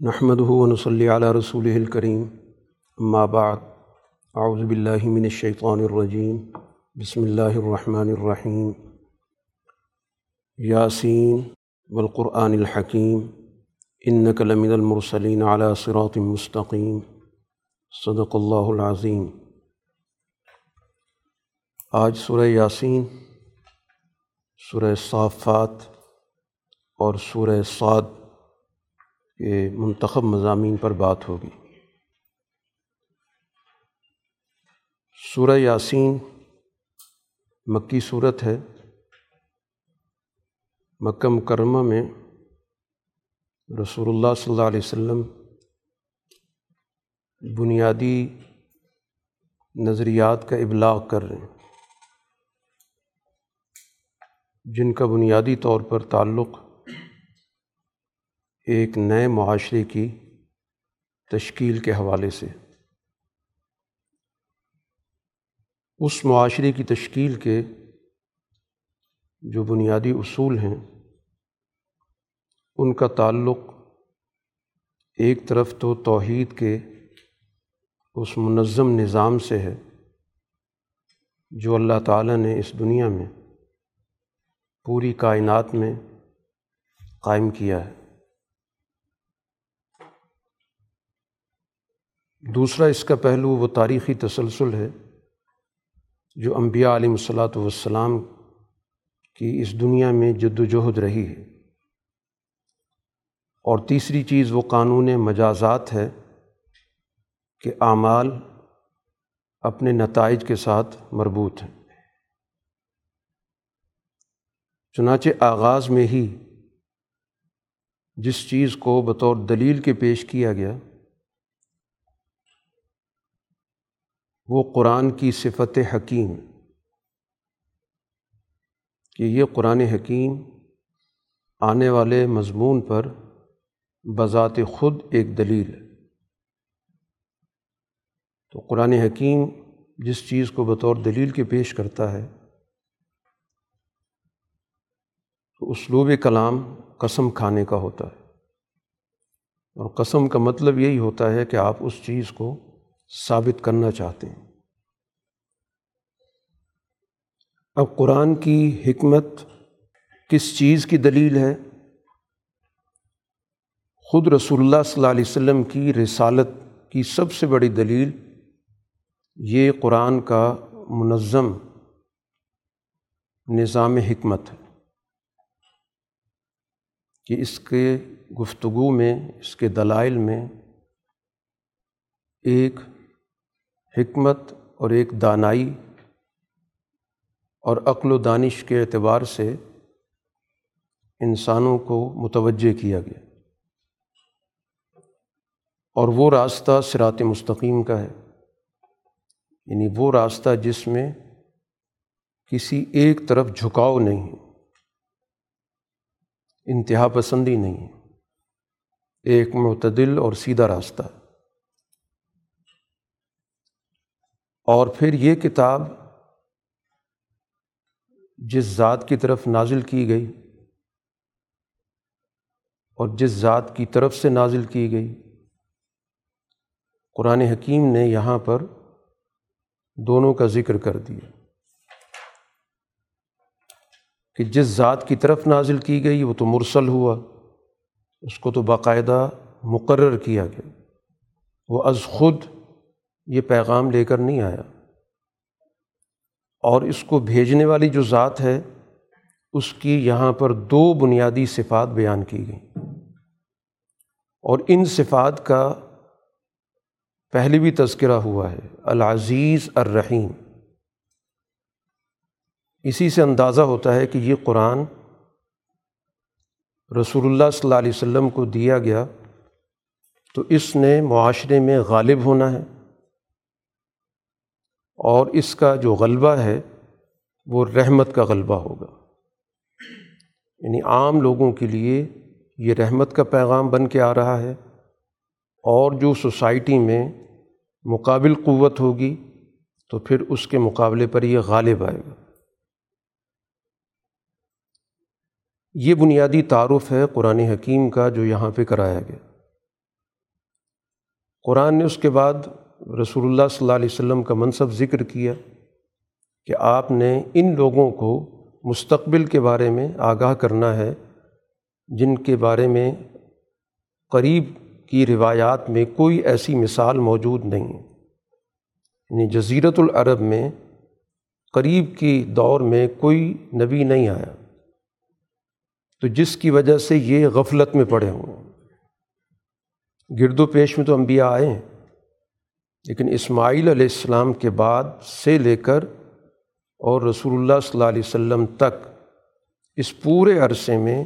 نحمد ونصلی علی رسول الکریم اما بعد اعوذ باللہ من الشیطان الرجیم بسم اللہ الرحمن الرحیم یاسین والقرآن الحکیم انک لمن المرسلین علی صراط مستقیم صدق اللہ العظیم آج سورہ یاسین، سورہ صافات اور سورہ صاد کے منتخب مضامین پر بات ہوگی۔ سورہ یاسین مکی صورت ہے۔ مکہ مکرمہ میں رسول اللہ صلی اللہ علیہ وسلم بنیادی نظریات کا ابلاغ کر رہے ہیں، جن کا بنیادی طور پر تعلق ایک نئے معاشرے کی تشکیل کے حوالے سے۔ اس معاشرے کی تشکیل کے جو بنیادی اصول ہیں، ان کا تعلق ایک طرف تو توحید کے اس منظم نظام سے ہے، جو اللہ تعالیٰ نے اس دنیا میں پوری کائنات میں قائم کیا ہے۔ دوسرا اس کا پہلو وہ تاریخی تسلسل ہے جو انبیاء علیہ الصلاۃ والسلام کی اس دنیا میں جد وجہد رہی ہے۔ اور تیسری چیز وہ قانون مجازات ہے کہ اعمال اپنے نتائج کے ساتھ مربوط ہیں۔ چنانچہ آغاز میں ہی جس چیز کو بطور دلیل کے پیش کیا گیا وہ قرآن کی صفت حکیم کہ یہ قرآن حکیم آنے والے مضمون پر بذات خود ایک دلیل ہے۔ تو قرآن حکیم جس چیز کو بطور دلیل کے پیش کرتا ہے، تو اسلوب کلام قسم کھانے کا ہوتا ہے۔ اور قسم کا مطلب یہی ہوتا ہے کہ آپ اس چیز کو ثابت کرنا چاہتے ہیں۔ اب قرآن کی حکمت کس چیز کی دلیل ہے؟ خود رسول اللہ صلی اللہ علیہ وسلم کی رسالت کی سب سے بڑی دلیل یہ قرآن کا منظم نظام حکمت ہے۔ کہ اس کے گفتگو میں، اس کے دلائل میں ایک حکمت اور ایک دانائی اور عقل و دانش کے اعتبار سے انسانوں کو متوجہ کیا گیا۔ اور وہ راستہ سرات مستقیم کا ہے۔ یعنی وہ راستہ جس میں کسی ایک طرف جھکاؤ نہیں ہے۔ انتہا پسندی نہیں ہے۔ ایک معتدل اور سیدھا راستہ۔ اور پھر یہ کتاب جس ذات کی طرف نازل کی گئی اور جس ذات کی طرف سے نازل کی گئی، قرآن حکیم نے یہاں پر دونوں کا ذکر کر دیا۔ کہ جس ذات کی طرف نازل کی گئی، وہ تو مرسل ہوا، اس کو تو باقاعدہ مقرر کیا گیا۔ وہ از خود یہ پیغام لے کر نہیں آیا۔ اور اس کو بھیجنے والی جو ذات ہے، اس کی یہاں پر دو بنیادی صفات بیان کی گئیں۔ اور ان صفات کا پہلے بھی تذکرہ ہوا ہے، العزیز الرحیم۔ اسی سے اندازہ ہوتا ہے کہ یہ قرآن رسول اللہ صلی اللہ علیہ وسلم کو دیا گیا، تو اس نے معاشرے میں غالب ہونا ہے۔ اور اس کا جو غلبہ ہے وہ رحمت کا غلبہ ہوگا۔ یعنی عام لوگوں کے لیے یہ رحمت کا پیغام بن کے آ رہا ہے اور جو سوسائٹی میں مقابل قوت ہوگی تو پھر اس کے مقابلے پر یہ غالب آئے گا۔ یہ بنیادی تعارف ہے قرآن حکیم کا جو یہاں پہ کرایا گیا۔ قرآن نے اس کے بعد رسول اللہ صلی اللہ علیہ وسلم کا منصب ذکر کیا کہ آپ نے ان لوگوں کو مستقبل کے بارے میں آگاہ کرنا ہے جن کے بارے میں قریب کی روایات میں کوئی ایسی مثال موجود نہیں یعنی جزیرت العرب میں قریب کی دور میں کوئی نبی نہیں آیا۔ تو جس کی وجہ سے یہ غفلت میں پڑے ہوں۔ گرد و پیش میں تو انبیاء آئے ہیں۔ لیکن اسماعیل علیہ السلام کے بعد سے لے کر اور رسول اللہ صلی اللہ علیہ وسلم تک اس پورے عرصے میں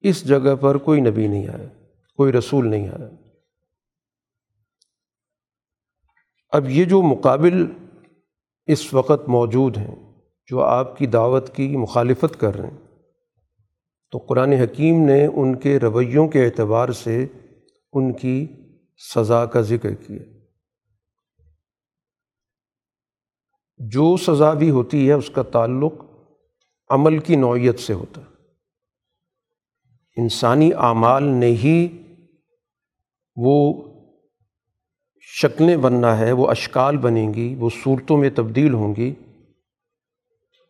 اس جگہ پر کوئی نبی نہیں آیا، کوئی رسول نہیں آیا۔ اب یہ جو مقابل اس وقت موجود ہیں، جو آپ کی دعوت کی مخالفت کر رہے ہیں، تو قرآن حکیم نے ان کے رویوں کے اعتبار سے ان کی سزا کا ذکر کیا۔ جو سزا بھی ہوتی ہے، اس کا تعلق عمل کی نوعیت سے ہوتا ہے۔ انسانی اعمال نے ہی وہ شکلیں بننا ہے، وہ اشکال بنیں گی، وہ صورتوں میں تبدیل ہوں گی،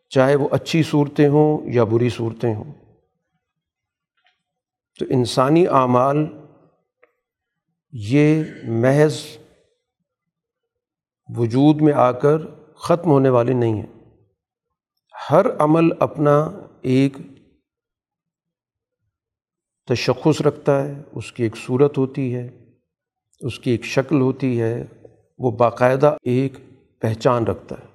چاہے وہ اچھی صورتیں ہوں یا بری صورتیں ہوں۔ تو انسانی اعمال یہ محض وجود میں آ کر ختم ہونے والے نہیں ہیں ہر عمل اپنا ایک تشخص رکھتا ہے، اس کی ایک صورت ہوتی ہے، اس کی ایک شکل ہوتی ہے، وہ باقاعدہ ایک پہچان رکھتا ہے۔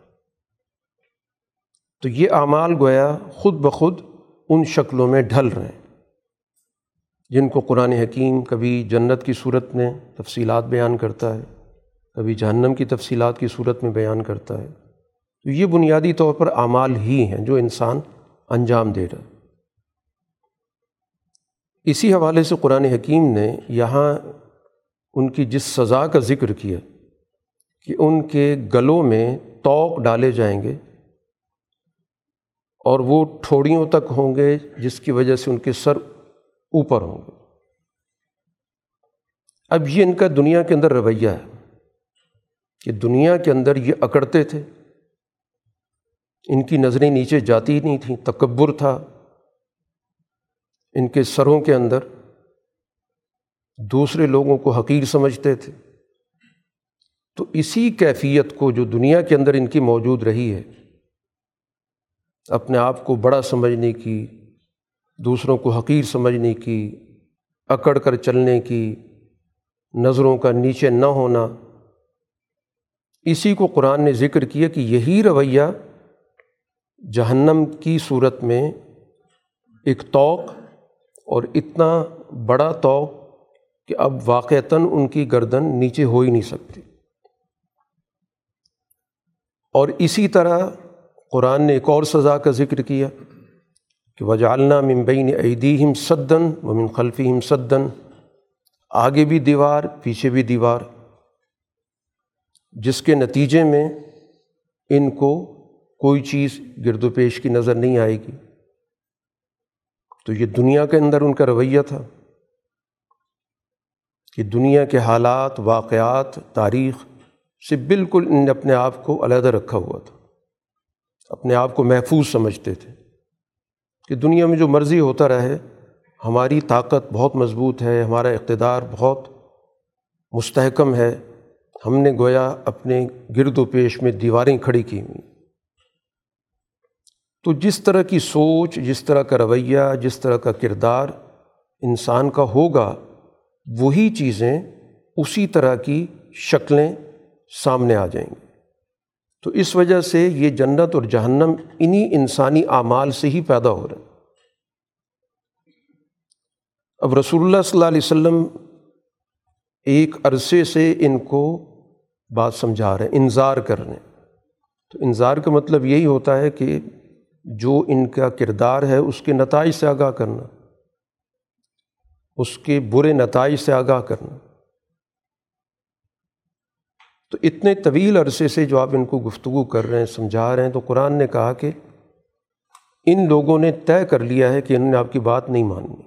تو یہ اعمال گویا خود بخود ان شکلوں میں ڈھل رہے ہیں۔ جن کو قرآن حکیم کبھی جنت کی صورت میں تفصیلات بیان کرتا ہے۔ کبھی جہنم کی تفصیلات کی صورت میں بیان کرتا ہے۔ تو یہ بنیادی طور پر اعمال ہی ہیں جو انسان انجام دے رہا اسی حوالے سے قرآن حکیم نے یہاں ان کی جس سزا کا ذکر کیا کہ ان کے گلوں میں توق ڈالے جائیں گے اور وہ ٹھوڑیوں تک ہوں گے جس کی وجہ سے ان کے سر اوپر ہوں گے۔ اب یہ ان کا دنیا کے اندر رویہ ہے۔ کہ دنیا کے اندر یہ اکڑتے تھے۔ ان کی نظریں نیچے جاتی نہیں تھیں، تکبر تھا۔ ان کے سروں کے اندر دوسرے لوگوں کو حقیر سمجھتے تھے۔ تو اسی کیفیت کو جو دنیا کے اندر ان کی موجود رہی ہے، اپنے آپ کو بڑا سمجھنے کی، دوسروں کو حقیر سمجھنے کی، اکڑ کر چلنے کی، نظروں کا نیچے نہ ہونا۔ اسی کو قرآن نے ذکر کیا کہ یہی رویہ جہنم کی صورت میں ایک توق اور اتنا بڑا توق کہ اب واقعتاً ان کی گردن نیچے ہو ہی نہیں سکتی۔ اور اسی طرح قرآن نے ایک اور سزا کا ذکر کیا کہ وجالنا ممبین عیدیم صدن و من خلفیم صدن آگے بھی دیوار، پیچھے بھی دیوار۔ جس کے نتیجے میں ان کو کوئی چیز گرد و پیش کی نظر نہیں آئے گی۔ تو یہ دنیا کے اندر ان کا رویہ تھا۔ کہ دنیا کے حالات، واقعات، تاریخ سے بالکل ان نے اپنے آپ کو علیحدہ رکھا ہوا تھا۔ اپنے آپ کو محفوظ سمجھتے تھے کہ دنیا میں جو مرضی ہوتا رہے، ہماری طاقت بہت مضبوط ہے، ہمارا اقتدار بہت مستحکم ہے۔ ہم نے گویا اپنے گرد و پیش میں دیواریں کھڑی کی ہوئیں تو جس طرح کی سوچ، جس طرح کا رویہ، جس طرح کا کردار انسان کا ہوگا، وہی چیزیں اسی طرح کی شکلیں سامنے آ جائیں گی۔ تو اس وجہ سے یہ جنت اور جہنم انہی انسانی اعمال سے ہی پیدا ہو رہے اب رسول اللہ صلی اللہ علیہ وسلم ایک عرصے سے ان کو بات سمجھا رہے ہیں انظار کر رہے ہیں۔ تو انظار کا مطلب یہی ہوتا ہے کہ جو ان کا کردار ہے، اس کے نتائج سے آگاہ کرنا، اس کے برے نتائج سے آگاہ کرنا۔ تو اتنے طویل عرصے سے جو آپ ان کو گفتگو کر رہے ہیں، سمجھا رہے ہیں، تو قرآن نے کہا کہ ان لوگوں نے طے کر لیا ہے کہ انہوں نے آپ کی بات نہیں ماننی۔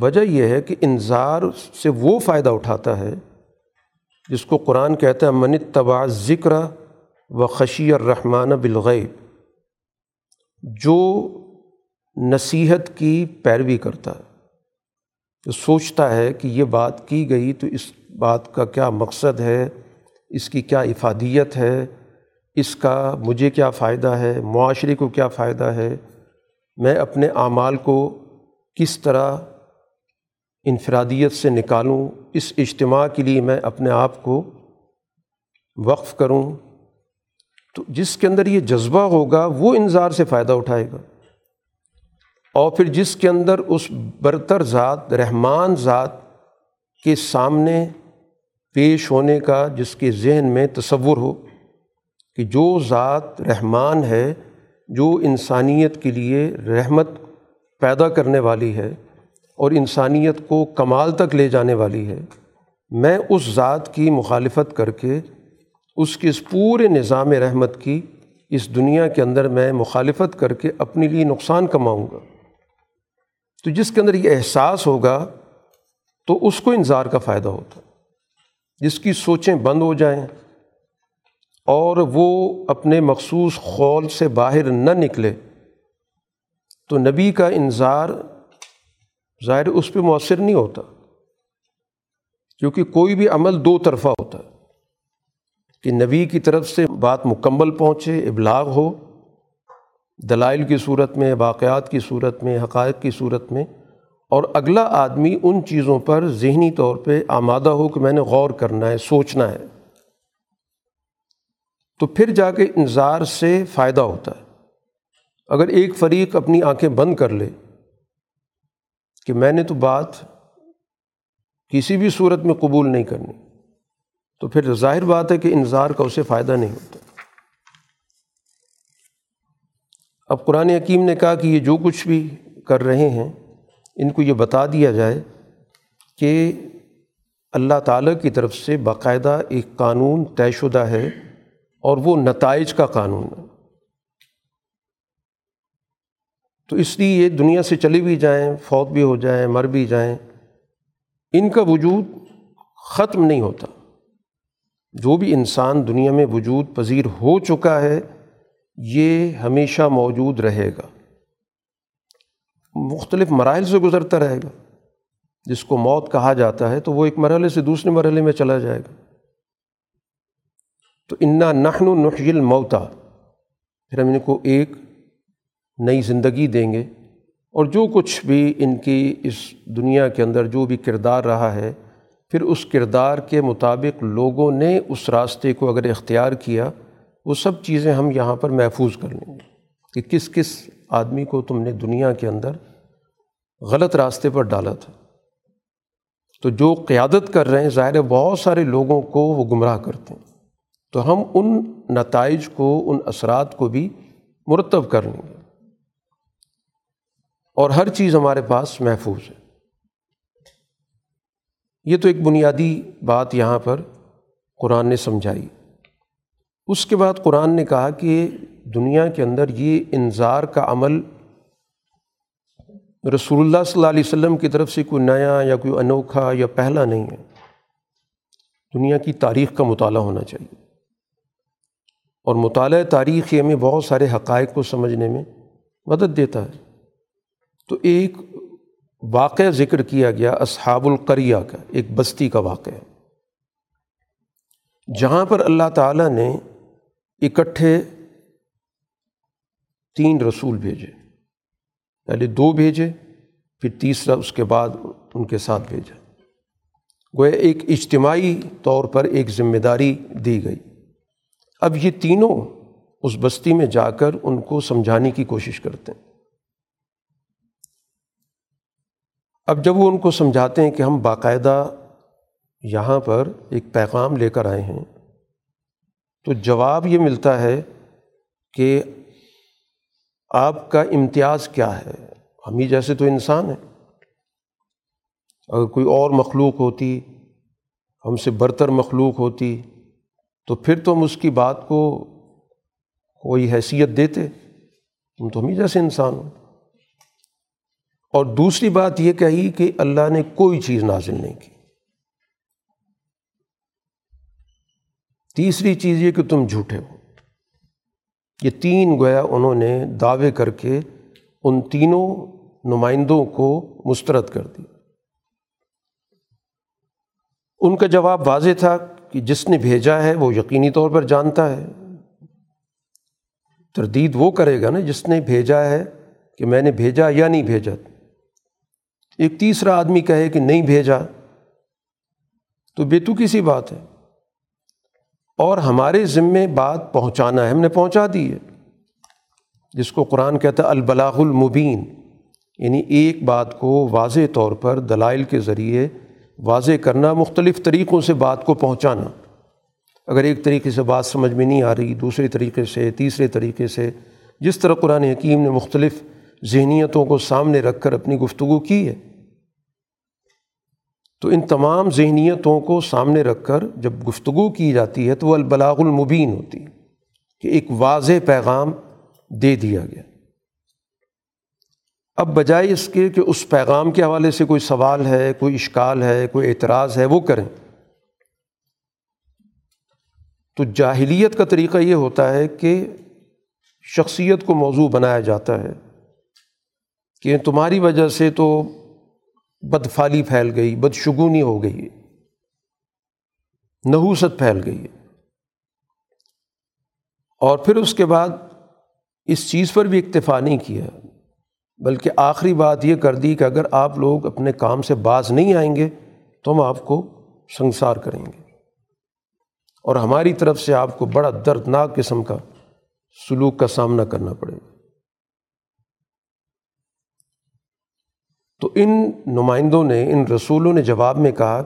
وجہ یہ ہے کہ انظار سے وہ فائدہ اٹھاتا ہے جس کو قرآن کہتا ہے، من تبا ذکر و خشی الرحمٰن بالغیب. جو نصیحت کی پیروی کرتا ہے، جو سوچتا ہے کہ یہ بات کی گئی تو اس بات کا کیا مقصد ہے، اس کی کیا افادیت ہے، اس کا مجھے کیا فائدہ ہے، معاشرے کو کیا فائدہ ہے، میں اپنے اعمال کو کس طرح انفرادیت سے نکالوں، اس اجتماع کے لیے میں اپنے آپ کو وقف کروں، تو جس کے اندر یہ جذبہ ہوگا، وہ انظار سے فائدہ اٹھائے گا۔ اور پھر جس کے اندر اس برتر ذات، رحمان ذات کے سامنے پیش ہونے کا، جس کے ذہن میں تصور ہو کہ جو ذات رحمان ہے، جو انسانیت کے لیے رحمت پیدا کرنے والی ہے اور انسانیت کو کمال تک لے جانے والی ہے، میں اس ذات کی مخالفت کر کے اس کے اس پورے نظام رحمت کی اس دنیا کے اندر میں مخالفت کر کے اپنے لیے نقصان کماؤں گا۔ تو جس کے اندر یہ احساس ہوگا تو اس کو انظار کا فائدہ ہوتا۔ ہے جس کی سوچیں بند ہو جائیں اور وہ اپنے مخصوص خول سے باہر نہ نکلے تو نبی کا انظار ظاہر اس پہ مؤثر نہیں ہوتا، کیونکہ کوئی بھی عمل دو طرفہ ہوتا ہے۔ کہ نبی کی طرف سے بات مکمل پہنچے، ابلاغ ہو، دلائل کی صورت میں، واقعات کی صورت میں، حقائق کی صورت میں، اور اگلا آدمی ان چیزوں پر ذہنی طور پہ آمادہ ہو کہ میں نے غور کرنا ہے، سوچنا ہے۔ تو پھر جا کے انظار سے فائدہ ہوتا ہے۔ اگر ایک فریق اپنی آنکھیں بند کر لے کہ میں نے تو بات کسی بھی صورت میں قبول نہیں کرنی۔ تو پھر ظاہر بات ہے کہ انظار کا اسے فائدہ نہیں ہوتا۔ اب قرآن حکیم نے کہا کہ یہ جو کچھ بھی کر رہے ہیں، ان کو یہ بتا دیا جائے کہ اللہ تعالیٰ کی طرف سے باقاعدہ ایک قانون طے شدہ ہے اور وہ نتائج کا قانون ہے۔ تو اس لیے یہ دنیا سے چلی بھی جائیں، فوت بھی ہو جائیں، مر بھی جائیں، ان کا وجود ختم نہیں ہوتا۔ جو بھی انسان دنیا میں وجود پذیر ہو چکا ہے، یہ ہمیشہ موجود رہے گا۔ مختلف مراحل سے گزرتا رہے گا۔ جس کو موت کہا جاتا ہے، تو وہ ایک مرحلے سے دوسرے مرحلے میں چلا جائے گا۔ تو انا نحن نحیل موتا پھر ہم ان کو ایک نئی زندگی دیں گے۔ اور جو کچھ بھی ان کی اس دنیا کے اندر جو بھی کردار رہا ہے، پھر اس کردار کے مطابق لوگوں نے اس راستے کو اگر اختیار کیا، وہ سب چیزیں ہم یہاں پر محفوظ کر لیں گے۔ کہ کس کس آدمی کو تم نے دنیا کے اندر غلط راستے پر ڈالا تھا۔ تو جو قیادت کر رہے ہیں، ظاہر ہے بہت سارے لوگوں کو وہ گمراہ کرتے ہیں۔ تو ہم ان نتائج کو، ان اثرات کو بھی مرتب کر لیں گے۔ اور ہر چیز ہمارے پاس محفوظ ہے۔ یہ تو ایک بنیادی بات یہاں پر قرآن نے سمجھائی۔ اس کے بعد قرآن نے کہا کہ دنیا کے اندر یہ انظار کا عمل رسول اللہ صلی اللہ علیہ وسلم کی طرف سے کوئی نیا یا کوئی انوکھا یا پہلا نہیں ہے۔ دنیا کی تاریخ کا مطالعہ ہونا چاہیے۔ اور مطالعہ تاریخ ہمیں بہت سارے حقائق کو سمجھنے میں مدد دیتا ہے۔ تو ایک واقعہ ذکر کیا گیا اصحاب القریہ کا، ایک بستی کا واقعہ۔ جہاں پر اللہ تعالیٰ نے اکٹھے تین رسول بھیجے۔ پہلے دو بھیجے، پھر تیسرا اس کے بعد ان کے ساتھ بھیجا۔ گویا ایک اجتماعی طور پر ایک ذمہ داری دی گئی۔ اب یہ تینوں اس بستی میں جا کر ان کو سمجھانے کی کوشش کرتے ہیں۔ اب جب وہ ان کو سمجھاتے ہیں کہ ہم باقاعدہ یہاں پر ایک پیغام لے کر آئے ہیں، تو جواب یہ ملتا ہے کہ آپ کا امتیاز کیا ہے؟ ہم ہی جیسے تو انسان ہیں۔ اگر کوئی اور مخلوق ہوتی، ہم سے برتر مخلوق ہوتی، تو پھر تو ہم اس کی بات کو کوئی حیثیت دیتے۔ تم تو ہم ہی جیسے انسان ہوں اور دوسری بات یہ کہی کہ اللہ نے کوئی چیز نازل نہیں کی۔ تیسری چیز یہ کہ تم جھوٹے ہو۔ یہ تین گویا انہوں نے دعوے کر کے ان تینوں نمائندوں کو مسترد کر دی ان کا جواب واضح تھا کہ جس نے بھیجا ہے وہ یقینی طور پر جانتا ہے۔ تردید وہ کرے گا نا جس نے بھیجا ہے کہ میں نے بھیجا یا نہیں بھیجا۔ ایک تیسرا آدمی کہے کہ نہیں بھیجا، تو بیتو کسی بات ہے۔ اور ہمارے ذمے بات پہنچانا ہے، ہم نے پہنچا دی ہے۔ جس کو قرآن کہتا ہے البلاغ المبین یعنی ایک بات کو واضح طور پر، دلائل کے ذریعے واضح کرنا، مختلف طریقوں سے بات کو پہنچانا۔ اگر ایک طریقے سے بات سمجھ میں نہیں آ رہی، دوسرے طریقے سے، تیسرے طریقے سے، جس طرح قرآن حکیم نے مختلف ذہنیتوں کو سامنے رکھ کر اپنی گفتگو کی ہے۔ تو ان تمام ذہنیتوں کو سامنے رکھ کر جب گفتگو کی جاتی ہے تو وہ البلاغ المبین ہوتی ہے کہ ایک واضح پیغام دے دیا گیا۔ اب بجائے اس کے کہ اس پیغام کے حوالے سے کوئی سوال ہے، کوئی اشکال ہے، کوئی اعتراض ہے، وہ کریں۔ تو جاہلیت کا طریقہ یہ ہوتا ہے کہ شخصیت کو موضوع بنایا جاتا ہے۔ کہ تمہاری وجہ سے تو بد فالی پھیل گئی، بدشگونی ہو گئی ہے نحوست پھیل گئی۔ ہے اور پھر اس کے بعد اس چیز پر بھی اکتفا نہیں کیا، بلکہ آخری بات یہ کر دی کہ اگر آپ لوگ اپنے کام سے باز نہیں آئیں گے تو ہم آپ کو سنسار کریں گے۔ اور ہماری طرف سے آپ کو بڑا دردناک قسم کا سلوک کا سامنا کرنا پڑے گا۔ تو ان نمائندوں نے، ان رسولوں نے جواب میں کہا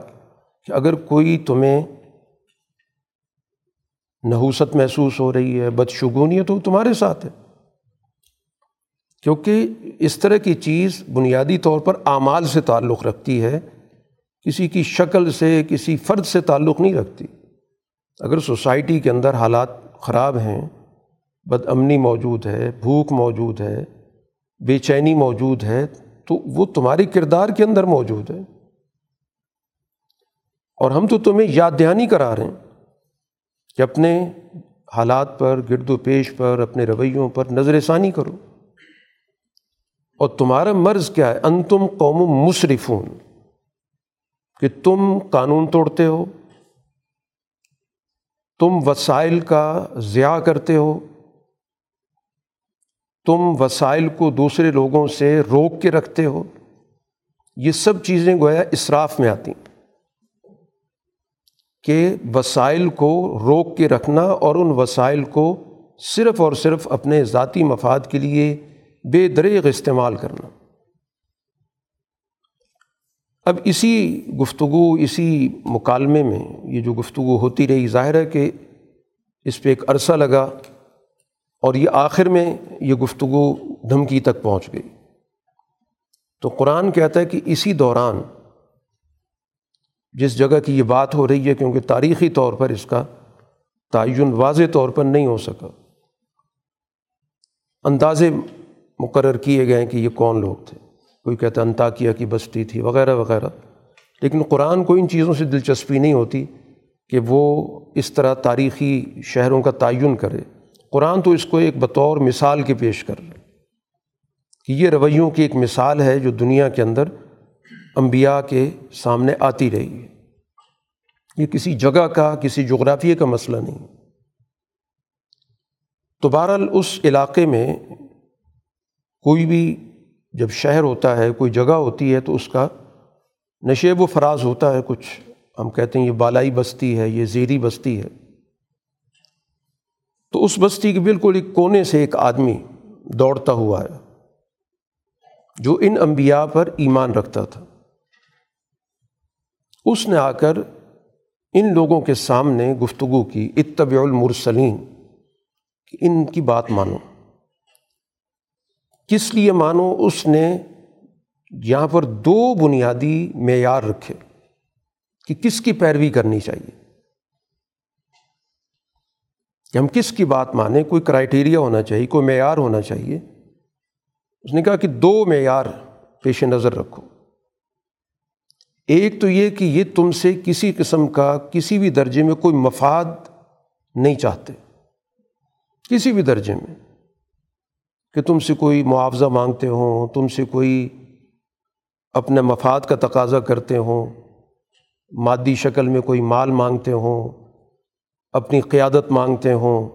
کہ اگر کوئی تمہیں نحوست محسوس ہو رہی ہے، بدشگونی ہے، تو تمہارے ساتھ ہے۔ کیونکہ اس طرح کی چیز بنیادی طور پر اعمال سے تعلق رکھتی ہے، کسی کی شکل سے، کسی فرد سے تعلق نہیں رکھتی۔ اگر سوسائٹی کے اندر حالات خراب ہیں، بد امنی موجود ہے، بھوک موجود ہے، بے چینی موجود ہے تو وہ تمہاری کردار کے اندر موجود ہے۔ اور ہم تو تمہیں یاد دہانی کرا رہے ہیں کہ اپنے حالات پر، گرد و پیش پر، اپنے رویوں پر نظر ثانی کرو۔ اور تمہارا مرض کیا ہے؟ ان تم قوم مصرفون کہ تم قانون توڑتے ہو، تم وسائل کا ضیاع کرتے ہو تم وسائل کو دوسرے لوگوں سے روک کے رکھتے ہو، یہ سب چیزیں گویا اصراف میں آتی کہ وسائل کو روک کے رکھنا اور ان وسائل کو صرف اور صرف اپنے ذاتی مفاد کے لیے بے دریغ استعمال کرنا۔ اب اسی گفتگو، اسی مکالمے میں یہ جو گفتگو ہوتی رہی، ظاہر ہے کہ اس پہ ایک عرصہ لگا۔ اور یہ آخر میں یہ گفتگو دھمکی تک پہنچ گئی۔ تو قرآن کہتا ہے کہ اسی دوران جس جگہ کی یہ بات ہو رہی ہے، کیونکہ تاریخی طور پر اس کا تعین واضح طور پر نہیں ہو سکا، اندازے مقرر کیے گئے کہ یہ کون لوگ تھے۔ کوئی کہتا انتاکیہ کی بستی تھی، وغیرہ وغیرہ۔ لیکن قرآن کو ان چیزوں سے دلچسپی نہیں ہوتی کہ وہ اس طرح تاریخی شہروں کا تعین کرے۔ قرآن تو اس کو ایک بطور مثال کے پیش کر رہے کہ یہ رویوں کی ایک مثال ہے جو دنیا کے اندر انبیاء کے سامنے آتی رہی ہے۔ یہ کسی جگہ کا، کسی جغرافیے کا مسئلہ نہیں۔ تو بہرحال اس علاقے میں کوئی بھی جب شہر ہوتا ہے، کوئی جگہ ہوتی ہے تو اس کا نشیب و فراز ہوتا ہے کچھ۔ ہم کہتے ہیں یہ بالائی بستی ہے، یہ زیری بستی ہے۔ تو اس بستی کے بالکل ایک کونے سے ایک آدمی دوڑتا ہوا ہے، جو ان انبیاء پر ایمان رکھتا تھا۔ اس نے آ کر ان لوگوں کے سامنے گفتگو کی اتبع المرسلین، کہ ان کی بات مانو۔ کس لیے مانو؟ اس نے یہاں پر دو بنیادی معیار رکھے، کہ کس کی پیروی کرنی چاہیے۔ کہ ہم کس کی بات مانیں؟ کوئی کرائٹیریا ہونا چاہیے، کوئی معیار ہونا چاہیے۔ اس نے کہا کہ دو معیار پیش نظر رکھو۔ ایک تو یہ کہ یہ تم سے کسی قسم کا کسی بھی درجے میں کوئی مفاد نہیں چاہتے۔ کسی بھی درجے میں۔ کہ تم سے کوئی معاوضہ مانگتے ہوں، تم سے کوئی اپنے مفاد کا تقاضا کرتے ہوں، مادی شکل میں کوئی مال مانگتے ہوں۔ اپنی قیادت مانگتے ہوں۔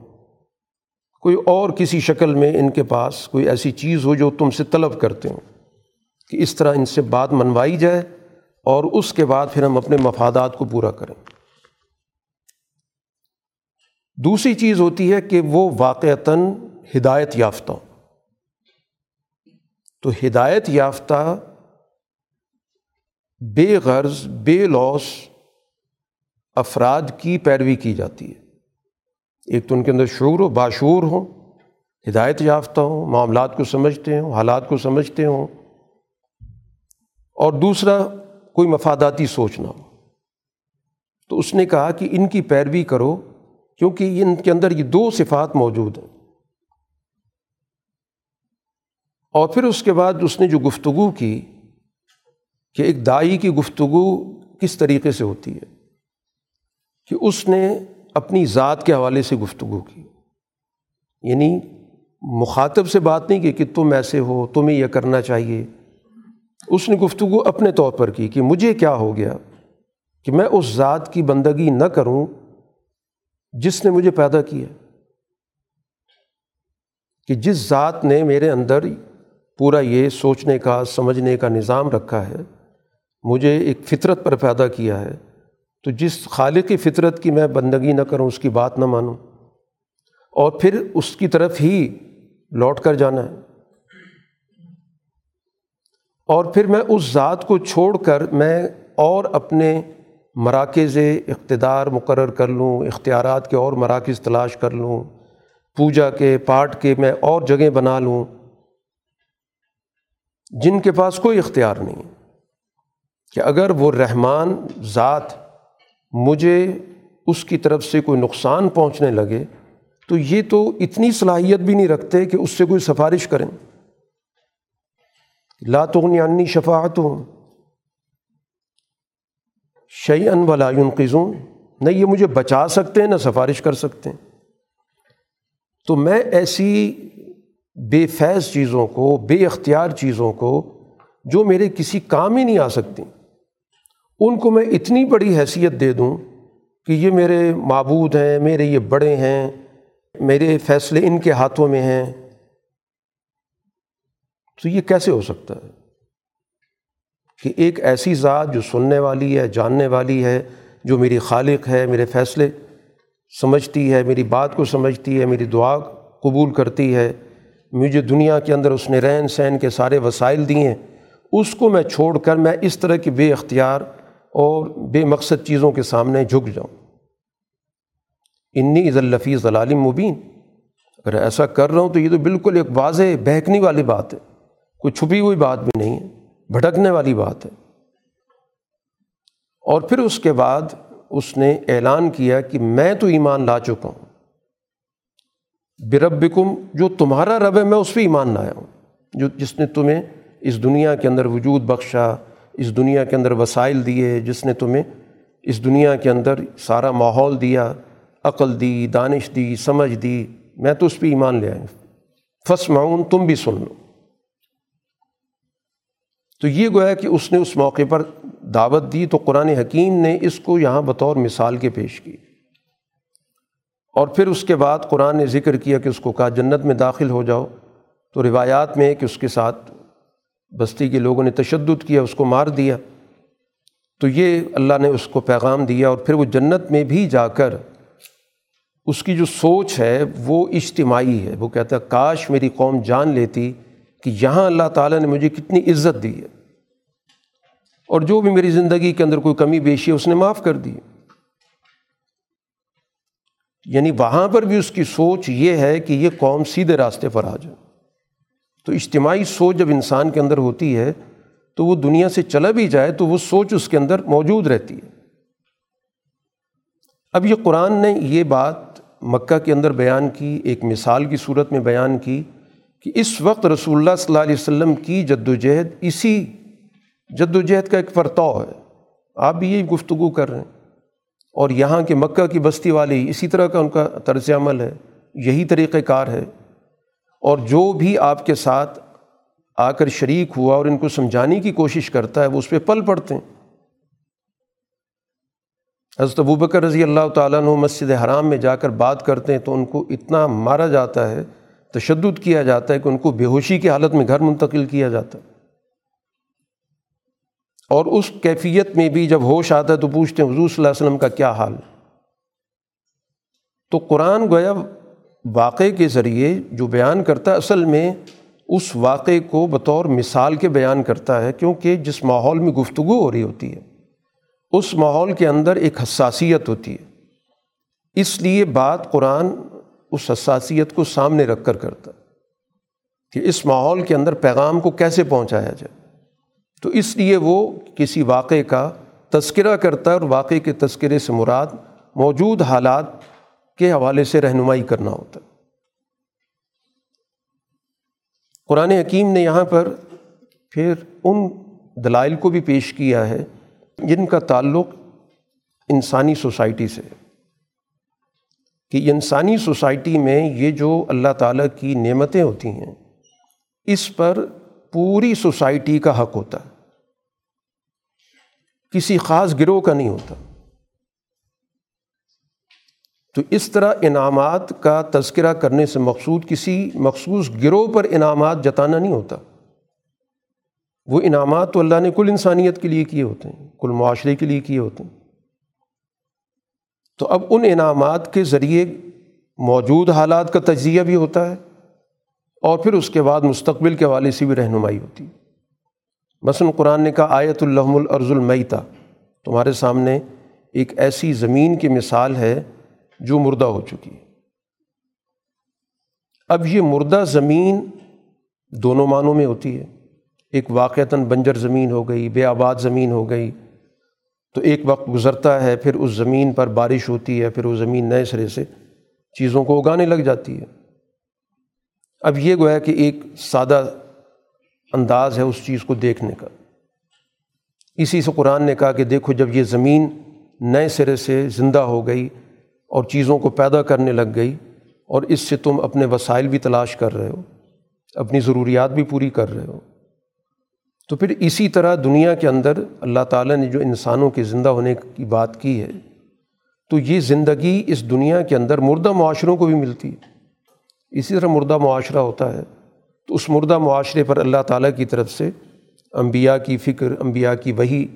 کوئی اور کسی شکل میں ان کے پاس کوئی ایسی چیز ہو جو تم سے طلب کرتے ہوں کہ اس طرح ان سے بات منوائی جائے اور اس کے بعد پھر ہم اپنے مفادات کو پورا کریں۔ دوسری چیز ہوتی ہے کہ وہ واقعتاً ہدایت یافتہ تو ہدایت یافتہ بے غرض، بے لوس افراد کی پیروی کی جاتی ہے۔ ایک تو ان کے اندر شعور ہو، باشعور ہوں، ہدایت یافتہ ہوں، معاملات کو سمجھتے ہوں، حالات کو سمجھتے ہوں۔ اور دوسرا، کوئی مفاداتی سوچ نہ ہو۔ تو اس نے کہا کہ ان کی پیروی کرو، کیونکہ ان کے اندر یہ دو صفات موجود ہیں۔ اور پھر اس کے بعد اس نے جو گفتگو کی کہ ایک دائی کی گفتگو کس طریقے سے ہوتی ہے؟ کہ اس نے اپنی ذات کے حوالے سے گفتگو کی۔ یعنی مخاطب سے بات نہیں کی کہ تم ایسے ہو، تمہیں یہ کرنا چاہیے۔ اس نے گفتگو اپنے طور پر کی کہ مجھے کیا ہو گیا کہ میں اس ذات کی بندگی نہ کروں جس نے مجھے پیدا کیا۔ کہ جس ذات نے میرے اندر پورا یہ سوچنے کا، سمجھنے کا نظام رکھا ہے، مجھے ایک فطرت پر پیدا کیا ہے۔ تو جس خالق کی فطرت کی میں بندگی نہ کروں، اس کی بات نہ مانوں۔ اور پھر اس کی طرف ہی لوٹ کر جانا ہے۔ اور پھر میں اس ذات کو چھوڑ کر میں اور اپنے مراکز اقتدار مقرر کر لوں، اختیارات کے اور مراکز تلاش کر لوں، پوجا کے پاٹ کے میں اور جگہ بنا لوں۔ جن کے پاس کوئی اختیار نہیں کہ اگر وہ رحمان ذات مجھے اس کی طرف سے کوئی نقصان پہنچنے لگے، تو یہ تو اتنی صلاحیت بھی نہیں رکھتے کہ اس سے کوئی سفارش کریں۔ لاتغنی عنی شفاعت ہوں شعی ان ولا ينقذون نہ یہ مجھے بچا سکتے ہیں نہ سفارش کر سکتے۔ ہیں تو میں ایسی بے فیض چیزوں کو، بے اختیار چیزوں کو، جو میرے کسی کام ہی نہیں آ سکتی۔ ان کو میں اتنی بڑی حیثیت دے دوں کہ یہ میرے معبود ہیں، میرے یہ بڑے ہیں، میرے فیصلے ان کے ہاتھوں میں ہیں۔ تو یہ کیسے ہو سکتا ہے کہ ایک ایسی ذات جو سننے والی ہے، جاننے والی ہے، جو میری خالق ہے، میرے فیصلے سمجھتی ہے، میری بات کو سمجھتی ہے، میری دعا قبول کرتی ہے، مجھے دنیا کے اندر اس نے رہن سہن کے سارے وسائل دیے، اس کو میں چھوڑ کر میں اس طرح کی بے اختیار اور بے مقصد چیزوں کے سامنے جھک جاؤں۔ انی ضلفی ضلالم مبین۔ اگر ایسا کر رہا ہوں تو یہ تو بالکل ایک واضح بہکنے والی بات ہے۔ کوئی چھپی ہوئی بات بھی نہیں ہے، بھٹکنے والی بات ہے۔ اور پھر اس کے بعد اس نے اعلان کیا کہ میں تو ایمان لا چکا ہوں۔ بربکم، جو تمہارا رب ہے، میں اس پہ ایمان لایا ہوں۔ جو جس نے تمہیں اس دنیا کے اندر وجود بخشا اس دنیا کے اندر وسائل دیے جس نے تمہیں اس دنیا کے اندر سارا ماحول دیا، عقل دی، دانش دی، سمجھ دی، میں تو اس پہ ایمان لے آئیں فس معاون تم بھی سن لو۔ تو یہ گویا کہ اس نے اس موقع پر دعوت دی، تو قرآن حکیم نے اس کو یہاں بطور مثال کے پیش کی۔ اور پھر اس کے بعد قرآن نے ذکر کیا کہ اس کو کہا جنت میں داخل ہو جاؤ۔ تو روایات میں کہ اس کے ساتھ بستی کے لوگوں نے تشدد کیا، اس کو مار دیا۔ تو یہ اللہ نے اس کو پیغام دیا اور پھر وہ جنت میں بھی جا کر اس کی جو سوچ ہے وہ اجتماعی ہے۔ وہ کہتا ہے، کاش میری قوم جان لیتی کہ یہاں اللہ تعالیٰ نے مجھے کتنی عزت دی ہے۔ اور جو بھی میری زندگی کے اندر کوئی کمی بیشی ہے، اس نے معاف کر دی۔ یعنی وہاں پر بھی اس کی سوچ یہ ہے کہ یہ قوم سیدھے راستے پر آ جائے۔ تو اجتماعی سوچ جب انسان کے اندر ہوتی ہے تو وہ دنیا سے چلا بھی جائے تو وہ سوچ اس کے اندر موجود رہتی ہے۔ اب یہ قرآن نے یہ بات مکہ کے اندر بیان کی، ایک مثال کی صورت میں بیان کی کہ اس وقت رسول اللہ صلی اللہ علیہ وسلم کی جد وجہد اسی جد وجہد کا ایک پرتاؤ ہے۔ آپ بھی یہی گفتگو کر رہے ہیں۔ اور یہاں کے مکہ کی بستی والی اسی طرح کا ان کا طرز عمل ہے، یہی طریقۂ کار ہے۔ اور جو بھی آپ کے ساتھ آ کر شریک ہوا اور ان کو سمجھانے کی کوشش کرتا ہے، وہ اس پہ پل پڑتے ہیں۔ حضرت ابوبکر رضی اللہ تعالیٰ عنہ مسجد حرام میں جا کر بات کرتے ہیں تو ان کو اتنا مارا جاتا ہے، تشدد کیا جاتا ہے کہ ان کو بے ہوشی کی حالت میں گھر منتقل کیا جاتا ہے۔ اور اس کیفیت میں بھی جب ہوش آتا ہے تو پوچھتے ہیں، حضور صلی اللہ علیہ وسلم کا کیا حال؟ تو قرآن گویا واقعے کے ذریعے جو بیان کرتا ہے، اصل میں اس واقعے کو بطور مثال کے بیان کرتا ہے، کیونکہ جس ماحول میں گفتگو ہو رہی ہوتی ہے، اس ماحول کے اندر ایک حساسیت ہوتی ہے۔ اس لیے بات قرآن اس حساسیت کو سامنے رکھ کر کرتا کہ اس ماحول کے اندر پیغام کو کیسے پہنچایا جائے۔ تو اس لیے وہ کسی واقعے کا تذکرہ کرتا ہے اور واقعے کے تذکرے سے مراد موجود حالات کے حوالے سے رہنمائی کرنا ہوتا ہے۔ قرآن حکیم نے یہاں پر پھر ان دلائل کو بھی پیش کیا ہے جن کا تعلق انسانی سوسائٹی سے کہ انسانی سوسائٹی میں یہ جو اللہ تعالیٰ کی نعمتیں ہوتی ہیں، اس پر پوری سوسائٹی کا حق ہوتا ہے۔ کسی خاص گروہ کا نہیں ہوتا۔ تو اس طرح انعامات کا تذکرہ کرنے سے مقصود کسی مخصوص گروہ پر انعامات جتانا نہیں ہوتا۔ وہ انعامات تو اللہ نے کل انسانیت کے لیے کیے ہوتے ہیں، کل معاشرے کے لیے کیے ہوتے ہیں۔ تو اب ان انعامات کے ذریعے موجود حالات کا تجزیہ بھی ہوتا ہے اور پھر اس کے بعد مستقبل کے حوالے سے بھی رہنمائی ہوتی ہے۔ مثلاً قرآن نے کہا، آیت الحم الارض المیتا تمہارے سامنے ایک ایسی زمین کی مثال ہے جو مردہ ہو چکی ہے۔ اب یہ مردہ زمین دونوں معنوں میں ہوتی ہے۔ ایک واقعتاً بنجر زمین ہو گئی، بے آباد زمین ہو گئی۔ تو ایک وقت گزرتا ہے، پھر اس زمین پر بارش ہوتی ہے، پھر وہ زمین نئے سرے سے چیزوں کو اگانے لگ جاتی ہے۔ اب یہ گویا کہ ایک سادہ انداز ہے اس چیز کو دیکھنے کا۔ اسی سے قرآن نے کہا کہ دیکھو، جب یہ زمین نئے سرے سے زندہ ہو گئی اور چیزوں کو پیدا کرنے لگ گئی اور اس سے تم اپنے وسائل بھی تلاش کر رہے ہو، اپنی ضروریات بھی پوری کر رہے ہو۔ تو پھر اسی طرح دنیا کے اندر اللہ تعالیٰ نے جو انسانوں کے زندہ ہونے کی بات کی ہے، تو یہ زندگی اس دنیا کے اندر مردہ معاشروں کو بھی ملتی ہے۔ اسی طرح مردہ معاشرہ ہوتا ہے، تو اس مردہ معاشرے پر اللہ تعالیٰ کی طرف سے انبیاء کی فکر، انبیاء کی وہی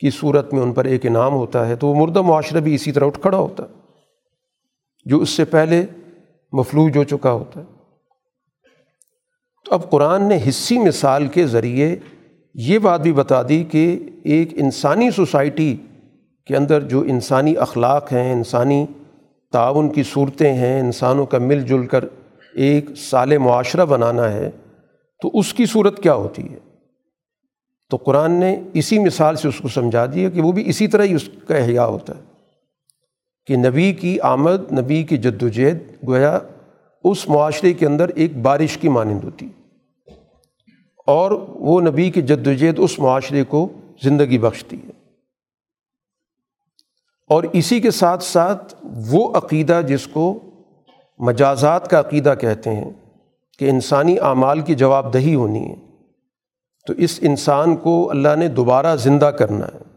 کی صورت میں ان پر ایک انعام ہوتا ہے، تو وہ مردہ معاشرہ بھی اسی طرح اٹھ کھڑا ہوتا ہے۔ جو اس سے پہلے مفلوج ہو چکا ہوتا ہے۔ تو اب قرآن نے حصی مثال کے ذریعے یہ بات بھی بتا دی کہ ایک انسانی سوسائٹی کے اندر جو انسانی اخلاق ہیں، انسانی تعاون کی صورتیں ہیں، انسانوں کا مل جل کر ایک سال معاشرہ بنانا ہے، تو اس کی صورت کیا ہوتی ہے؟ تو قرآن نے اسی مثال سے اس کو سمجھا دیا کہ وہ بھی اسی طرح ہی اس کا احیاء ہوتا ہے۔ کہ نبی کی آمد، نبی کی جد وجہد گویا اس معاشرے کے اندر ایک بارش کی مانند ہوتی۔ اور وہ نبی کی جد وجہد اس معاشرے کو زندگی بخشتی ہے۔ اور اسی کے ساتھ ساتھ وہ عقیدہ جس کو مجازات کا عقیدہ کہتے ہیں کہ انسانی اعمال کی جواب دہی ہونی ہے، تو اس انسان کو اللہ نے دوبارہ زندہ کرنا ہے۔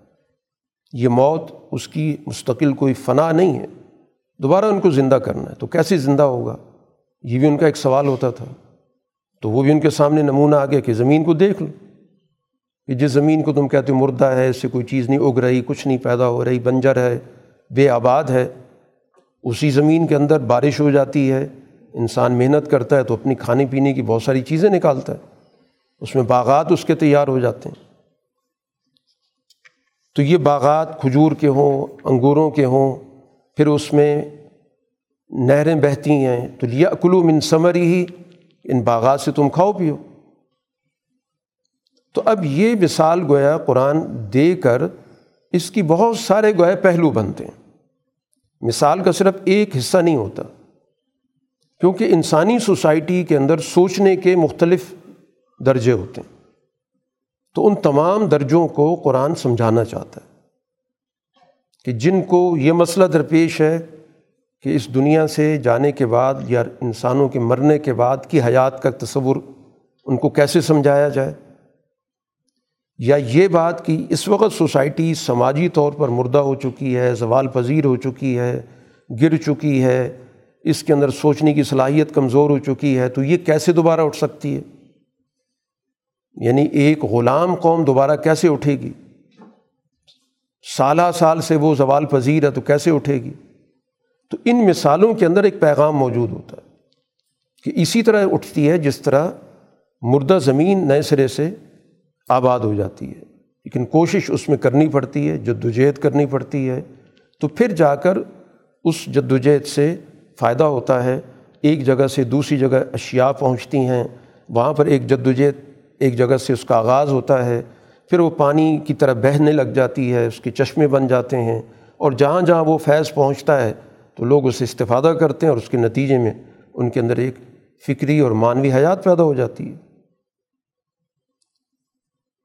یہ موت اس کی مستقل کوئی فنا نہیں ہے۔ دوبارہ ان کو زندہ کرنا ہے۔ تو کیسے زندہ ہوگا؟ یہ بھی ان کا ایک سوال ہوتا تھا۔ تو وہ بھی ان کے سامنے نمونہ آ گیا کہ زمین کو دیکھ لو۔ کہ جس زمین کو تم کہتے ہو مردہ ہے، اس سے کوئی چیز نہیں اگ رہی، کچھ نہیں پیدا ہو رہی، بنجر ہے، بے آباد ہے۔ اسی زمین کے اندر بارش ہو جاتی ہے۔ انسان محنت کرتا ہے تو اپنی کھانے پینے کی بہت ساری چیزیں نکالتا ہے۔ اس میں باغات اس کے تیار ہو جاتے ہیں۔ تو یہ باغات کھجور کے ہوں، انگوروں کے ہوں، پھر اس میں نہریں بہتی ہیں، تو لیا اکلو من ثمری ہی ان باغات سے تم کھاؤ پیو۔ تو اب یہ مثال گویا قرآن دے کر اس کی بہت سارے گویا پہلو بنتے ہیں۔ مثال کا صرف ایک حصہ نہیں ہوتا، کیونکہ انسانی سوسائٹی کے اندر سوچنے کے مختلف درجے ہوتے ہیں۔ تو ان تمام درجوں کو قرآن سمجھانا چاہتا ہے کہ جن کو یہ مسئلہ درپیش ہے کہ اس دنیا سے جانے کے بعد یا انسانوں کے مرنے کے بعد کی حیات کا تصور ان کو کیسے سمجھایا جائے؟ یا یہ بات کہ اس وقت سوسائٹی سماجی طور پر مردہ ہو چکی ہے، زوال پذیر ہو چکی ہے، گر چکی ہے، اس کے اندر سوچنے کی صلاحیت کمزور ہو چکی ہے، تو یہ کیسے دوبارہ اٹھ سکتی ہے؟ یعنی ایک غلام قوم دوبارہ کیسے اٹھے گی؟ سالہ سال سے وہ زوال پذیر ہے تو کیسے اٹھے گی؟ تو ان مثالوں کے اندر ایک پیغام موجود ہوتا ہے کہ اسی طرح اٹھتی ہے جس طرح مردہ زمین نئے سرے سے آباد ہو جاتی ہے، لیکن کوشش اس میں کرنی پڑتی ہے، جدوجہد کرنی پڑتی ہے، تو پھر جا کر اس جدوجہد سے فائدہ ہوتا ہے۔ ایک جگہ سے دوسری جگہ اشیاء پہنچتی ہیں، وہاں پر ایک جدوجہد ایک جگہ سے اس کا آغاز ہوتا ہے، پھر وہ پانی کی طرح بہنے لگ جاتی ہے، اس کے چشمے بن جاتے ہیں اور جہاں جہاں وہ فیض پہنچتا ہے تو لوگ اسے استفادہ کرتے ہیں اور اس کے نتیجے میں ان کے اندر ایک فکری اور معنوی حیات پیدا ہو جاتی ہے۔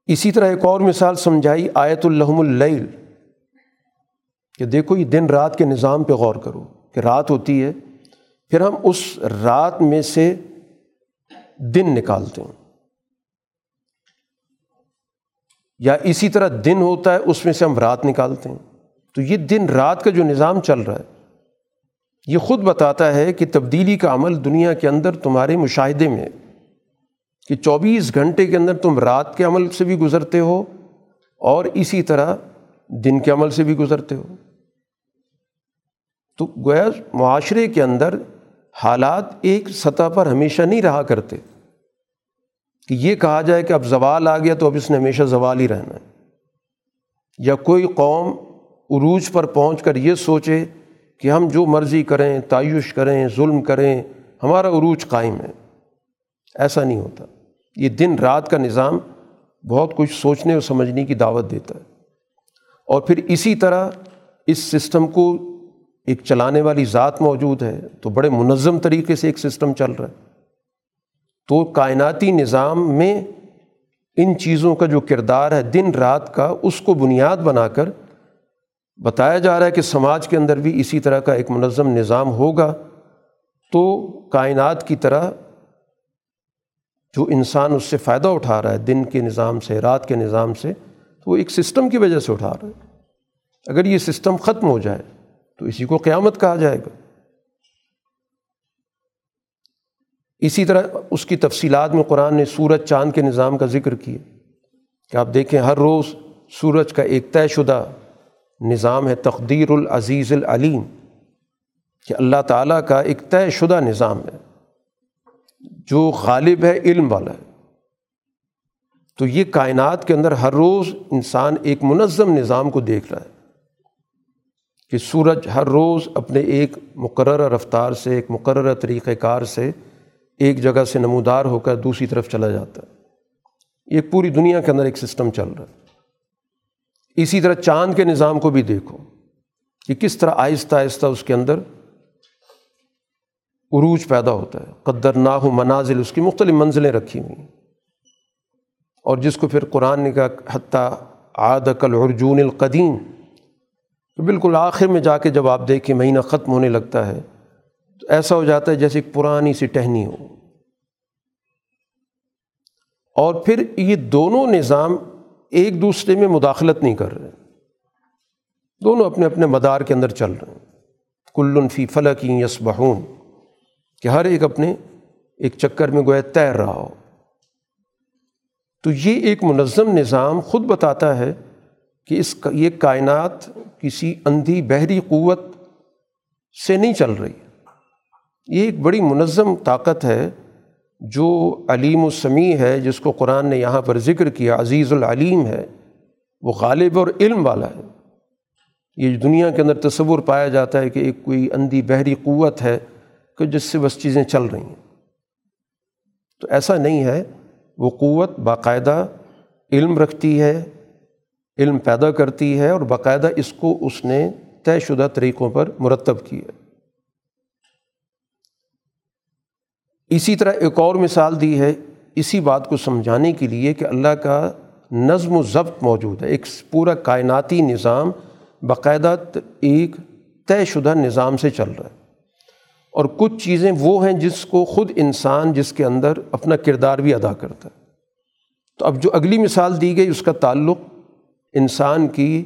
اسی طرح ایک اور مثال سمجھائی آیت الحم اللیل، کہ دیکھو یہ دن رات کے نظام پہ غور کرو کہ رات ہوتی ہے، پھر ہم اس رات میں سے دن نکالتے ہیں۔ یا اسی طرح دن ہوتا ہے، اس میں سے ہم رات نکالتے ہیں۔ تو یہ دن رات کا جو نظام چل رہا ہے، یہ خود بتاتا ہے کہ تبدیلی کا عمل دنیا کے اندر تمہارے مشاہدے میں کہ چوبیس گھنٹے کے اندر تم رات کے عمل سے بھی گزرتے ہو اور اسی طرح دن کے عمل سے بھی گزرتے ہو۔ تو گویا معاشرے کے اندر حالات ایک سطح پر ہمیشہ نہیں رہا کرتے۔ کہ یہ کہا جائے کہ اب زوال آ گیا تو اب اس نے ہمیشہ زوال ہی رہنا ہے۔ یا کوئی قوم عروج پر پہنچ کر یہ سوچے کہ ہم جو مرضی کریں تعیش کریں، ظلم کریں، ہمارا عروج قائم ہے۔ ایسا نہیں ہوتا۔ یہ دن رات کا نظام بہت کچھ سوچنے اور سمجھنے کی دعوت دیتا ہے۔ اور پھر اسی طرح اس سسٹم کو ایک چلانے والی ذات موجود ہے تو بڑے منظم طریقے سے ایک سسٹم چل رہا ہے۔ تو کائناتی نظام میں ان چیزوں کا جو کردار ہے دن رات کا، اس کو بنیاد بنا کر بتایا جا رہا ہے کہ سماج کے اندر بھی اسی طرح کا ایک منظم نظام ہوگا۔ تو کائنات کی طرح جو انسان اس سے فائدہ اٹھا رہا ہے دن کے نظام سے، رات کے نظام سے، تو وہ ایک سسٹم کی وجہ سے اٹھا رہا ہے۔ اگر یہ سسٹم ختم ہو جائے تو اسی کو قیامت کہا جائے گا۔ اسی طرح اس کی تفصیلات میں قرآن نے سورج چاند کے نظام کا ذکر کیا کہ آپ دیکھیں ہر روز سورج کا ایک طے شدہ نظام ہے، تقدیر العزیز العلیم، کہ اللہ تعالیٰ کا ایک طے شدہ نظام ہے، جو غالب ہے، علم والا ہے۔ تو یہ کائنات کے اندر ہر روز انسان ایک منظم نظام کو دیکھ رہا ہے کہ سورج ہر روز اپنے ایک مقررہ رفتار سے، ایک مقررہ طریقۂ کار سے ایک جگہ سے نمودار ہو کر دوسری طرف چلا جاتا ہے۔ یہ پوری دنیا کے اندر ایک سسٹم چل رہا ہے۔ اسی طرح چاند کے نظام کو بھی دیکھو کہ کس طرح آہستہ آہستہ اس کے اندر عروج پیدا ہوتا ہے۔ قدر نہ ہو منازل، اس کی مختلف منزلیں رکھی ہوئی اور جس کو پھر قرآن نے کہا، حتیٰ عادقل ارجون القدیم۔ تو بالکل آخر میں جا کے جب آپ دیکھیں، مہینہ ختم ہونے لگتا ہے۔ ایسا ہو جاتا ہے جیسے ایک پرانی سی ٹہنی ہو۔ اور پھر یہ دونوں نظام ایک دوسرے میں مداخلت نہیں کر رہے۔ دونوں اپنے اپنے مدار کے اندر چل رہے ہیں۔ کلن فی فلکی یس بہون کہ ہر ایک اپنے ایک چکر میں گویا تیر رہا ہو۔ تو یہ ایک منظم نظام خود بتاتا ہے کہ اس یہ کائنات کسی اندھی بحری قوت سے نہیں چل رہی۔ یہ ایک بڑی منظم طاقت ہے جو علیم السمیع ہے، جس کو قرآن نے یہاں پر ذکر کیا، عزیز العلیم ہے، وہ غالب اور علم والا ہے۔ یہ دنیا کے اندر تصور پایا جاتا ہے کہ ایک کوئی اندھی بحری قوت ہے کہ جس سے بس چیزیں چل رہی ہیں۔ تو ایسا نہیں ہے، وہ قوت باقاعدہ علم رکھتی ہے، علم پیدا کرتی ہے اور باقاعدہ اس کو اس نے طے شدہ طریقوں پر مرتب کیا۔ اسی طرح ایک اور مثال دی ہے اسی بات کو سمجھانے کے لیے کہ اللہ کا نظم و ضبط موجود ہے۔ ایک پورا کائناتی نظام باقاعدہ ایک طے شدہ نظام سے چل رہا ہے۔ اور کچھ چیزیں وہ ہیں جس کو خود انسان جس کے اندر اپنا کردار بھی ادا کرتا ہے۔ تو اب جو اگلی مثال دی گئی اس کا تعلق انسان کی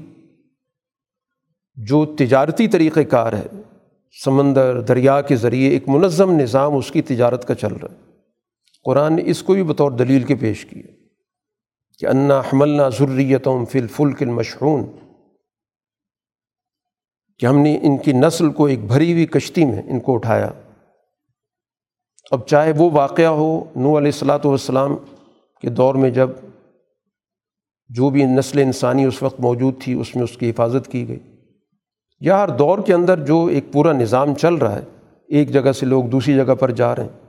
جو تجارتی طریقۂ کار ہے سمندر، دریا کے ذریعے ایک منظم نظام اس کی تجارت کا چل رہا ہے۔ قرآن نے اس کو بھی بطور دلیل کے پیش کیا کہ انا حملنا ضروریتوں فل فلک المشحون۔ کہ ہم نے ان کی نسل کو ایک بھری ہوئی کشتی میں ان کو اٹھایا۔ اب چاہے وہ واقعہ ہو نو علیہ السلاۃ والسلام کے دور میں جب جو بھی نسل انسانی اس وقت موجود تھی، اس میں اس کی حفاظت کی گئی۔ یا ہر دور کے اندر جو ایک پورا نظام چل رہا ہے، ایک جگہ سے لوگ دوسری جگہ پر جا رہے ہیں۔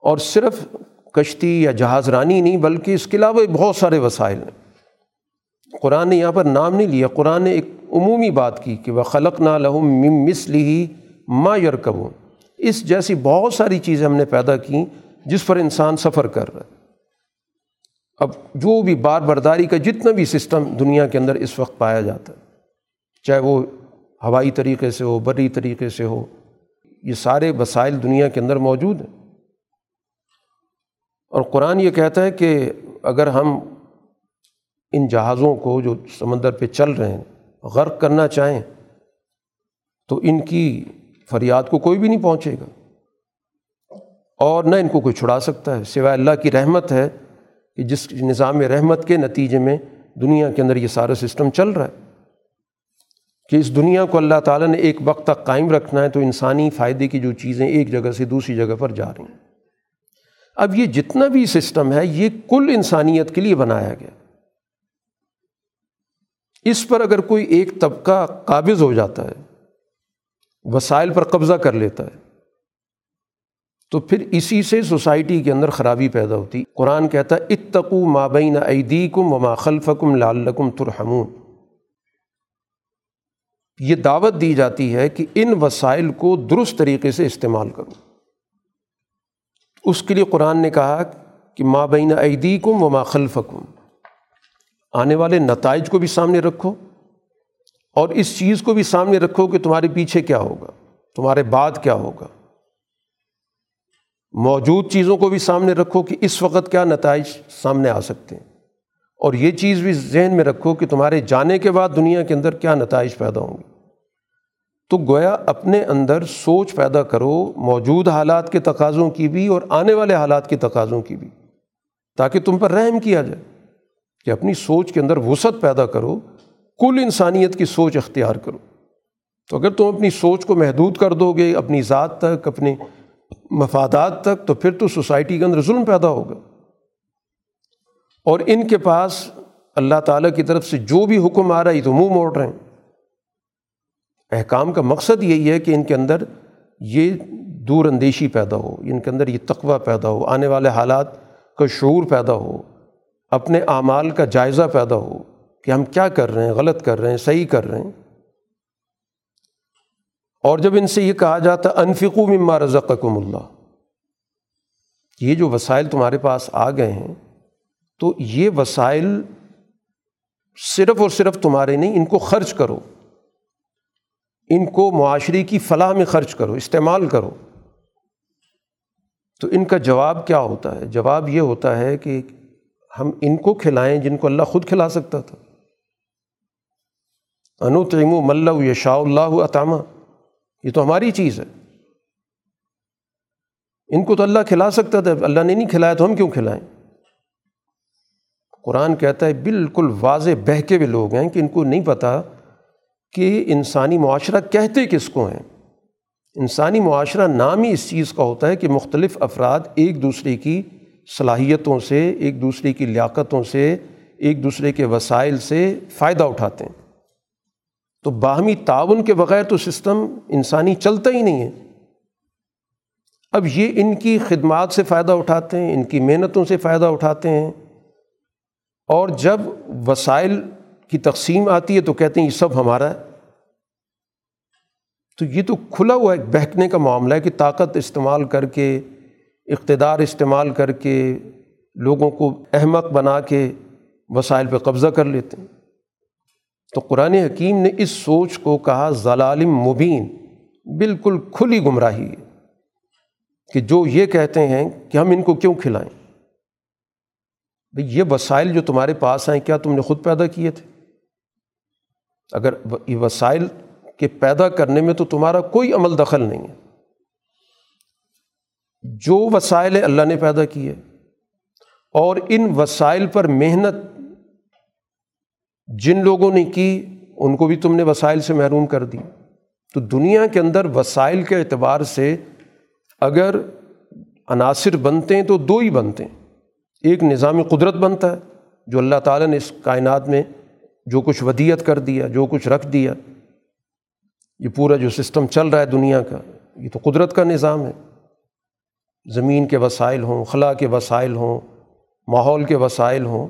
اور صرف کشتی یا جہاز رانی نہیں، بلکہ اس کے علاوہ بہت سارے وسائل ہیں۔ قرآن نے یہاں پر نام نہیں لیا، قرآن نے ایک عمومی بات کی کہ وہ خلق نہ لہم مسلی ما یرکبون اس جیسی بہت ساری چیزیں ہم نے پیدا کیں جس پر انسان سفر کر رہا ہے۔ اب جو بھی بار برداری کا جتنا بھی سسٹم دنیا کے اندر اس وقت پایا جاتا ہے۔ چاہے وہ ہوائی طریقے سے ہو بری طریقے سے ہو، یہ سارے وسائل دنیا کے اندر موجود ہیں۔ اور قرآن یہ کہتا ہے کہ اگر ہم ان جہازوں کو جو سمندر پہ چل رہے ہیں غرق کرنا چاہیں، تو ان کی فریاد کو کوئی بھی نہیں پہنچے گا۔ اور نہ ان کو کوئی چھڑا سکتا ہے، سوائے اللہ کی رحمت ہے کہ جس نظام رحمت کے نتیجے میں دنیا کے اندر یہ سارا سسٹم چل رہا ہے۔ کہ اس دنیا کو اللہ تعالیٰ نے ایک وقت تک قائم رکھنا ہے تو انسانی فائدے کی جو چیزیں ایک جگہ سے دوسری جگہ پر جا رہی ہیں۔ اب یہ جتنا بھی سسٹم ہے، یہ کل انسانیت کے لیے بنایا گیا۔ اس پر اگر کوئی ایک طبقہ قابض ہو جاتا ہے، وسائل پر قبضہ کر لیتا ہے، تو پھر اسی سے سوسائٹی کے اندر خرابی پیدا ہوتی۔ قرآن کہتا ہے اتقو مابین ایدی کم و ماخلفکم لعلکم ترحمون۔ یہ دعوت دی جاتی ہے کہ ان وسائل کو درست طریقے سے استعمال کرو۔ اس کے لیے قرآن نے کہا کہ مابین ایدی کم و ماخلفکم آنے والے نتائج کو بھی سامنے رکھو اور اس چیز کو بھی سامنے رکھو کہ تمہارے پیچھے کیا ہوگا، تمہارے بعد کیا ہوگا۔ موجود چیزوں کو بھی سامنے رکھو کہ اس وقت کیا نتائج سامنے آ سکتے ہیں۔ اور یہ چیز بھی ذہن میں رکھو کہ تمہارے جانے کے بعد دنیا کے اندر کیا نتائج پیدا ہوں گے۔ تو گویا اپنے اندر سوچ پیدا کرو موجود حالات کے تقاضوں کی بھی اور آنے والے حالات کے تقاضوں کی بھی، تاکہ تم پر رحم کیا جائے کہ اپنی سوچ کے اندر وسعت پیدا کرو، کل انسانیت کی سوچ اختیار کرو۔ تو اگر تم اپنی سوچ کو محدود کر دو گے، اپنی ذات تک، اپنے مفادات تک، تو پھر تو سوسائٹی کے اندر ظلم پیدا ہوگا۔ اور ان کے پاس اللہ تعالیٰ کی طرف سے جو بھی حکم آ رہا ہے تو منہ موڑ رہے ہیں۔ احکام کا مقصد یہی ہے کہ ان کے اندر یہ دور اندیشی پیدا ہو، ان کے اندر یہ تقوی پیدا ہو، آنے والے حالات کا شعور پیدا ہو، اپنے اعمال کا جائزہ پیدا ہو کہ ہم کیا کر رہے ہیں، غلط کر رہے ہیں، صحیح کر رہے ہیں۔ اور جب ان سے یہ کہا جاتا انفقو مما رزقکم اللہ، یہ جو وسائل تمہارے پاس آ گئے ہیں، تو یہ وسائل صرف اور صرف تمہارے نہیں، ان کو خرچ کرو۔ ان کو معاشرے کی فلاح میں خرچ کرو، استعمال کرو۔ تو ان کا جواب کیا ہوتا ہے؟ جواب یہ ہوتا ہے کہ ہم ان کو کھلائیں جن کو اللہ خود کھلا سکتا تھا۔ انو تیم ملّہ یشاء اللہ اطامہ یہ تو ہماری چیز ہے۔ ان کو تو اللہ کھلا سکتا تھا۔ اللہ نے نہیں کھلایا تو ہم کیوں کھلائیں؟ قرآن کہتا ہے، بالکل واضح بہکے ہوئے لوگ ہیں کہ ان کو نہیں پتہ کہ انسانی معاشرہ کہتے کس کو ہیں؟ انسانی معاشرہ نام ہی اس چیز کا ہوتا ہے کہ مختلف افراد ایک دوسرے کی صلاحیتوں سے، ایک دوسرے کی لیاقتوں سے، ایک دوسرے کے وسائل سے فائدہ اٹھاتے ہیں۔ تو باہمی تعاون کے بغیر تو سسٹم انسانی چلتا ہی نہیں ہے۔ اب یہ ان کی خدمات سے فائدہ اٹھاتے ہیں، ان کی محنتوں سے فائدہ اٹھاتے ہیں۔ اور جب وسائل کی تقسیم آتی ہے تو کہتے ہیں یہ سب ہمارا ہے۔ تو یہ تو کھلا ہوا ایک بہکنے کا معاملہ ہے کہ طاقت استعمال کر کے، اقتدار استعمال کر کے لوگوں کو احمق بنا کے وسائل پہ قبضہ کر لیتے ہیں۔ تو قرآن حکیم نے اس سوچ کو کہا ضلالم مبین، بالکل کھلی گمراہی ہے کہ جو یہ کہتے ہیں کہ ہم ان کو کیوں کھلائیں۔ بھئی یہ وسائل جو تمہارے پاس ہیں کیا تم نے خود پیدا کیے تھے؟ اگر یہ وسائل کے پیدا کرنے میں تو تمہارا کوئی عمل دخل نہیں ہے۔ جو وسائل اللہ نے پیدا کیے، اور ان وسائل پر محنت جن لوگوں نے کی، ان کو بھی تم نے وسائل سے محروم کر دی۔ تو دنیا کے اندر وسائل کے اعتبار سے اگر عناصر بنتے ہیں تو دو ہی بنتے ہیں۔ ایک نظام قدرت بنتا ہے، جو اللہ تعالیٰ نے اس کائنات میں جو کچھ ودیت کر دیا، جو کچھ رکھ دیا، یہ پورا جو سسٹم چل رہا ہے دنیا کا، یہ تو قدرت کا نظام ہے۔ زمین کے وسائل ہوں، خلا کے وسائل ہوں، ماحول کے وسائل ہوں،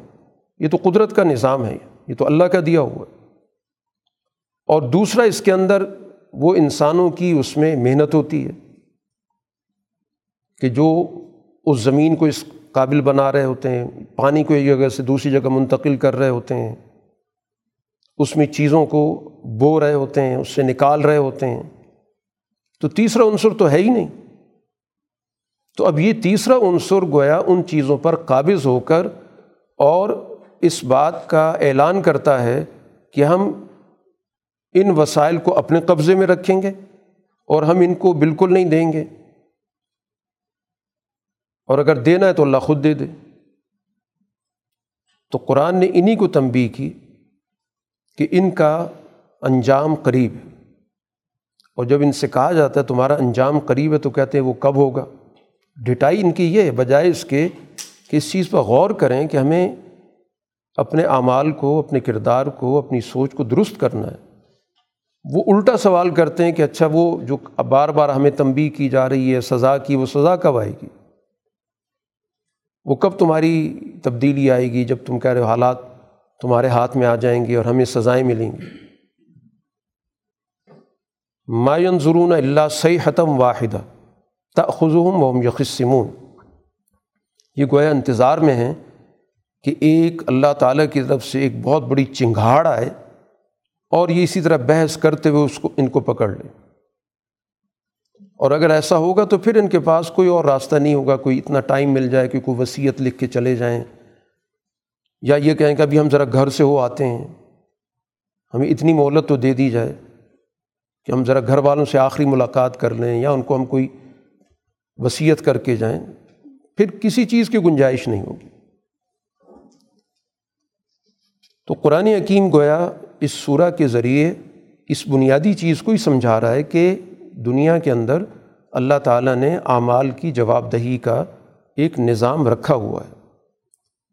یہ تو قدرت کا نظام ہے۔ یہ تو اللہ کا دیا ہوا ہے۔ اور دوسرا، اس کے اندر وہ انسانوں کی اس میں محنت ہوتی ہے کہ جو اس زمین کو اس قابل بنا رہے ہوتے ہیں، پانی کو ایک جگہ سے دوسری جگہ منتقل کر رہے ہوتے ہیں۔ اس میں چیزوں کو بو رہے ہوتے ہیں، اس سے نکال رہے ہوتے ہیں۔ تو تیسرا عنصر تو ہے ہی نہیں۔ تو اب یہ تیسرا عنصر گویا ان چیزوں پر قابض ہو کر اور اس بات کا اعلان کرتا ہے کہ ہم ان وسائل کو اپنے قبضے میں رکھیں گے اور ہم ان کو بالکل نہیں دیں گے۔ اور اگر دینا ہے تو اللہ خود دے دے۔ تو قرآن نے انہیں کو تنبی کی کہ ان کا انجام قریب ہے۔ اور جب ان سے کہا جاتا ہے تمہارا انجام قریب ہے تو کہتے ہیں وہ کب ہوگا؟ ڈٹائی ان کی یہ ہے، بجائے اس کے کہ اس چیز پر غور کریں کہ ہمیں اپنے اعمال کو، اپنے کردار کو، اپنی سوچ کو درست کرنا ہے۔ وہ الٹا سوال کرتے ہیں کہ اچھا وہ جو بار بار ہمیں تنبی کی جا رہی ہے، سزا کی، وہ سزا کب آئے گی؟ وہ کب تمہاری تبدیلی آئے گی جب تم کہہ رہے ہو حالات تمہارے ہاتھ میں آ جائیں گے اور ہمیں سزائیں ملیں گی۔ مائن ضرون اللہ صحیح حتم واحدہ تخم وم یقسمون یہ گویا انتظار میں ہیں کہ ایک اللہ تعالیٰ کی طرف سے ایک بہت بڑی چنگھاڑ آئے اور یہ اسی طرح بحث کرتے ہوئے اس کو ان کو پکڑ لیں۔ اور اگر ایسا ہوگا تو پھر ان کے پاس کوئی اور راستہ نہیں ہوگا، کوئی اتنا ٹائم مل جائے کہ کوئی وصیت لکھ کے چلے جائیں۔ یا یہ کہیں کہ ابھی ہم ذرا گھر سے ہو آتے ہیں، ہمیں اتنی مہلت تو دے دی جائے کہ ہم ذرا گھر والوں سے آخری ملاقات کر لیں یا ان کو ہم کوئی وصیت کر کے جائیں، پھر کسی چیز کی گنجائش نہیں ہوگی۔ تو قرآن حکیم گویا اس صورح کے ذریعے اس بنیادی چیز کو ہی سمجھا رہا ہے کہ دنیا کے اندر اللہ تعالیٰ نے اعمال کی جواب دہی کا ایک نظام رکھا ہوا ہے۔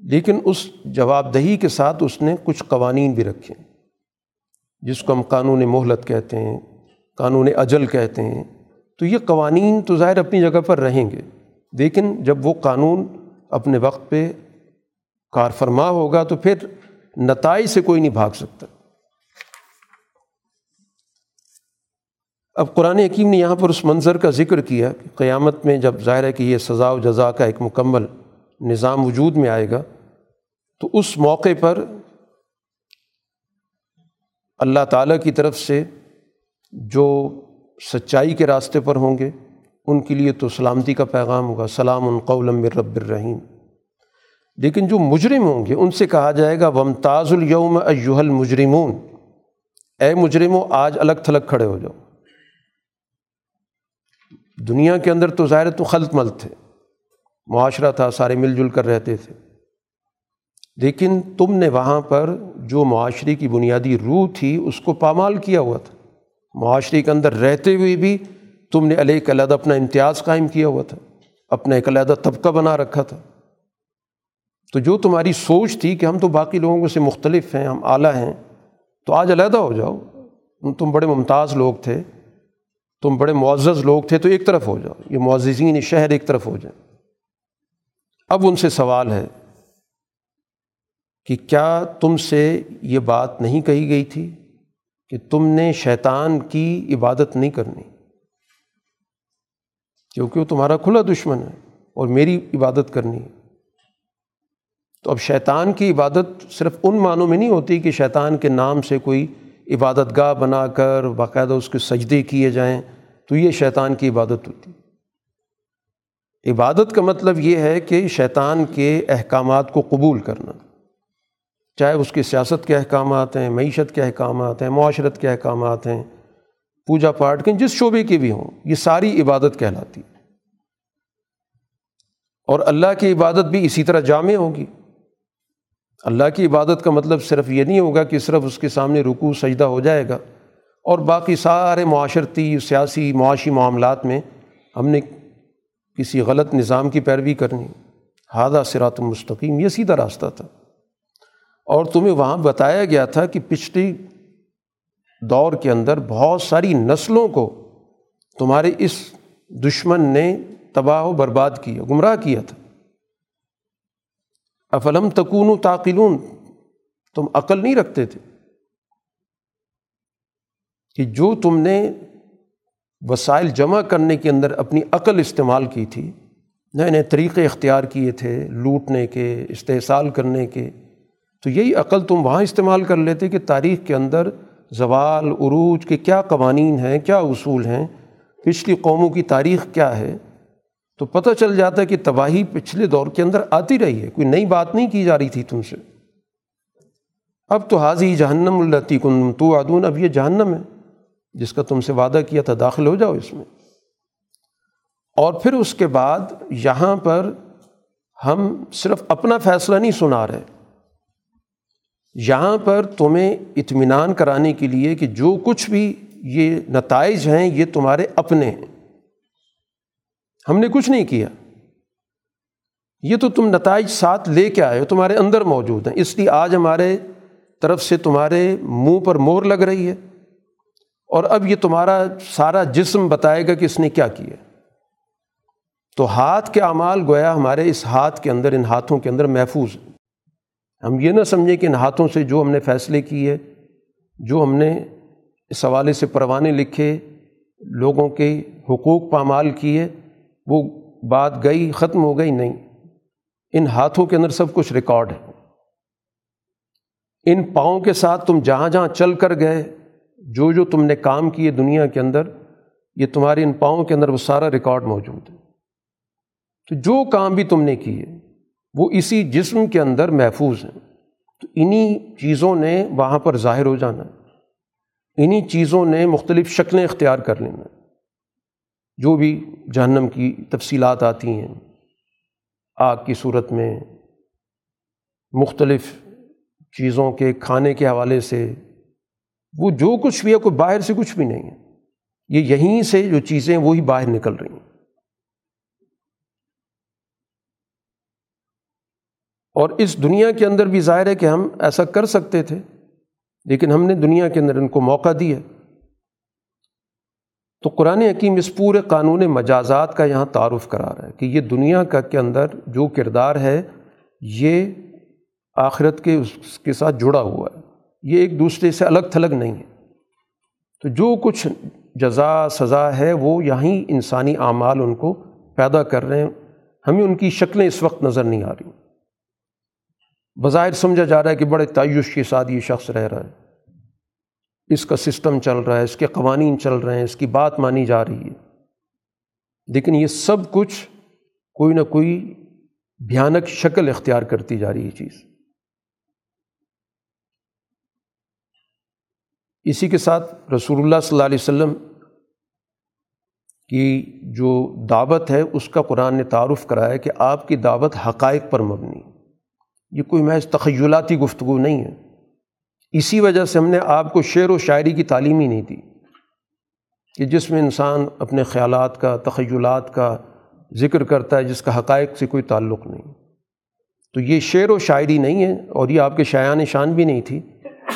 لیکن اس جواب دہی کے ساتھ اس نے کچھ قوانین بھی رکھے جس کو ہم قانون مہلت کہتے ہیں، قانون اجل کہتے ہیں۔ تو یہ قوانین تو ظاہر اپنی جگہ پر رہیں گے، لیکن جب وہ قانون اپنے وقت پہ کار فرما ہوگا تو پھر نتائج سے کوئی نہیں بھاگ سکتا۔ اب قرآن حکیم نے یہاں پر اس منظر کا ذکر کیا کہ قیامت میں جب ظاہر ہے کہ یہ سزا و جزا کا ایک مکمل نظام وجود میں آئے گا تو اس موقع پر اللہ تعالیٰ کی طرف سے جو سچائی کے راستے پر ہوں گے، ان کے لیے تو سلامتی کا پیغام ہوگا، سلام القول رب الرحیم۔ لیکن جو مجرم ہوں گے، ان سے کہا جائے گا ومتاز الوم ایوہل مجرمون اے مجرموں آج الگ تھلگ کھڑے ہو جاؤ۔ دنیا کے اندر تو ظاہر تو خلط ملت تھے معاشرہ تھا، سارے مل جل کر رہتے تھے۔ لیکن تم نے وہاں پر جو معاشرے کی بنیادی روح تھی، اس کو پامال کیا ہوا تھا۔ معاشرے کے اندر رہتے ہوئے بھی تم نے علیہ علیحدہ اپنا امتیاز قائم کیا ہوا تھا، اپنا ایک علیحدہ طبقہ بنا رکھا تھا۔ تو جو تمہاری سوچ تھی کہ ہم تو باقی لوگوں سے مختلف ہیں، ہم اعلیٰ ہیں، تو آج علیحدہ ہو جاؤ۔ تم بڑے ممتاز لوگ تھے، تم بڑے معزز لوگ تھے، تو ایک طرف ہو جاؤ۔ یہ معززین شہر ایک طرف ہو جائیں۔ اب ان سے سوال ہے کہ کیا تم سے یہ بات نہیں کہی گئی تھی کہ تم نے شیطان کی عبادت نہیں کرنی؟ کیونکہ وہ تمہارا کھلا دشمن ہے اور میری عبادت کرنی ہے۔ تو اب شیطان کی عبادت صرف ان معنوں میں نہیں ہوتی کہ شیطان کے نام سے کوئی عبادت گاہ بنا کر باقاعدہ اس کے سجدے کیے جائیں تو یہ شیطان کی عبادت ہوتی۔ عبادت کا مطلب یہ ہے کہ شیطان کے احکامات کو قبول کرنا۔ چاہے اس کی سیاست کے احکامات ہیں، معیشت کے احکامات ہیں، معاشرت کے احکامات ہیں، پوجا پاٹ کے جس شعبے کے بھی ہوں، یہ ساری عبادت کہلاتی اور اللہ کی عبادت بھی اسی طرح جامع ہوگی۔ اللہ کی عبادت کا مطلب صرف یہ نہیں ہوگا کہ صرف اس کے سامنے رکو سجدہ ہو جائے گا۔ اور باقی سارے معاشرتی، سیاسی، معاشی معاملات میں ہم نے کسی غلط نظام کی پیروی کرنی۔ ہادہ سرات المستقیم یہ سیدھا راستہ تھا۔ اور تمہیں وہاں بتایا گیا تھا کہ پچھلی دور کے اندر بہت ساری نسلوں کو تمہارے اس دشمن نے تباہ و برباد کیا، گمراہ کیا تھا۔ افلم تکون و تاقلون تم عقل نہیں رکھتے تھے کہ جو تم نے وسائل جمع کرنے کے اندر اپنی عقل استعمال کی تھی، نئے نئے طریقے اختیار کیے تھے، لوٹنے کے، استحصال کرنے کے۔ تو یہی عقل تم وہاں استعمال کر لیتے کہ تاریخ کے اندر زوال، عروج کے کیا قوانین ہیں، کیا اصول ہیں، پچھلی قوموں کی تاریخ کیا ہے؟ تو پتہ چل جاتا ہے کہ تباہی پچھلے دور کے اندر آتی رہی ہے، کوئی نئی بات نہیں کی جا رہی تھی تم سے۔ اب تو حاضی جہنم التی کن تو عدون اب یہ جہنم ہے، جس کا تم سے وعدہ کیا تھا، داخل ہو جاؤ اس میں۔ اور پھر اس کے بعد یہاں پر ہم صرف اپنا فیصلہ نہیں سنا رہے۔ یہاں پر تمہیں اطمینان کرانے کے لیے کہ جو کچھ بھی یہ نتائج ہیں، یہ تمہارے اپنے ہیں۔ ہم نے کچھ نہیں کیا۔ یہ تو تم نتائج ساتھ لے کے آئے ہو، تمہارے اندر موجود ہیں۔ اس لیے آج ہمارے طرف سے تمہارے منہ پر مور لگ رہی ہے۔ اور اب یہ تمہارا سارا جسم بتائے گا کہ اس نے کیا کیا۔ تو ہاتھ کے اعمال گویا ہمارے اس ہاتھ کے اندر، ان ہاتھوں کے اندر محفوظ ہیں۔ ہم یہ نہ سمجھیں کہ ان ہاتھوں سے جو ہم نے فیصلے کیے، جو ہم نے اس حوالے سے پروانے لکھے، لوگوں کے حقوق پامال کیے، وہ بات گئی، ختم ہو گئی، نہیں۔ ان ہاتھوں کے اندر سب کچھ ریکارڈ ہے۔ ان پاؤں کے ساتھ تم جہاں جہاں چل کر گئے، جو جو تم نے کام کیے دنیا کے اندر، یہ تمہارے ان پاؤں کے اندر وہ سارا ریکارڈ موجود ہے۔ تو جو کام بھی تم نے کیے وہ اسی جسم کے اندر محفوظ ہیں۔ تو انہیں چیزوں نے وہاں پر ظاہر ہو جانا۔ انہیں چیزوں نے مختلف شکلیں اختیار کر لینا جو بھی جہنم کی تفصیلات آتی ہیں، آگ کی صورت میں مختلف چیزوں کے کھانے کے حوالے سے، وہ جو کچھ بھی ہے، کوئی باہر سے کچھ بھی نہیں ہے۔ یہ یہیں سے جو چیزیں، وہی باہر نکل رہی ہیں۔ اور اس دنیا کے اندر بھی ظاہر ہے کہ ہم ایسا کر سکتے تھے، لیکن ہم نے دنیا کے اندر ان کو موقع دیا۔ تو قرآن حکیم اس پورے قانون مجازات کا یہاں تعارف کرا رہا ہے کہ یہ دنیا کا کے اندر جو کردار ہے، یہ آخرت کے اس کے ساتھ جڑا ہوا ہے۔ یہ ایک دوسرے سے الگ تھلگ نہیں ہے۔ تو جو کچھ جزا، سزا ہے، وہ یہیں انسانی اعمال ان کو پیدا کر رہے ہیں۔ ہمیں ان کی شکلیں اس وقت نظر نہیں آ رہی۔ بظاہر سمجھا جا رہا ہے کہ بڑے تعیش کے ساتھ یہ شخص رہ رہا ہے۔ اس کا سسٹم چل رہا ہے، اس کے قوانین چل رہے ہیں، اس کی بات مانی جا رہی ہے۔ لیکن یہ سب کچھ کوئی نہ کوئی بھیانک شکل اختیار کرتی جا رہی ہے چیز۔ اسی کے ساتھ رسول اللہ صلی اللہ علیہ وسلم کی جو دعوت ہے، اس کا قرآن نے تعارف کرایا کہ آپ کی دعوت حقائق پر مبنی۔ یہ کوئی محض تخیلاتی گفتگو نہیں ہے۔ اسی وجہ سے ہم نے آپ کو شعر و شاعری کی تعلیم ہی نہیں دی کہ جس میں انسان اپنے خیالات کا، تخیلات کا ذکر کرتا ہے، جس کا حقائق سے کوئی تعلق نہیں۔ تو یہ شعر و شاعری نہیں ہے اور یہ آپ کے شایان شان بھی نہیں تھی۔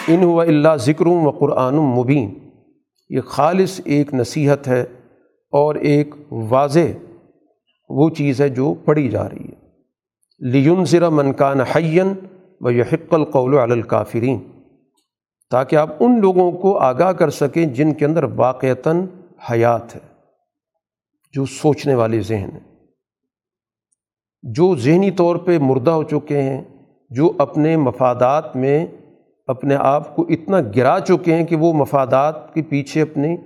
ان و اللہ ذکر و قرآن مبین۔ یہ خالص ایک نصیحت ہے اور ایک واضح وہ چیز ہے جو پڑھی جا رہی ہے۔ لیون ذرا منکان حین و یحق القول الکافرین تاکہ آپ ان لوگوں کو آگاہ کر سکیں جن کے اندر واقعتاً حیات ہے، جو سوچنے والے ذہن ہیں، جو ذہنی طور پہ مردہ ہو چکے ہیں، جو اپنے مفادات میں اپنے آپ کو اتنا گرا چکے ہیں کہ وہ مفادات کے پیچھے اپنی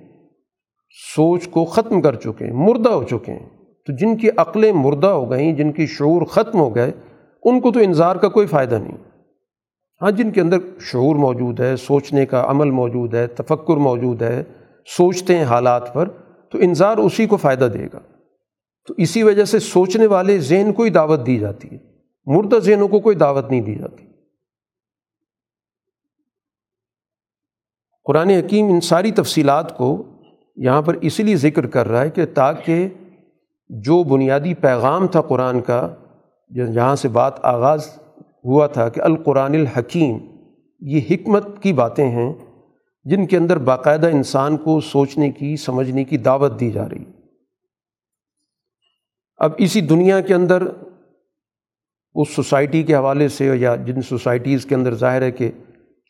سوچ کو ختم کر چکے ہیں، مردہ ہو چکے ہیں۔ تو جن کی عقلیں مردہ ہو گئیں، جن کی شعور ختم ہو گئے، ان کو تو انظار کا کوئی فائدہ نہیں۔ ہاں جن کے اندر شعور موجود ہے، سوچنے کا عمل موجود ہے، تفکر موجود ہے، سوچتے ہیں حالات پر، تو انظار اسی کو فائدہ دے گا۔ تو اسی وجہ سے سوچنے والے ذہن کو ہی دعوت دی جاتی ہے۔ مردہ ذہنوں کو کوئی دعوت نہیں دی جاتی۔ قرآن حکیم ان ساری تفصیلات کو یہاں پر اس لیے ذکر کر رہا ہے کہ تاکہ جو بنیادی پیغام تھا قرآن کا جہاں سے بات آغاز ہوا تھا کہ القرآن الحکیم، یہ حکمت کی باتیں ہیں جن کے اندر باقاعدہ انسان کو سوچنے کی، سمجھنے کی دعوت دی جا رہی۔ اب اسی دنیا کے اندر، اس سوسائٹی کے حوالے سے یا جن سوسائٹیز کے اندر ظاہر ہے کہ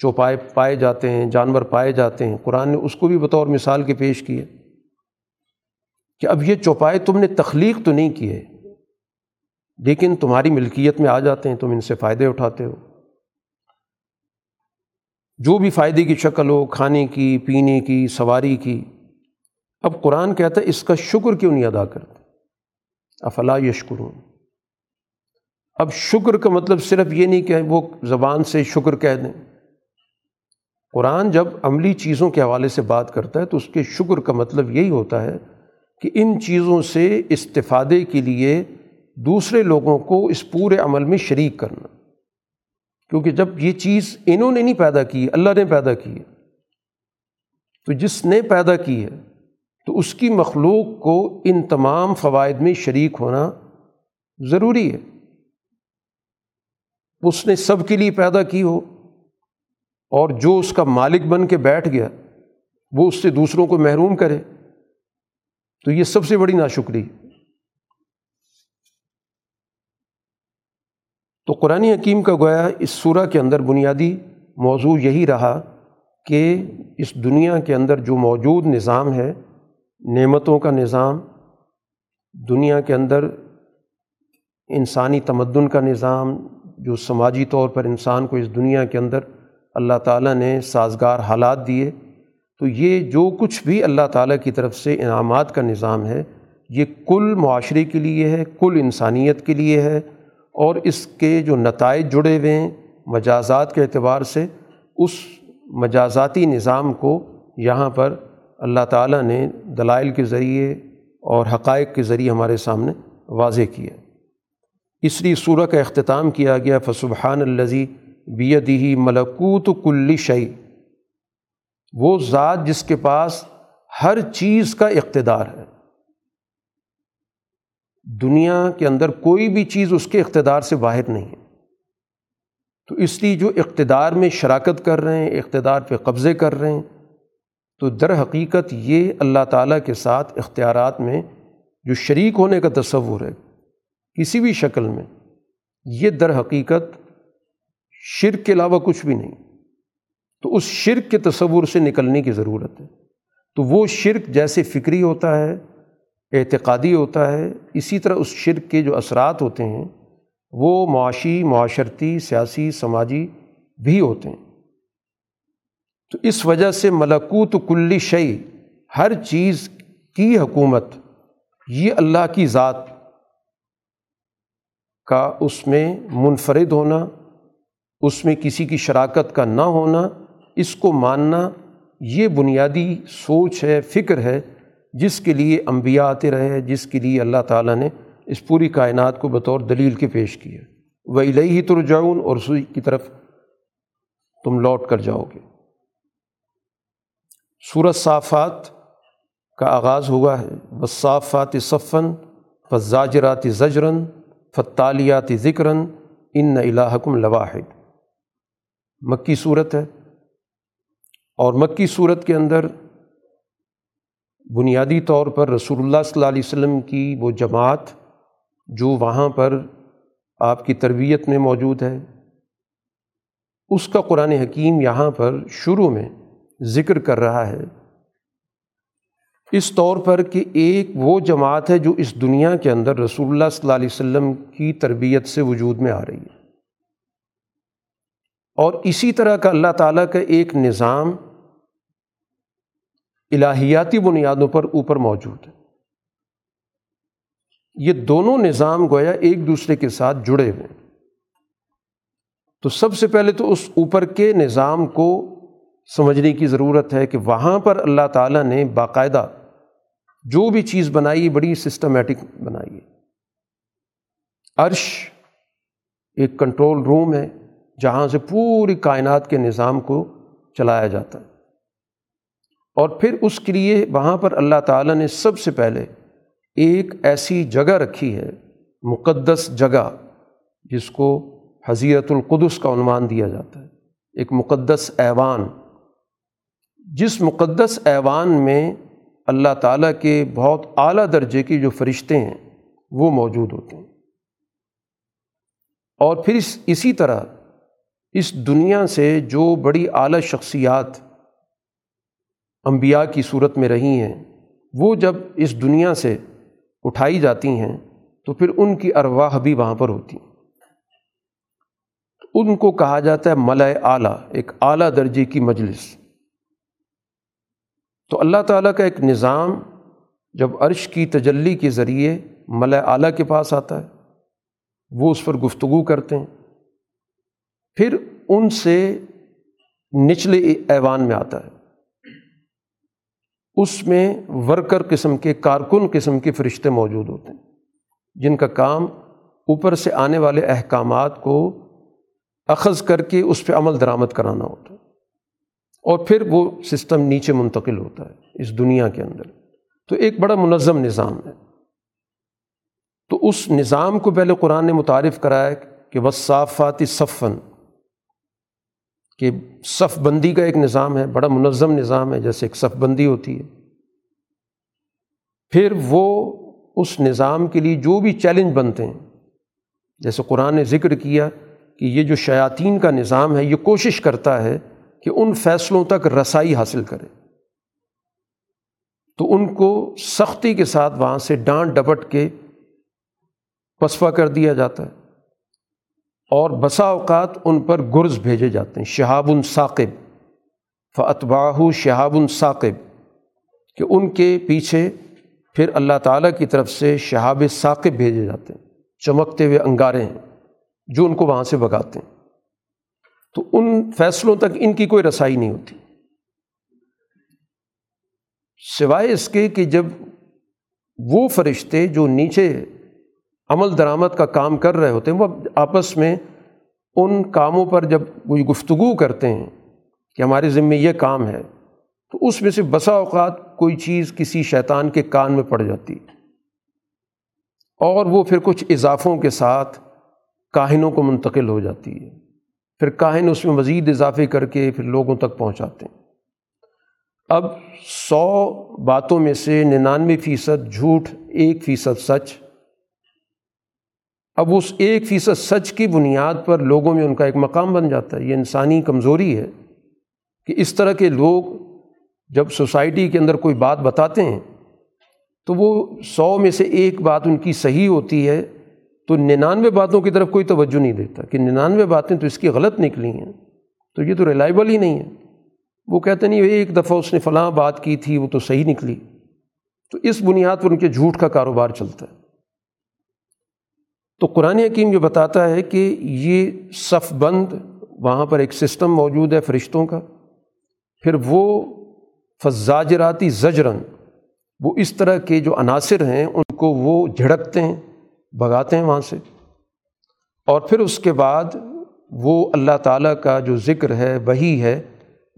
چوپائے پائے جاتے ہیں، جانور پائے جاتے ہیں، قرآن نے اس کو بھی بطور مثال کے پیش کیے۔ کہ اب یہ چوپائے تم نے تخلیق تو نہیں کیے لیکن تمہاری ملکیت میں آ جاتے ہیں، تم ان سے فائدے اٹھاتے ہو۔ جو بھی فائدے کی شکل ہو، کھانے کی، پینے کی، سواری کی، اب قرآن کہتا ہے اس کا شکر کیوں نہیں ادا کرتے؟ افلا یشکرون۔ اب شکر کا مطلب صرف یہ نہیں کہ وہ زبان سے شکر کہہ دیں۔ قرآن جب عملی چیزوں کے حوالے سے بات کرتا ہے تو اس کے شکر کا مطلب یہی ہوتا ہے کہ ان چیزوں سے استفادے کے لیے دوسرے لوگوں کو اس پورے عمل میں شریک کرنا۔ کیونکہ جب یہ چیز انہوں نے نہیں پیدا کی، اللہ نے پیدا کی ہے، تو جس نے پیدا کی ہے، تو اس کی مخلوق کو ان تمام فوائد میں شریک ہونا ضروری ہے۔ اس نے سب کے لیے پیدا کی ہو، اور جو اس کا مالک بن کے بیٹھ گیا، وہ اس سے دوسروں کو محروم کرے۔ تو یہ سب سے بڑی ناشکری۔ تو قرآن حکیم کا گویا اس صورح کے اندر بنیادی موضوع یہی رہا کہ اس دنیا کے اندر جو موجود نظام ہے، نعمتوں کا نظام، دنیا کے اندر انسانی تمدن کا نظام، جو سماجی طور پر انسان کو اس دنیا کے اندر اللہ تعالیٰ نے سازگار حالات دیے تو یہ جو کچھ بھی اللہ تعالیٰ کی طرف سے انعامات کا نظام ہے، یہ کل معاشرے کے لیے ہے، کل انسانیت کے لیے ہے اور اس کے جو نتائج جڑے ہوئے ہیں مجازات کے اعتبار سے، اس مجازاتی نظام کو یہاں پر اللہ تعالیٰ نے دلائل کے ذریعے اور حقائق کے ذریعے ہمارے سامنے واضح کیا اس لیے سورہ کا اختتام کیا گیا، فسبحان الزی بیدی ملکوت کلی شعی وہ ذات جس کے پاس ہر چیز کا اقتدار ہے۔ دنیا کے اندر کوئی بھی چیز اس کے اقتدار سے باہر نہیں ہے۔ تو اس لیے جو اقتدار میں شراکت کر رہے ہیں، اقتدار پہ قبضے کر رہے ہیں، تو در حقیقت یہ اللہ تعالیٰ کے ساتھ اختیارات میں جو شریک ہونے کا تصور ہے، کسی بھی شکل میں، یہ در حقیقت شرک کے علاوہ کچھ بھی نہیں۔ تو اس شرک کے تصور سے نکلنے کی ضرورت ہے۔ تو وہ شرک جیسے فکری ہوتا ہے، اعتقادی ہوتا ہے، اسی طرح اس شرک کے جو اثرات ہوتے ہیں، وہ معاشی، معاشرتی، سیاسی، سماجی بھی ہوتے ہیں۔ تو اس وجہ سے ملکوت کلی شعی ہر چیز کی حکومت، یہ اللہ کی ذات کا اس میں منفرد ہونا، اس میں کسی کی شراکت کا نہ ہونا اس کو ماننا یہ بنیادی سوچ ہے، فکر ہے، جس کے لیے انبیاء آتے رہے جس کے لیے اللہ تعالیٰ نے اس پوری کائنات کو بطور دلیل کے پیش کیا۔ وہ الہی ہی ترجعون اور اسی کی طرف تم لوٹ کر جاؤ گے۔ سورت صافات کا آغاز ہوا ہے۔ بس صافات صفن فضاجرات زجرن فتالیات ذکرن ان الحکم لواحد۔ مکی صورت ہے۔ اور مکی صورت کے اندر بنیادی طور پر رسول اللہ صلی اللہ علیہ وسلم کی وہ جماعت جو وہاں پر آپ کی تربیت میں موجود ہے، اس کا قرآن حکیم یہاں پر شروع میں ذکر کر رہا ہے۔ اس طور پر کہ ایک وہ جماعت ہے جو اس دنیا کے اندر رسول اللہ صلی اللہ علیہ وسلم کی تربیت سے وجود میں آ رہی ہے۔ اور اسی طرح کا اللہ تعالیٰ کا ایک نظام الہیاتی بنیادوں پر اوپر موجود ہے۔ یہ دونوں نظام گویا ایک دوسرے کے ساتھ جڑے ہوئے ہیں۔ تو سب سے پہلے تو اس اوپر کے نظام کو سمجھنے کی ضرورت ہے کہ وہاں پر اللہ تعالیٰ نے باقاعدہ جو بھی چیز بنائی، بڑی سسٹمیٹک بنائی ہے۔ عرش ایک کنٹرول روم ہے۔ جہاں سے پوری کائنات کے نظام کو چلایا جاتا ہے۔ اور پھر اس کے لیے وہاں پر اللہ تعالیٰ نے سب سے پہلے ایک ایسی جگہ رکھی ہے، مقدس جگہ، جس کو حضیرت القدس کا عنوان دیا جاتا ہے۔ ایک مقدس ایوان۔ جس مقدس ایوان میں اللہ تعالیٰ کے بہت اعلیٰ درجے کی جو فرشتے ہیں، وہ موجود ہوتے ہیں۔ اور پھر اس، اسی طرح اس دنیا سے جو بڑی اعلیٰ شخصیات انبیاء کی صورت میں رہی ہیں، وہ جب اس دنیا سے اٹھائی جاتی ہیں تو پھر ان کی ارواح بھی وہاں پر ہوتی ہیں۔ ان کو کہا جاتا ہے ملئے اعلیٰ، ایک اعلیٰ درجے کی مجلس۔ تو اللہ تعالیٰ کا ایک نظام جب عرش کی تجلی کے ذریعے ملئے اعلیٰ کے پاس آتا ہے، وہ اس پر گفتگو کرتے ہیں۔ پھر ان سے نچلے ایوان میں آتا ہے۔ اس میں ورکر قسم کے، کارکن قسم کے فرشتے موجود ہوتے ہیں، جن کا کام اوپر سے آنے والے احکامات کو اخذ کر کے اس پہ عمل درآمد کرانا ہوتا ہے۔ اور پھر وہ سسٹم نیچے منتقل ہوتا ہے اس دنیا کے اندر۔ تو ایک بڑا منظم نظام ہے۔ تو اس نظام کو پہلے قرآن نے متعارف کرایا کہ بس صافاتی صفن کہ صف بندی کا ایک نظام ہے، بڑا منظم نظام ہے، جیسے ایک صف بندی ہوتی ہے۔ پھر وہ اس نظام کے لیے جو بھی چیلنج بنتے ہیں، جیسے قرآن نے ذکر کیا کہ یہ جو شیاطین کا نظام ہے، یہ کوشش کرتا ہے کہ ان فیصلوں تک رسائی حاصل کرے۔ تو ان کو سختی کے ساتھ وہاں سے ڈانٹ ڈپٹ کے پسپا کر دیا جاتا ہے۔ اور بسا اوقات ان پر گرز بھیجے جاتے ہیں۔ شہاب الثاقب فطباہ شہاب الثاقب، کہ ان کے پیچھے پھر اللہ تعالیٰ کی طرف سے شہاب ثاقب بھیجے جاتے ہیں۔ چمکتے ہوئے انگارے ہیں جو ان کو وہاں سے بگاتے ہیں۔ تو ان فیصلوں تک ان کی کوئی رسائی نہیں ہوتی۔ سوائے اس کے کہ جب وہ فرشتے جو نیچے عمل درآمد کا کام کر رہے ہوتے ہیں، وہ آپس میں ان کاموں پر جب کوئی گفتگو کرتے ہیں کہ ہمارے ذمے یہ کام ہے، تو اس میں سے بسا اوقات کوئی چیز کسی شیطان کے کان میں پڑ جاتی۔ اور وہ پھر کچھ اضافوں کے ساتھ کاہنوں کو منتقل ہو جاتی ہے۔ پھر کاہن اس میں مزید اضافے کر کے پھر لوگوں تک پہنچاتے ہیں۔ اب سو باتوں میں سے ننانوے فیصد جھوٹ، ایک فیصد سچ اب اس ایک فیصد سچ کی بنیاد پر لوگوں میں ان کا ایک مقام بن جاتا ہے۔ یہ انسانی کمزوری ہے کہ اس طرح کے لوگ جب سوسائٹی کے اندر کوئی بات بتاتے ہیں تو وہ سو میں سے ایک بات ان کی صحیح ہوتی ہے تو ننانوے باتوں کی طرف کوئی توجہ نہیں دیتا کہ ننانوے باتیں تو اس کی غلط نکلی ہیں۔ تو یہ تو ریلائبل ہی نہیں ہے۔ وہ کہتے نہیں، ایک دفعہ اس نے فلاں بات کی تھی، وہ تو صحیح نکلی۔ تو اس بنیاد پر ان کے جھوٹ کا کاروبار چلتا ہے۔ تو قرآن حکیم یہ بتاتا ہے کہ یہ صف بند وہاں پر ایک سسٹم موجود ہے فرشتوں کا، پھر وہ فضاجراتی زجرن، وہ اس طرح کے جو عناصر ہیں ان کو وہ جھڑکتے ہیں، بھگاتے ہیں وہاں سے۔ اور پھر اس کے بعد وہ اللہ تعالیٰ کا جو ذکر ہے وہی ہے،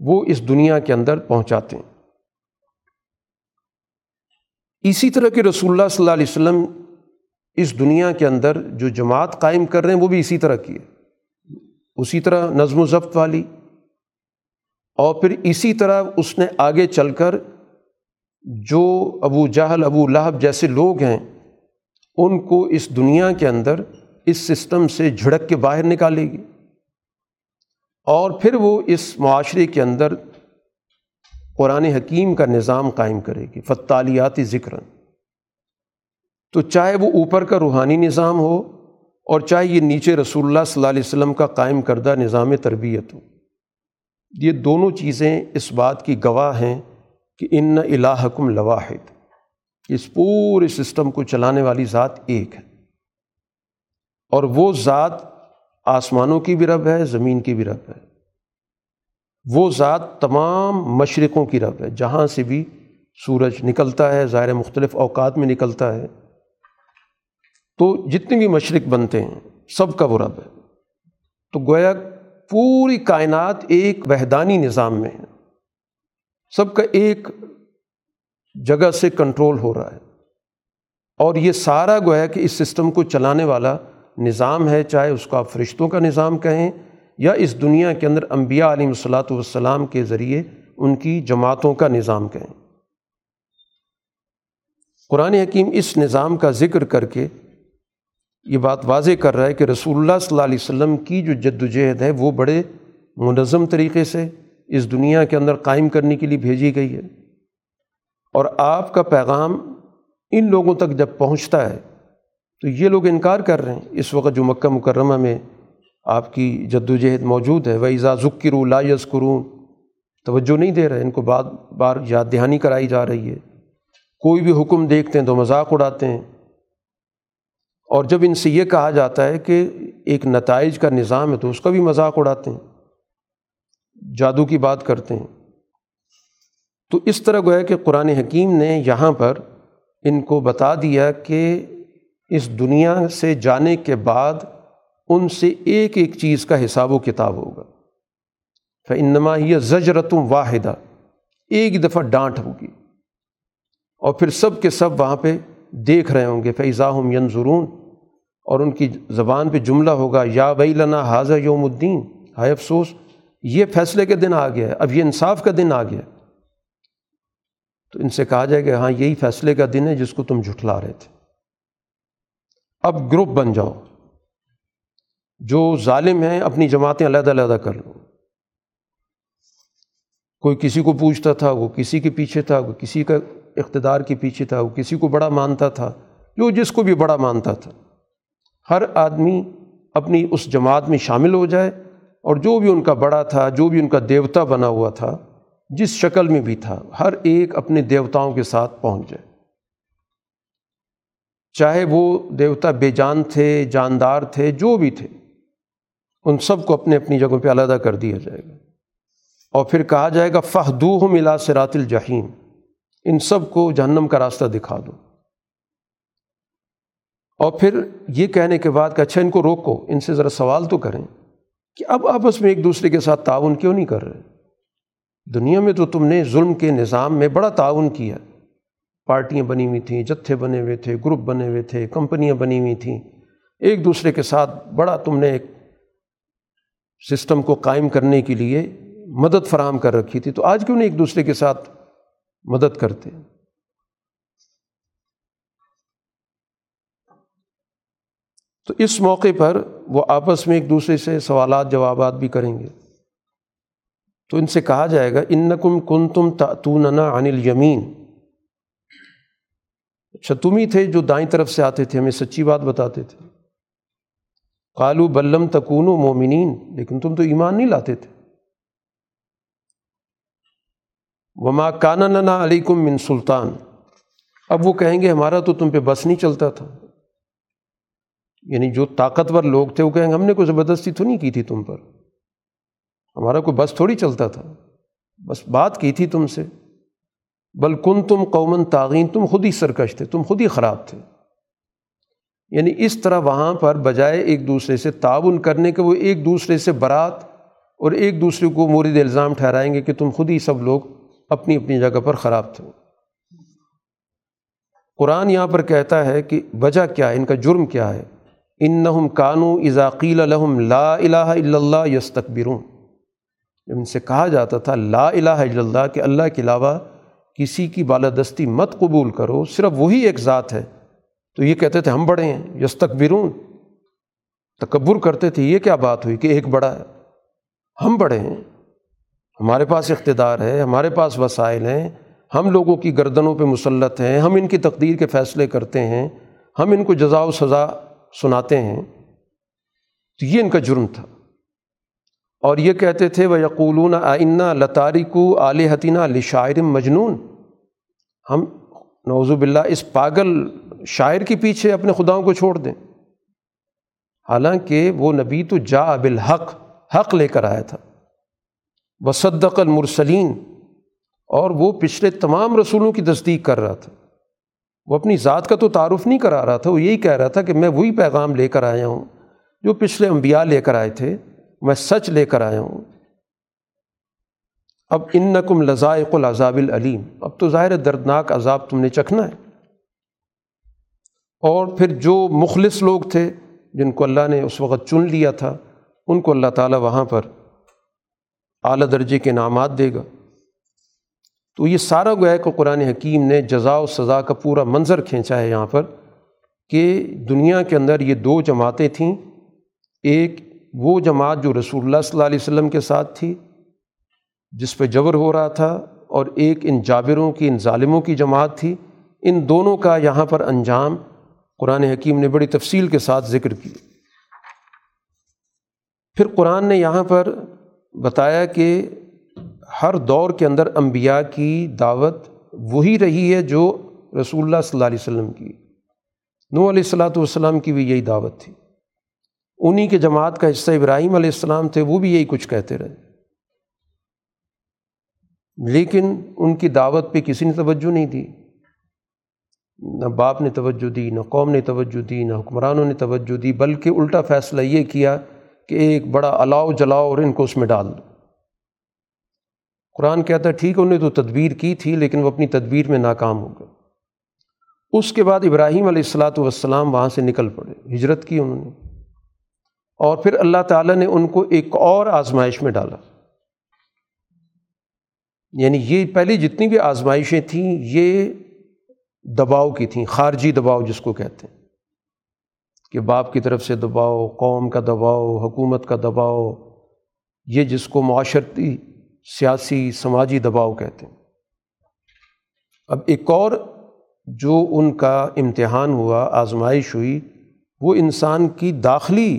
وہ اس دنیا کے اندر پہنچاتے ہیں۔ اسی طرح کہ رسول اللہ صلی اللہ علیہ وسلم اس دنیا کے اندر جو جماعت قائم کر رہے ہیں، وہ بھی اسی طرح کی ہے۔ اسی طرح نظم و ضبط والی۔ اور پھر اسی طرح اس نے آگے چل کر جو ابو جہل، ابو لہب جیسے لوگ ہیں، ان کو اس دنیا کے اندر اس سسٹم سے جھڑک کے باہر نکالے گی۔ اور پھر وہ اس معاشرے کے اندر قرآن حکیم کا نظام قائم کرے گی۔ فتالیاتی ذکر تو چاہے وہ اوپر کا روحانی نظام ہو اور چاہے یہ نیچے رسول اللہ صلی اللہ علیہ وسلم کا قائم کردہ نظام تربیت ہو۔ یہ دونوں چیزیں اس بات کی گواہ ہیں کہ ان الہکم لواحد، اس پورے سسٹم کو چلانے والی ذات ایک ہے۔ اور وہ ذات آسمانوں کی بھی رب ہے، زمین کی بھی رب ہے۔ وہ ذات تمام مشرقوں کی رب ہے۔ جہاں سے بھی سورج نکلتا ہے، ظاہر مختلف اوقات میں نکلتا ہے تو جتنے بھی مشرق بنتے ہیں، سب کا وہ رب ہے۔ تو گویا پوری کائنات ایک وحدانی نظام میں ہے۔ سب کا ایک جگہ سے کنٹرول ہو رہا ہے۔ اور یہ سارا گویا کہ اس سسٹم کو چلانے والا نظام ہے، چاہے اس کو آپ فرشتوں کا نظام کہیں یا اس دنیا کے اندر انبیاء علیہ الصلاۃ والسلام کے ذریعے ان کی جماعتوں کا نظام کہیں۔ قرآن حکیم اس نظام کا ذکر کر کے یہ بات واضح کر رہا ہے کہ رسول اللہ صلی اللہ علیہ وسلم کی جو جد و جہد ہے وہ بڑے منظم طریقے سے اس دنیا کے اندر قائم کرنے کے لیے بھیجی گئی ہے۔ اور آپ کا پیغام ان لوگوں تک جب پہنچتا ہے تو یہ لوگ انکار کر رہے ہیں، اس وقت جو مکہ مکرمہ میں آپ کی جد و جہد موجود ہے وہ ایزا ذکر لا یذکرون توجہ نہیں دے رہے، ان کو بار بار یاد دہانی کرائی جا رہی ہے۔ کوئی بھی حکم دیکھتے ہیں تو مذاق اڑاتے ہیں۔ اور جب ان سے یہ کہا جاتا ہے کہ ایک نتائج کا نظام ہے تو اس کا بھی مذاق اڑاتے ہیں، جادو کی بات کرتے ہیں۔ تو اس طرح گویا کہ قرآن حکیم نے یہاں پر ان کو بتا دیا کہ اس دنیا سے جانے کے بعد ان سے ایک ایک چیز کا حساب و کتاب ہوگا۔ فنما یہ زجرتم واحدہ ایک دفعہ ڈانٹ ہوگی۔ اور پھر سب کے سب وہاں پہ دیکھ رہے ہوں گے فیضا ہم ینظرون اور ان کی زبان پہ جملہ ہوگا، یا بئی لنا حاضر یوم الدین۔ ہائے افسوس، یہ فیصلے کے دن آ گیا ہے، اب یہ انصاف کا دن آ گیا تو ان سے کہا جائے کہ ہاں یہی فیصلے کا دن ہے جس کو تم جھٹلا رہے تھے۔ اب گروپ بن جاؤ۔ جو ظالم ہیں، اپنی جماعتیں علیحدہ علیحدہ کر لو۔ کوئی کسی کو پوچھتا تھا، وہ کسی کے پیچھے تھا، وہ کسی کا اقتدار کے پیچھے تھا، وہ کسی کو بڑا مانتا تھا، جو جس کو بھی بڑا مانتا تھا۔ ہر آدمی اپنی اس جماعت میں شامل ہو جائے اور جو بھی ان کا بڑا تھا، جو بھی ان کا دیوتا بنا ہوا تھا، جس شکل میں بھی تھا، ہر ایک اپنے دیوتاؤں کے ساتھ پہنچ جائے۔ چاہے وہ دیوتا بے جان تھے، جاندار تھے، جو بھی تھے، ان سب کو اپنے اپنی جگہوں پہ علیحدہ کر دیا جائے گا۔ اور پھر کہا جائے گا فہدو ملا سرات الجحیم ان سب کو جہنم کا راستہ دکھا دو۔ اور پھر یہ کہنے کے بعد کہ اچھا ان کو روکو، ان سے ذرا سوال تو کریں کہ اب آپس میں ایک دوسرے کے ساتھ تعاون کیوں نہیں کر رہے؟ دنیا میں تو تم نے ظلم کے نظام میں بڑا تعاون کیا۔ پارٹیاں بنی ہوئی تھیں، جتھے بنے ہوئے تھے، گروپ بنے ہوئے تھے، کمپنیاں بنی ہوئی تھیں۔ ایک دوسرے کے ساتھ بڑا تم نے ایک سسٹم کو قائم کرنے کے لیے مدد فراہم کر رکھی تھی۔ تو آج کیوں نہیں ایک دوسرے کے ساتھ مدد کرتے تو اس موقع پر وہ آپس میں ایک دوسرے سے سوالات، جوابات بھی کریں گے۔ تو ان سے کہا جائے گا ان نقم کن تم توننا انل یمین اچھا تم ہی تھے جو دائیں طرف سے آتے تھے، ہمیں سچی بات بتاتے تھے۔ کالو بلم تکون و مومنین لیکن تم تو ایمان نہیں لاتے تھے۔ وما کانا علیکم من سلطان۔ اب وہ کہیں گے ہمارا تو تم پہ بس نہیں چلتا تھا۔ یعنی جو طاقتور لوگ تھے وہ کہیں گے ہم نے کوئی زبردستی تو نہیں کی تھی تم پر۔ ہمارا کوئی بس تھوڑی چلتا تھا۔ بس بات کی تھی تم سے۔ بل کن تم قومن تعین تم خود ہی سرکش تھے، تم خود ہی خراب تھے۔ یعنی اس طرح وہاں پر بجائے ایک دوسرے سے تعاون کرنے کے وہ ایک دوسرے سے برات اور ایک دوسرے کو مورد الزام ٹھہرائیں گے کہ تم خود ہی سب لوگ اپنی اپنی جگہ پر خراب تھے۔ قرآن یہاں پر کہتا ہے کہ وجہ کیا ہے؟ ان کا جرم کیا ہے؟ ان نہم کانو اذاقیل الحم لا الہ الا اللہ یس تقبرون جب ان سے کہا جاتا تھا لا الہ الا اللہ کہ اللہ کے علاوہ کسی کی بالادستی مت قبول کرو، صرف وہی ایک ذات ہے۔ تو یہ کہتے تھے ہم بڑے ہیں یس تقبرون تکبر کرتے تھے، یہ کیا بات ہوئی کہ ایک بڑا ہے؟ ہم بڑے ہیں۔ ہمارے پاس اقتدار ہے، ہمارے پاس وسائل ہیں، ہم لوگوں کی گردنوں پہ مسلط ہیں، ہم ان کی تقدیر کے فیصلے کرتے ہیں، ہم ان کو جزا و سزا سناتے ہیں۔ تو یہ ان کا جرم تھا۔ اور یہ کہتے تھے وہ یقولون آئینہ لطارکو عال حتینہ شاعر مجنون۔ ہم نوزب اللہ اس پاگل شاعر کے پیچھے اپنے خداؤں کو چھوڑ دیں۔ حالانکہ وہ نبی تو جا بالحق، حق لے کر آیا تھا۔ وصدق المرسلین۔ اور وہ پچھلے تمام رسولوں کی تصدیق کر رہا تھا۔ وہ اپنی ذات کا تو تعارف نہیں کرا رہا تھا، وہ یہی کہہ رہا تھا کہ میں وہی پیغام لے کر آیا ہوں جو پچھلے انبیاء لے کر آئے تھے، میں سچ لے کر آیا ہوں۔ اب ان نقم لذائق العذاب العلیم۔ اب تو ظاہر دردناک عذاب تم نے چکھنا ہے۔ اور پھر جو مخلص لوگ تھے جن کو اللہ نے اس وقت چن لیا تھا، ان کو اللہ تعالیٰ وہاں پر اعلیٰ درجے کے انعامات دے گا۔ تو یہ سارا گویا کہ قرآن حکیم نے جزا و سزا کا پورا منظر کھینچا ہے یہاں پر کہ دنیا کے اندر یہ دو جماعتیں تھیں۔ ایک وہ جماعت جو رسول اللہ صلی اللہ علیہ وسلم کے ساتھ تھی، جس پہ جبر ہو رہا تھا، اور ایک ان جابروں کی، ان ظالموں کی جماعت تھی۔ ان دونوں کا یہاں پر انجام قرآن حکیم نے بڑی تفصیل کے ساتھ ذکر کی پھر قرآن نے یہاں پر بتایا کہ ہر دور کے اندر انبیاء کی دعوت وہی رہی ہے جو رسول اللہ صلی اللہ علیہ وسلم کی۔ نو علیہ السلاۃ والسلام کی بھی یہی دعوت تھی۔ انہیں کے جماعت کا حصہ ابراہیم علیہ السلام تھے، وہ بھی یہی کچھ کہتے رہے۔ لیکن ان کی دعوت پہ کسی نے توجہ نہیں دی۔ نہ باپ نے توجہ دی، نہ قوم نے توجہ دی، نہ حکمرانوں نے توجہ دی، بلکہ الٹا فیصلہ یہ کیا کہ ایک بڑا الاؤ جلاؤ اور ان کو اس میں ڈال دو۔ قرآن کہتا ہے، ٹھیک انہوں نے تو تدبیر کی تھی، لیکن وہ اپنی تدبیر میں ناکام ہو گئے۔ اس کے بعد ابراہیم علیہ السلاۃ والسلام وہاں سے نکل پڑے، ہجرت کی انہوں نے۔ اور پھر اللہ تعالیٰ نے ان کو ایک اور آزمائش میں ڈالا۔ یعنی یہ پہلے جتنی بھی آزمائشیں تھیں، یہ دباؤ کی تھیں، خارجی دباؤ جس کو کہتے ہیں۔ کہ باپ کی طرف سے دباؤ، قوم کا دباؤ، حکومت کا دباؤ، یہ جس کو معاشرتی، سیاسی، سماجی دباؤ کہتے ہیں۔ اب ایک اور جو ان کا امتحان ہوا، آزمائش ہوئی، وہ انسان کی داخلی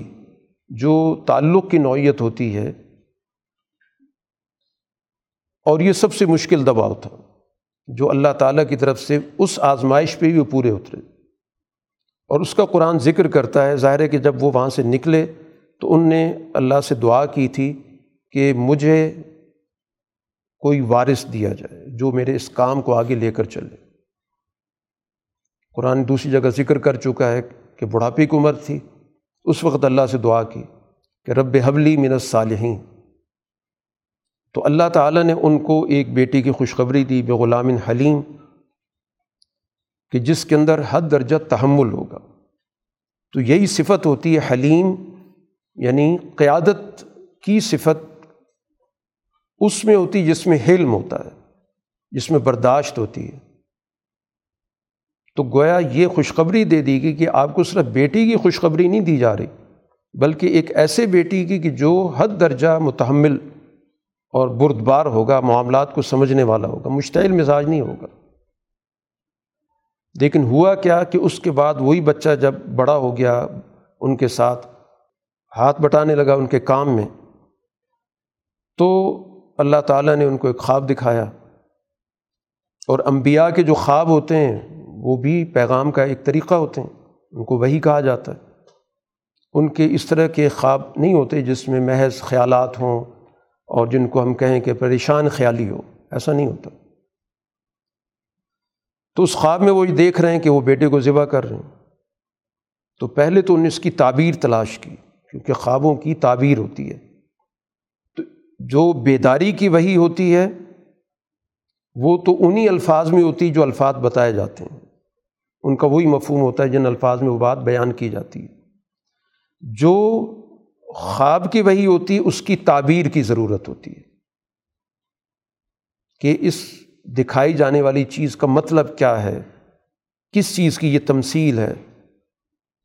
جو تعلق کی نوعیت ہوتی ہے، اور یہ سب سے مشکل دباؤ تھا، جو اللہ تعالیٰ کی طرف سے اس آزمائش پہ بھی وہ پورے اترے۔ اور اس کا قرآن ذکر کرتا ہے۔ ظاہر ہے کہ جب وہ وہاں سے نکلے تو ان نے اللہ سے دعا کی تھی کہ مجھے کوئی وارث دیا جائے جو میرے اس کام کو آگے لے کر چلے۔ قرآن دوسری جگہ ذکر کر چکا ہے کہ بڑھاپے کی عمر تھی۔ اس وقت اللہ سے دعا کی کہ رب حبلی من الصالحین۔ تو اللہ تعالیٰ نے ان کو ایک بیٹی کی خوشخبری دی بے غلام حلیم۔ کہ جس کے اندر حد درجہ تحمل ہوگا۔ تو یہی صفت ہوتی ہے حلیم یعنی قیادت کی صفت اس میں ہوتی جس میں حلم ہوتا ہے، جس میں برداشت ہوتی ہے۔ تو گویا یہ خوشخبری دے دی گئی کہ آپ کو صرف بیٹی کی خوشخبری نہیں دی جا رہی، بلکہ ایک ایسے بیٹی کی کہ جو حد درجہ متحمل اور بردبار ہوگا، معاملات کو سمجھنے والا ہوگا، مشتعل مزاج نہیں ہوگا۔ لیکن ہوا کیا کہ اس کے بعد وہی بچہ جب بڑا ہو گیا، ان کے ساتھ ہاتھ بٹانے لگا ان کے کام میں، تو اللہ تعالیٰ نے ان کو ایک خواب دکھایا۔ اور انبیاء کے جو خواب ہوتے ہیں، وہ بھی پیغام کا ایک طریقہ ہوتے ہیں، ان کو وہی کہا جاتا ہے۔ ان کے اس طرح کے خواب نہیں ہوتے جس میں محض خیالات ہوں اور جن کو ہم کہیں کہ پریشان خیالی ہو، ایسا نہیں ہوتا۔ تو اس خواب میں وہ یہ دیکھ رہے ہیں کہ وہ بیٹے کو ذبح کر رہے ہیں۔ تو پہلے تو انہوں نے اس کی تعبیر تلاش کی، کیونکہ خوابوں کی تعبیر ہوتی ہے۔ تو جو بیداری کی وہی ہوتی ہے، وہ تو انہی الفاظ میں ہوتی جو الفاظ بتائے جاتے ہیں۔ ان کا وہی مفہوم ہوتا ہے جن الفاظ میں وہ بات بیان کی جاتی ہے۔ جو خواب کی وہی ہوتی ہے، اس کی تعبیر کی ضرورت ہوتی ہے کہ اس دکھائی جانے والی چیز کا مطلب کیا ہے؟ کس چیز کی یہ تمثیل ہے؟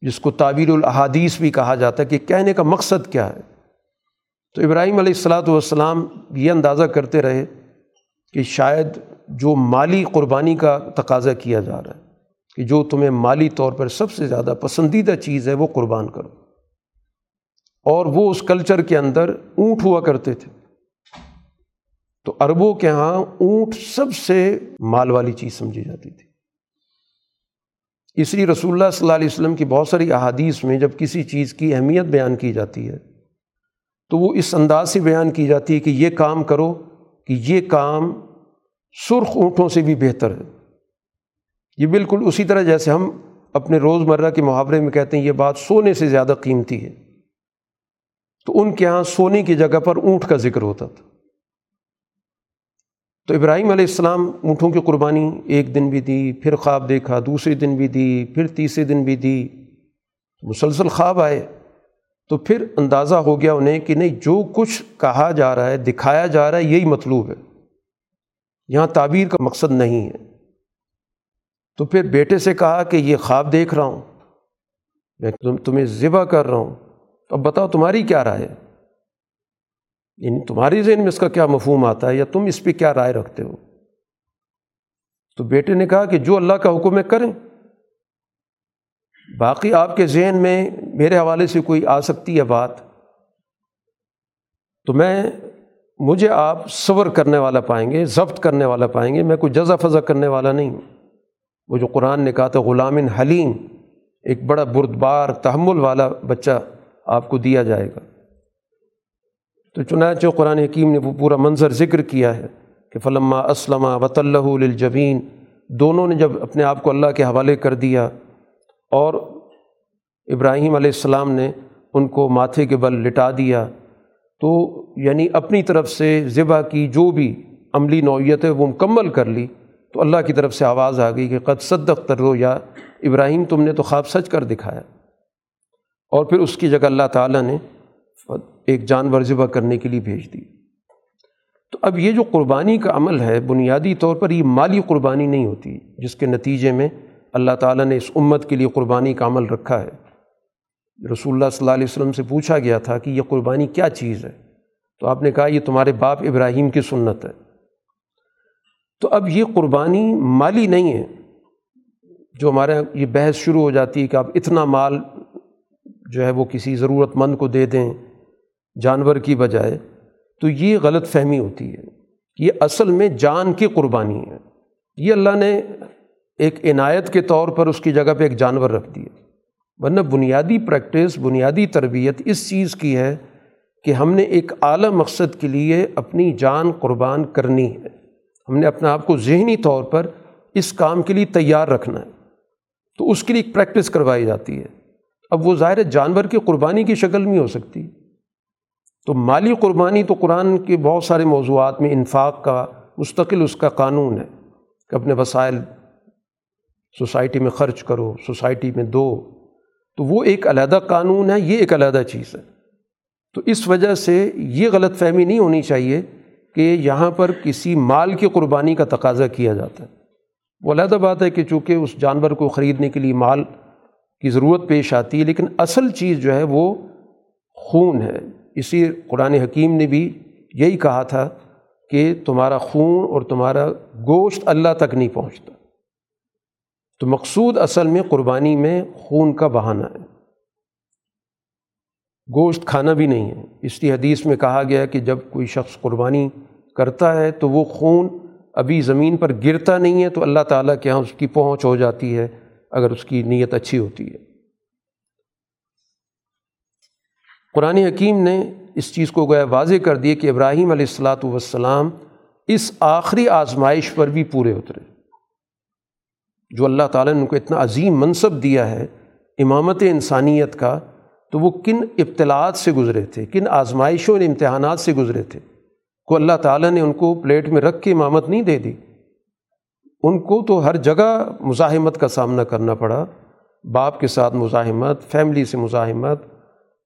جس کو تعبیر الحادیث بھی کہا جاتا ہے کہ کہنے کا مقصد کیا ہے؟ تو ابراہیم علیہ السلاۃ والسلام یہ اندازہ کرتے رہے کہ شاید جو مالی قربانی کا تقاضا کیا جا رہا ہے، کہ جو تمہیں مالی طور پر سب سے زیادہ پسندیدہ چیز ہے وہ قربان کرو۔ اور وہ اس کلچر کے اندر اونٹ ہوا کرتے تھے۔ تو عربوں کے یہاں اونٹ سب سے مال والی چیز سمجھی جاتی تھی۔ اس لیے رسول اللہ صلی اللہ علیہ وسلم کی بہت ساری احادیث میں جب کسی چیز کی اہمیت بیان کی جاتی ہے، تو وہ اس انداز سے بیان کی جاتی ہے کہ یہ کام کرو کہ یہ کام سرخ اونٹوں سے بھی بہتر ہے۔ یہ بالکل اسی طرح جیسے ہم اپنے روز مرہ کے محاورے میں کہتے ہیں، یہ بات سونے سے زیادہ قیمتی ہے۔ تو ان کے یہاں سونے کی جگہ پر اونٹ کا ذکر ہوتا تھا۔ تو ابراہیم علیہ السلام اونٹوں کی قربانی ایک دن بھی دی، پھر خواب دیکھا، دوسرے دن بھی دی، پھر تیسرے دن بھی دی، مسلسل خواب آئے۔ تو پھر اندازہ ہو گیا انہیں کہ نہیں، جو کچھ کہا جا رہا ہے، دکھایا جا رہا ہے، یہی مطلوب ہے۔ یہاں تعبیر کا مقصد نہیں ہے۔ تو پھر بیٹے سے کہا کہ یہ خواب دیکھ رہا ہوں، میں تمہیں ذبح کر رہا ہوں۔ اب بتاؤ تمہاری کیا رائے ہے؟ یعنی تمہاری ذہن میں اس کا کیا مفہوم آتا ہے یا تم اس پہ کیا رائے رکھتے ہو؟ تو بیٹے نے کہا کہ جو اللہ کا حکم ہے کریں۔ باقی آپ کے ذہن میں میرے حوالے سے کوئی آ سکتی ہے بات؟ تو میں، مجھے آپ صبر کرنے والا پائیں گے، ضبط کرنے والا پائیں گے، میں کوئی جزا فضا کرنے والا نہیں ہوں۔ وہ جو قرآن نے کہا تھا، غلام حلیم، ایک بڑا بردبار، تحمل والا بچہ آپ کو دیا جائے گا۔ تو چنانچہ قرآن حکیم نے وہ پورا منظر ذکر کیا ہے کہ فلما اسلم وط اللہ الجبین دونوں نے جب اپنے آپ کو اللہ کے حوالے کر دیا اور ابراہیم علیہ السلام نے ان کو ماتھے کے بل لٹا دیا، تو یعنی اپنی طرف سے ذبح کی جو بھی عملی نوعیت ہے وہ مکمل کر لی، تو اللہ کی طرف سے آواز آ گئی کہ قد صدق ترو یا ابراہیم تم نے تو خواب سچ کر دکھایا۔ اور پھر اس کی جگہ اللہ تعالیٰ نے ایک جانور ذبح کرنے کے لیے بھیج دی۔ تو اب یہ جو قربانی کا عمل ہے، بنیادی طور پر یہ مالی قربانی نہیں ہوتی، جس کے نتیجے میں اللہ تعالیٰ نے اس امت کے لیے قربانی کا عمل رکھا ہے۔ رسول اللہ صلی اللہ علیہ وسلم سے پوچھا گیا تھا کہ یہ قربانی کیا چیز ہے؟ تو آپ نے کہا، یہ تمہارے باپ ابراہیم کی سنت ہے۔ تو اب یہ قربانی مالی نہیں ہے۔ جو ہمارے یہ بحث شروع ہو جاتی ہے کہ آپ اتنا مال جو ہے وہ کسی ضرورت مند کو دے دیں جانور کی بجائے تو یہ غلط فہمی ہوتی ہے۔ یہ اصل میں جان کی قربانی ہے۔ یہ اللہ نے ایک عنایت کے طور پر اس کی جگہ پہ ایک جانور رکھ دیا۔ ورنہ بنیادی پریکٹس بنیادی تربیت اس چیز کی ہے کہ ہم نے ایک اعلیٰ مقصد کے لیے اپنی جان قربان کرنی ہے۔ ہم نے اپنے آپ کو ذہنی طور پر اس کام کے لیے تیار رکھنا ہے۔ تو اس کے لیے ایک پریکٹس کروائی جاتی ہے۔ اب وہ ظاہر جانور کی قربانی کی شکل میں ہو سکتی تو مالی قربانی تو قرآن کے بہت سارے موضوعات میں انفاق کا، مستقل اس کا قانون ہے کہ اپنے وسائل سوسائٹی میں خرچ کرو، سوسائٹی میں دو۔ تو وہ ایک علیحدہ قانون ہے، یہ ایک علیحدہ چیز ہے۔ تو اس وجہ سے یہ غلط فہمی نہیں ہونی چاہیے کہ یہاں پر کسی مال کی قربانی کا تقاضا کیا جاتا ہے۔ وہ علیحدہ بات ہے کہ چونکہ اس جانور کو خریدنے کے لیے مال کی ضرورت پیش آتی ہے، لیکن اصل چیز جو ہے وہ خون ہے۔ اسی قرآن حکیم نے بھی یہی کہا تھا کہ تمہارا خون اور تمہارا گوشت اللہ تک نہیں پہنچتا۔ تو مقصود اصل میں قربانی میں خون کا بہانہ ہے۔ گوشت کھانا بھی نہیں ہے۔ اس لیے حدیث میں کہا گیا کہ جب کوئی شخص قربانی کرتا ہے تو وہ خون ابھی زمین پر گرتا نہیں ہے تو اللہ تعالیٰ کے یہاں اس کی پہنچ ہو جاتی ہے اگر اس کی نیت اچھی ہوتی ہے۔ قرآن حکیم نے اس چیز کو گویا واضح کر دیا کہ ابراہیم علیہ السلاۃ والسلام اس آخری آزمائش پر بھی پورے اترے۔ جو اللہ تعالیٰ نے ان کو اتنا عظیم منصب دیا ہے امامت انسانیت کا، تو وہ کن ابتلاعات سے گزرے تھے، کن آزمائشوں اور امتحانات سے گزرے تھے۔ کو اللہ تعالیٰ نے ان کو پلیٹ میں رکھ کے امامت نہیں دے دی۔ ان کو تو ہر جگہ مزاحمت کا سامنا کرنا پڑا۔ باپ کے ساتھ مزاحمت، فیملی سے مزاحمت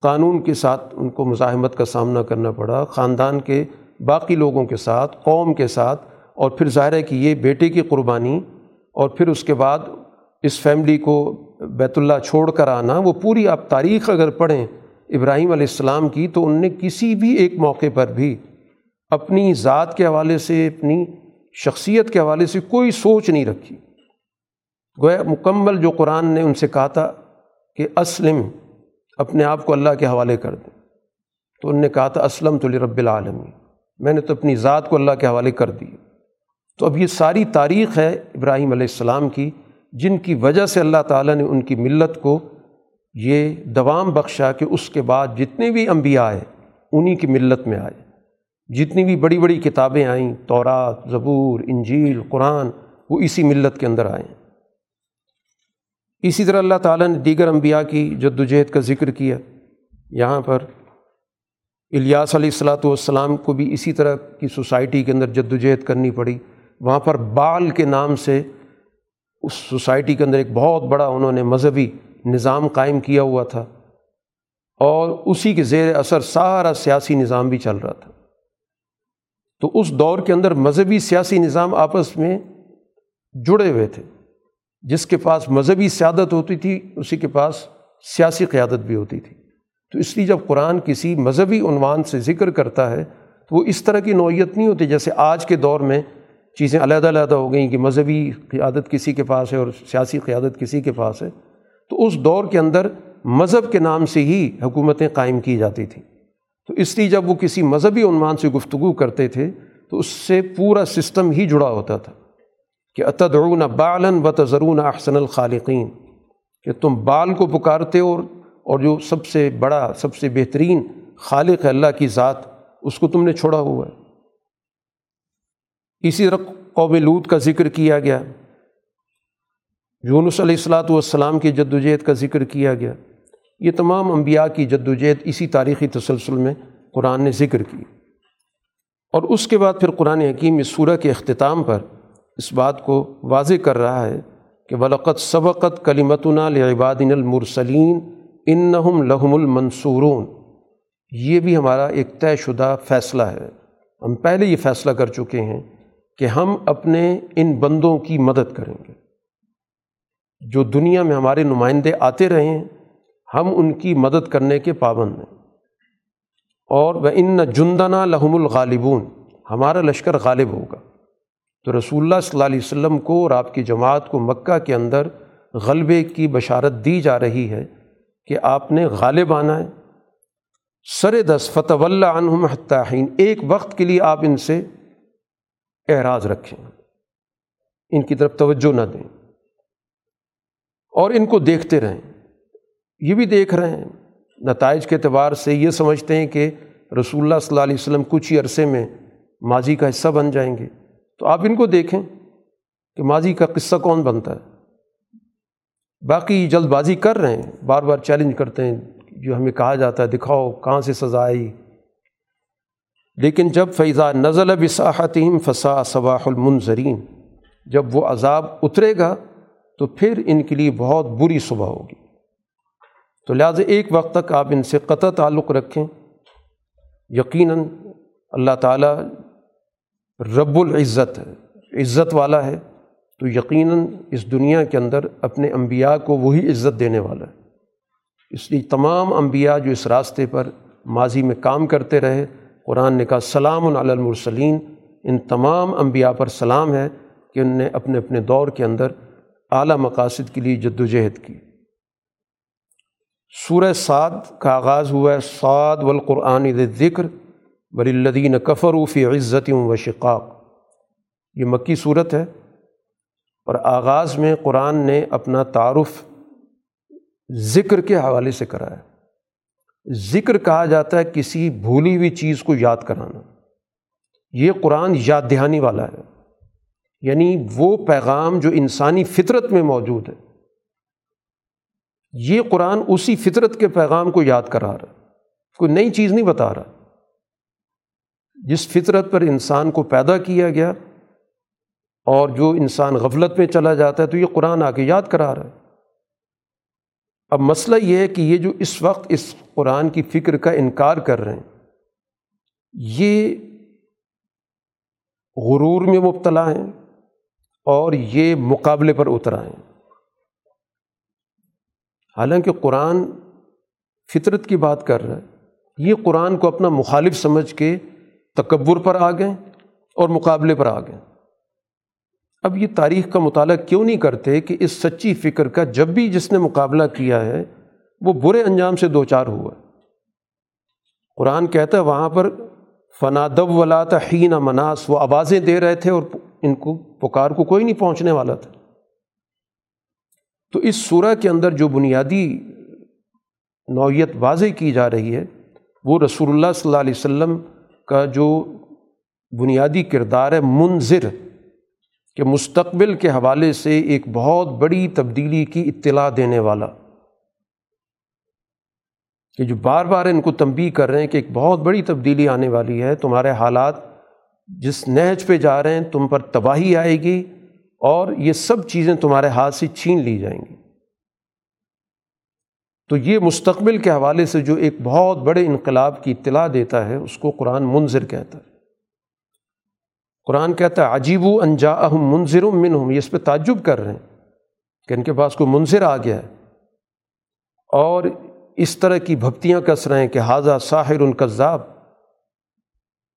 قانون کے ساتھ ان کو مزاحمت کا سامنا کرنا پڑا، خاندان کے باقی لوگوں کے ساتھ، قوم کے ساتھ، اور پھر ظاہر ہے کہ یہ بیٹے کی قربانی، اور پھر اس کے بعد اس فیملی کو بیت اللہ چھوڑ کر آنا، وہ پوری آپ تاریخ اگر پڑھیں ابراہیم علیہ السلام کی، تو ان نے کسی بھی ایک موقع پر بھی اپنی ذات کے حوالے سے، اپنی شخصیت کے حوالے سے کوئی سوچ نہیں رکھی۔ گویا مکمل جو قرآن نے ان سے کہا تھا کہ اسلم اپنے آپ کو اللہ کے حوالے کر دیں تو ان نے کہا تھا اسلم تو رب العالمی میں نے تو اپنی ذات کو اللہ کے حوالے کر دی۔ تو اب یہ ساری تاریخ ہے ابراہیم علیہ السلام کی، جن کی وجہ سے اللہ تعالیٰ نے ان کی ملت کو یہ دوام بخشا کہ اس کے بعد جتنے بھی انبیاء آئے، انہی کی ملت میں آئے۔ جتنی بھی بڑی بڑی کتابیں آئیں، تورات، زبور، انجیل، قرآن، وہ اسی ملت کے اندر آئیں اسی طرح اللہ تعالیٰ نے دیگر انبیاء کی جد وجہد کا ذکر کیا، یہاں پر الیاس علیہ السلاۃ والسلام کو بھی اسی طرح کی سوسائٹی کے اندر جد وجہد کرنی پڑی۔ وہاں پر بال کے نام سے اس سوسائٹی کے اندر ایک بہت بڑا انہوں نے مذہبی نظام قائم کیا ہوا تھا۔ اور اسی کے زیر اثر سارا سیاسی نظام بھی چل رہا تھا۔ تو اس دور کے اندر مذہبی سیاسی نظام آپس میں جڑے ہوئے تھے۔ جس کے پاس مذہبی سیادت ہوتی تھی، اسی کے پاس سیاسی قیادت بھی ہوتی تھی۔ تو اس لیے جب قرآن کسی مذہبی عنوان سے ذکر کرتا ہے، تو وہ اس طرح کی نوعیت نہیں ہوتی جیسے آج کے دور میں چیزیں علیحدہ علیحدہ ہو گئیں کہ مذہبی قیادت کسی کے پاس ہے اور سیاسی قیادت کسی کے پاس ہے۔ تو اس دور کے اندر مذہب کے نام سے ہی حکومتیں قائم کی جاتی تھیں۔ تو اس لیے جب وہ کسی مذہبی عنوان سے گفتگو کرتے تھے، تو اس سے پورا سسٹم ہی جڑا ہوتا تھا۔ کہ اتدعون بالن و تضرون احسن الخالقین، کہ تم بال کو پکارتے اور اور جو سب سے بڑا، سب سے بہترین خالق ہے اللہ کی ذات، اس کو تم نے چھوڑا ہوا ہے۔ اسی طرح قوم لوت کا ذکر کیا گیا۔ یونس علیہ السلاۃ والسلام کی جد وجہد کا ذکر کیا گیا۔ یہ تمام انبیاء کی جد وجہد اسی تاریخی تسلسل میں قرآن نے ذکر کی۔ اور اس کے بعد پھر قرآن حکیم اس سورہ کے اختتام پر اس بات کو واضح کر رہا ہے کہ ولقت سبقت کلیمتنا لعبادن المرسلین انہم لہم المنصورون یہ بھی ہمارا ایک طے شدہ فیصلہ ہے۔ ہم پہلے یہ فیصلہ کر چکے ہیں کہ ہم اپنے ان بندوں کی مدد کریں گے۔ جو دنیا میں ہمارے نمائندے آتے رہے ہیں، ہم ان کی مدد کرنے کے پابند ہیں۔ اور وہ ان جندنا لہم الغالبون ہمارا لشکر غالب ہوگا۔ تو رسول اللہ صلی اللہ علیہ وسلم کو اور آپ کی جماعت کو مکہ کے اندر غلبے کی بشارت دی جا رہی ہے کہ آپ نے غالب آنا ہے۔ سر دس فتح اللہ عنہم حتین ایک وقت کے لیے آپ ان سے اعراض رکھیں۔ ان کی طرف توجہ نہ دیں۔ اور ان کو دیکھتے رہیں۔ یہ بھی دیکھ رہے ہیں۔ نتائج کے اعتبار سے یہ سمجھتے ہیں کہ رسول اللہ صلی اللہ علیہ وسلم کچھ ہی عرصے میں ماضی کا حصہ بن جائیں گے۔ تو آپ ان کو دیکھیں کہ ماضی کا قصہ کون بنتا ہے۔ باقی جلد بازی کر رہے ہیں، بار بار چیلنج کرتے ہیں جو ہمیں کہا جاتا ہے، دکھاؤ کہاں سے سزا آئی۔ لیکن جب فیضا نزل بصاحتیم فسا صباح المنظرین جب وہ عذاب اترے گا تو پھر ان کے لیے بہت بری صبح ہوگی۔ تو لہٰذا ایک وقت تک آپ ان سے قطع تعلق رکھیں۔ یقیناً اللہ تعالیٰ رب العزت ہے، عزت والا ہے، تو یقیناً اس دنیا کے اندر اپنے انبیاء کو وہی عزت دینے والا ہے۔ اس لیے تمام انبیاء جو اس راستے پر ماضی میں کام کرتے رہے، قرآن نے کہا، سلام علی المرسلین۔ ان تمام انبیاء پر سلام ہے کہ ان نے اپنے اپنے دور کے اندر اعلیٰ مقاصد کے لیے جد و جہد کی۔ سورہ سعد کا آغاز ہوا ہے، سعد والقرآن ذکر بل الدین کفروفی عزت و شقاق یہ مکی صورت ہے اور آغاز میں قرآن نے اپنا تعارف ذکر کے حوالے سے کرا ہے۔ ذکر کہا جاتا ہے کسی بھولی ہوئی چیز کو یاد کرانا۔ یہ قرآن یاد دہانی والا ہے۔ یعنی وہ پیغام جو انسانی فطرت میں موجود ہے۔ یہ قرآن اسی فطرت کے پیغام کو یاد کرا رہا ہے۔ کوئی نئی چیز نہیں بتا رہا۔ جس فطرت پر انسان کو پیدا کیا گیا اور جو انسان غفلت میں چلا جاتا ہے تو یہ قرآن آ کے یاد کرا رہا ہے۔ اب مسئلہ یہ ہے کہ یہ جو اس وقت اس قرآن کی فکر کا انکار کر رہے ہیں، یہ غرور میں مبتلا ہیں اور یہ مقابلے پر اتر آئے حالانکہ قرآن فطرت کی بات کر رہا ہے، یہ قرآن کو اپنا مخالف سمجھ کے تکبر پر آ گئے اور مقابلے پر آ گئے۔ اب یہ تاریخ کا مطالعہ کیوں نہیں کرتے کہ اس سچی فکر کا جب بھی جس نے مقابلہ کیا ہے وہ برے انجام سے دو چار ہوا۔ قرآن کہتا ہے وہاں پر فنادب ولا حین مناس، وہ آوازیں دے رہے تھے اور ان کو پکار کو کوئی نہیں پہنچنے والا تھا۔ تو اس صورح کے اندر جو بنیادی نوعیت واضح کی جا رہی ہے، وہ رسول اللہ صلی اللہ علیہ وسلم کا جو بنیادی کردار ہے منظر کہ مستقبل کے حوالے سے ایک بہت بڑی تبدیلی کی اطلاع دینے والا۔ کہ جو بار بار ان کو تنبیہ کر رہے ہیں کہ ایک بہت بڑی تبدیلی آنے والی ہے، تمہارے حالات جس نہج پہ جا رہے ہیں، تم پر تباہی آئے گی اور یہ سب چیزیں تمہارے ہاتھ سے چھین لی جائیں گی۔ تو یہ مستقبل کے حوالے سے جو ایک بہت بڑے انقلاب کی اطلاع دیتا ہے، اس کو قرآن منظر کہتا ہے۔ قرآن کہتا ہے عجیب و انجا اہم منظر من ہوں یہ اس پہ تعجب کر رہے ہیں کہ ان کے پاس کوئی منظر آ گیا ہے۔ اور اس طرح کی بھکتیاں کس رہے ہیں کہ حاضہ ساحر ان کذاب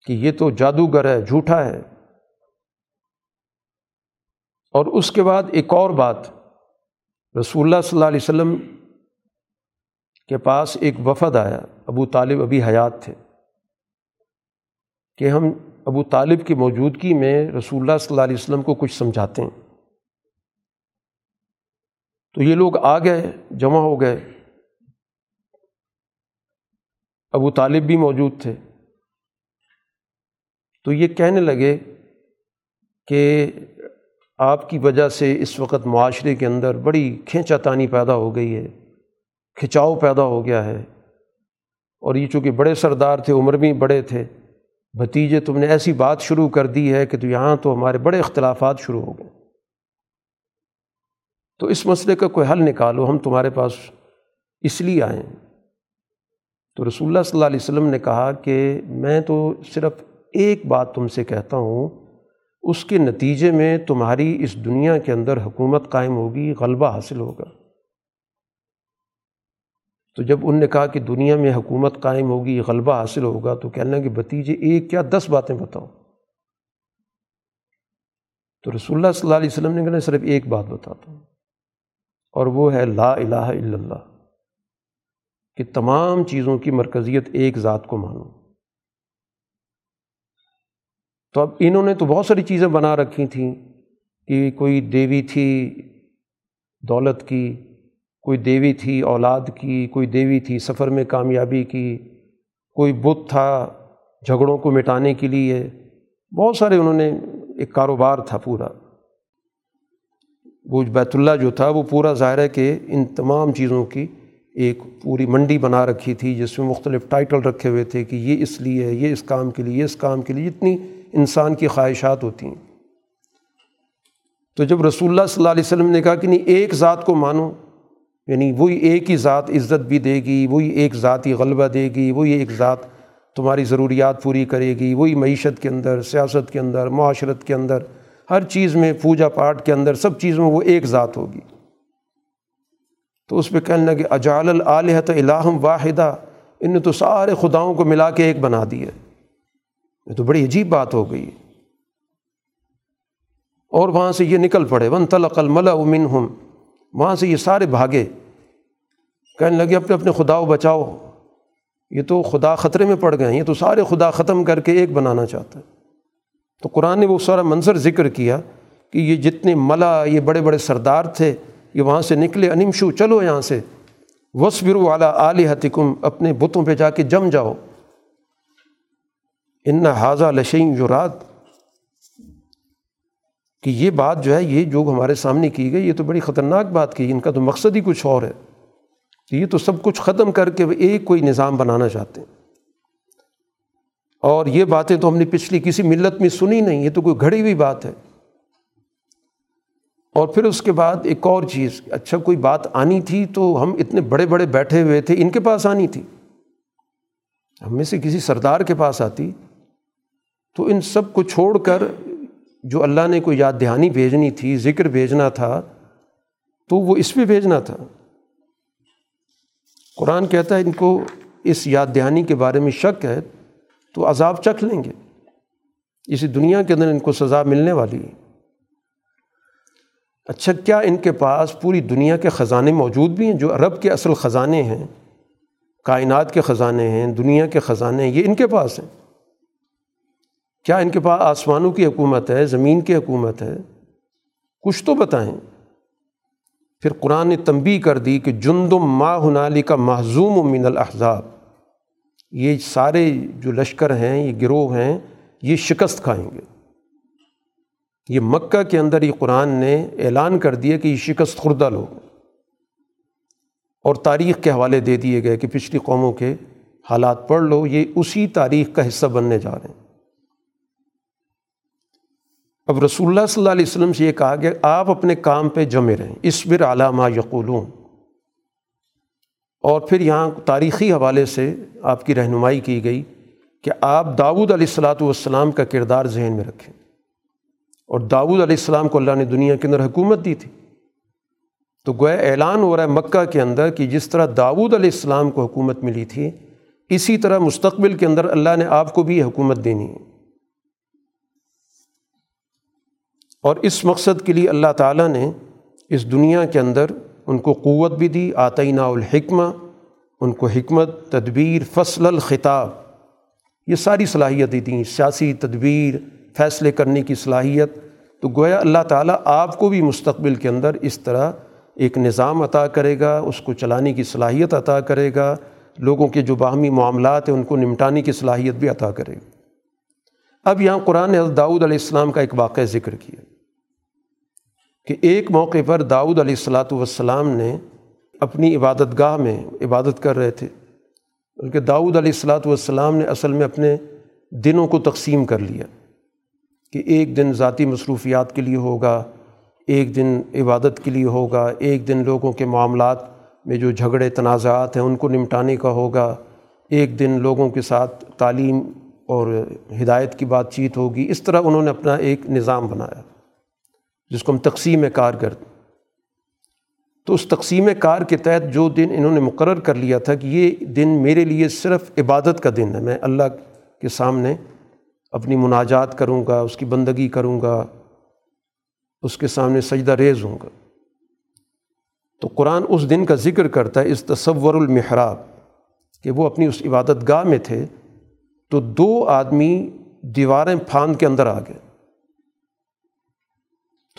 کہ یہ تو جادوگر ہے، جھوٹا ہے۔ اور اس کے بعد ایک اور بات، رسول اللہ صلی اللہ علیہ وسلم کے پاس ایک وفد آیا، ابو طالب ابھی حیات تھے۔ کہ ہم ابو طالب کی موجودگی میں رسول اللہ صلی اللہ علیہ وسلم کو کچھ سمجھاتے ہیں۔ تو یہ لوگ آ گئے، جمع ہو گئے۔ ابو طالب بھی موجود تھے۔ تو یہ کہنے لگے کہ آپ کی وجہ سے اس وقت معاشرے کے اندر بڑی کھینچا تانی پیدا ہو گئی ہے۔ کھچاؤ پیدا ہو گیا ہے۔ اور یہ چونکہ بڑے سردار تھے، عمر بھی بڑے تھے، بھتیجے، تم نے ایسی بات شروع کر دی ہے کہ تو یہاں تو ہمارے بڑے اختلافات شروع ہو گئے۔ تو اس مسئلے کا کوئی حل نکالو، ہم تمہارے پاس اس لیے آئیں تو رسول اللہ صلی اللہ علیہ وسلم نے کہا کہ میں تو صرف ایک بات تم سے کہتا ہوں، اس کے نتیجے میں تمہاری اس دنیا کے اندر حکومت قائم ہوگی، غلبہ حاصل ہوگا۔ تو جب ان نے کہا کہ دنیا میں حکومت قائم ہوگی غلبہ حاصل ہوگا، تو کہنا کہ بتیجے ایک کیا دس باتیں بتاؤ۔ تو رسول اللہ صلی اللہ علیہ وسلم نے کہنا صرف ایک بات بتاتا ہوں۔ اور وہ ہے لا الہ الا اللہ، کہ تمام چیزوں کی مرکزیت ایک ذات کو مانو۔ تو اب انہوں نے تو بہت ساری چیزیں بنا رکھی تھیں، کہ کوئی دیوی تھی دولت کی کوئی دیوی تھی اولاد کی، کوئی دیوی تھی سفر میں کامیابی کی، کوئی بت تھا جھگڑوں کو مٹانے کے لیے۔ بہت سارے انہوں نے ایک کاروبار تھا پورا۔ وہ بیت اللہ جو تھا، وہ پورا ظاہر ہے کہ ان تمام چیزوں کی ایک پوری منڈی بنا رکھی تھی، جس میں مختلف ٹائٹل رکھے ہوئے تھے کہ یہ اس لیے ہے، یہ اس کام کے لیے، یہ اس کام کے لیے۔ جتنی انسان کی خواہشات ہوتی ہیں۔ تو جب رسول اللہ صلی اللہ علیہ وسلم نے کہا کہ نہیں، ایک ذات کو مانو یعنی وہی ایک ہی ذات عزت بھی دے گی، وہی ایک ذات ہی غلبہ دے گی، وہی ایک ذات تمہاری ضروریات پوری کرے گی، وہی معیشت کے اندر، سیاست کے اندر، معاشرت کے اندر، ہر چیز میں پوجا پاٹ کے اندر سب چیز میں وہ ایک ذات ہوگی۔ تو اس پہ کہنے لگے اجال العلیحت الہم واحدہ، ان نے تو سارے خداؤں کو ملا کے ایک بنا دیا یہ تو بڑی عجیب بات ہو گئی۔ اور وہاں سے یہ نکل پڑے ون تلق الملا امن ہم وہاں سے یہ سارے بھاگے۔ کہنے لگے، اپنے اپنے خدا بچاؤ۔ یہ تو خدا خطرے میں پڑ گئے ہیں، یہ تو سارے خدا ختم کر کے ایک بنانا چاہتا ہے۔ تو قرآن نے وہ سارا منظر ذکر کیا کہ یہ جتنے ملا، یہ بڑے بڑے سردار تھے، یہ وہاں سے نکلے۔ انمشو چلو یہاں سے۔ وصبر والا علی حتکم اپنے بتوں پہ جا کے جم جاؤ۔ ان حاضہ لشین جرات کہ یہ بات جو ہے، یہ جو ہمارے سامنے کی گئی، یہ تو بڑی خطرناک بات کی۔ ان کا تو مقصد ہی کچھ اور ہے۔ یہ تو سب کچھ ختم کر کے ایک کوئی نظام بنانا چاہتے ہیں۔ اور یہ باتیں تو ہم نے پچھلی کسی ملت میں سنی نہیں، یہ تو کوئی گھڑی ہوئی بات ہے۔ اور پھر اس کے بعد ایک اور چیز اچھا کوئی بات آنی تھی تو ہم اتنے بڑے بڑے بیٹھے ہوئے تھے، ان کے پاس آنی تھی۔ ہم میں سے کسی سردار کے پاس آتی، تو ان سب کو چھوڑ کر جو اللہ نے کوئی یاد دہانی بھیجنی تھی، ذکر بھیجنا تھا، تو وہ اس پہ بھیجنا تھا۔ قرآن کہتا ہے ان کو اس یاد دہانی کے بارے میں شک ہے تو عذاب چکھ لیں گے۔ اسی دنیا کے اندر ان کو سزا ملنے والی ہے۔ اچھا کیا ان کے پاس پوری دنیا کے خزانے موجود بھی ہیں جو عرب کے اصل خزانے ہیں؟ کائنات کے خزانے ہیں، دنیا کے خزانے ہیں، یہ ان کے پاس ہیں۔ کیا ان کے پاس آسمانوں کی حکومت ہے، زمین کی حکومت ہے؟ کچھ تو بتائیں۔ پھر قرآن نے تنبی کر دی کہ جندم ما ہنالی کا محضوم و من الحضاب یہ سارے جو لشکر ہیں، یہ گروہ ہیں، یہ شکست کھائیں گے۔ یہ مکہ کے اندر یہ قرآن نے اعلان کر دیا کہ یہ شکست خوردہ لوگ اور تاریخ کے حوالے دے دیے گئے کہ پچھلی قوموں کے حالات پڑھ لو، یہ اسی تاریخ کا حصہ بننے جا رہے ہیں۔ اب رسول اللہ صلی اللہ علیہ وسلم سے یہ کہا کہ آپ اپنے کام پہ جمے رہیں۔ اس بر علامہ یقولوں اور پھر یہاں تاریخی حوالے سے آپ کی رہنمائی کی گئی کہ آپ داود علیہ السلاۃ والسلام کا کردار ذہن میں رکھیں۔ اور داود علیہ السلام کو اللہ نے دنیا کے اندر حکومت دی تھی۔ تو گویا اعلان ہو رہا ہے مکہ کے اندر کہ جس طرح داود علیہ السلام کو حکومت ملی تھی، اسی طرح مستقبل کے اندر اللہ نے آپ کو بھی حکومت دینی ہے۔ اور اس مقصد کے لیے اللہ تعالیٰ نے اس دنیا کے اندر ان کو قوت بھی دی آتئینہ الحکمہ، ان کو حکمت، تدبیر، فصل الخطاب۔ یہ ساری صلاحیتیں دیں سیاسی تدبیر، فیصلے کرنے کی صلاحیت۔ تو گویا اللہ تعالیٰ آپ کو بھی مستقبل کے اندر اس طرح ایک نظام عطا کرے گا، اس کو چلانے کی صلاحیت عطا کرے گا۔ لوگوں کے جو باہمی معاملات ہیں، ان کو نمٹانے کی صلاحیت بھی عطا کرے گا۔ اب یہاں قرآن نے داؤد علیہ السلام کا ایک واقعہ ذکر کیا۔ کہ ایک موقع پر داؤد علیہ السلاۃ والسلام نے اپنی عبادت گاہ میں عبادت کر رہے تھے، بلکہ داؤد علیہ السلاۃ والسلام نے اصل میں اپنے دنوں کو تقسیم کر لیا کہ ایک دن ذاتی مصروفیات کے لیے ہوگا، ایک دن عبادت کے لیے ہوگا، ایک دن لوگوں کے معاملات میں جو جھگڑے، تنازعات ہیں، ان کو نمٹانے کا ہوگا، ایک دن لوگوں کے ساتھ تعلیم اور ہدایت کی بات چیت ہوگی۔ اس طرح انہوں نے اپنا ایک نظام بنایا۔ جس کو ہم تقسیم کار کر تو اس تقسیم کار کے تحت جو دن انہوں نے مقرر کر لیا تھا کہ یہ دن میرے لیے صرف عبادت کا دن ہے، میں اللہ کے سامنے اپنی مناجات کروں گا، اس کی بندگی کروں گا، اس کے سامنے سجدہ ریز ہوں گا۔ تو قرآن اس دن کا ذکر کرتا ہے، اس تصور المحراب، کہ وہ اپنی اس عبادت گاہ میں تھے تو دو آدمی دیواریں پھاند کے اندر آ گئے۔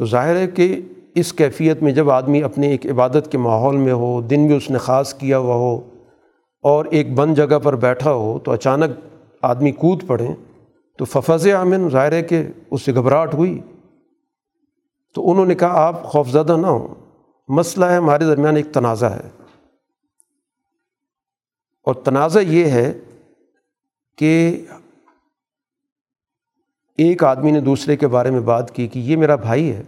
تو ظاہر ہے کہ اس کیفیت میں جب آدمی اپنے ایک عبادت کے ماحول میں ہو، دن بھی اس نے خاص کیا ہوا ہو، اور ایک بند جگہ پر بیٹھا ہو، تو اچانک آدمی کود پڑے، تو ففظ عامن ظاہر ہے کہ اس سے گھبراہٹ ہوئی۔ تو انہوں نے کہا، آپ خوفزدہ نہ ہوں۔ مسئلہ ہے، ہمارے درمیان ایک تنازع ہے۔ اور تنازع یہ ہے کہ ایک آدمی نے دوسرے کے بارے میں بات کی کہ یہ میرا بھائی ہے،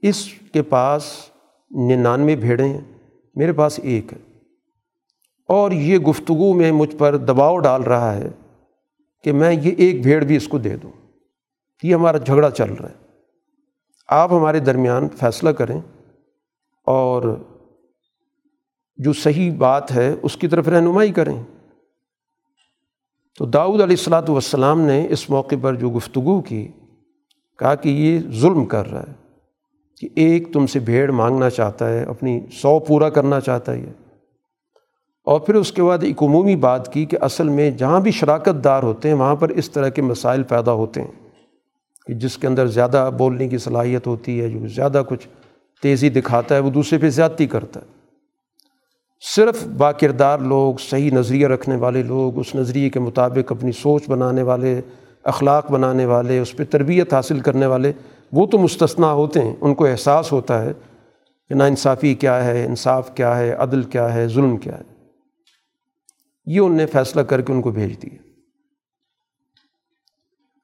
اس کے پاس ننانوے بھیڑیں ہیں، میرے پاس ایک ہے۔ اور یہ گفتگو میں مجھ پر دباؤ ڈال رہا ہے کہ میں یہ ایک بھیڑ بھی اس کو دے دوں۔ یہ ہمارا جھگڑا چل رہا ہے۔ آپ ہمارے درمیان فیصلہ کریں اور جو صحیح بات ہے اس کی طرف رہنمائی کریں۔ تو داؤد علیہ السلاۃ والسلام نے اس موقع پر جو گفتگو کی، کہا کہ یہ ظلم کر رہا ہے کہ ایک تم سے بھیڑ مانگنا چاہتا ہے، اپنی سو پورا کرنا چاہتا ہے اور پھر اس کے بعد ایک عمومی بات کی کہ اصل میں جہاں بھی شراکت دار ہوتے ہیں، وہاں پر اس طرح کے مسائل پیدا ہوتے ہیں کہ جس کے اندر زیادہ بولنے کی صلاحیت ہوتی ہے، جو زیادہ کچھ تیزی دکھاتا ہے، وہ دوسرے پہ زیادتی کرتا ہے۔ صرف با کردار لوگ، صحیح نظریہ رکھنے والے لوگ، اس نظریے کے مطابق اپنی سوچ بنانے والے، اخلاق بنانے والے، اس پہ تربیت حاصل کرنے والے، وہ تو مستثنا ہوتے ہیں، ان کو احساس ہوتا ہے کہ نا انصافی کیا ہے، انصاف کیا ہے، عدل کیا ہے، ظلم کیا ہے۔ یہ ان نے فیصلہ کر کے ان کو بھیج دیا۔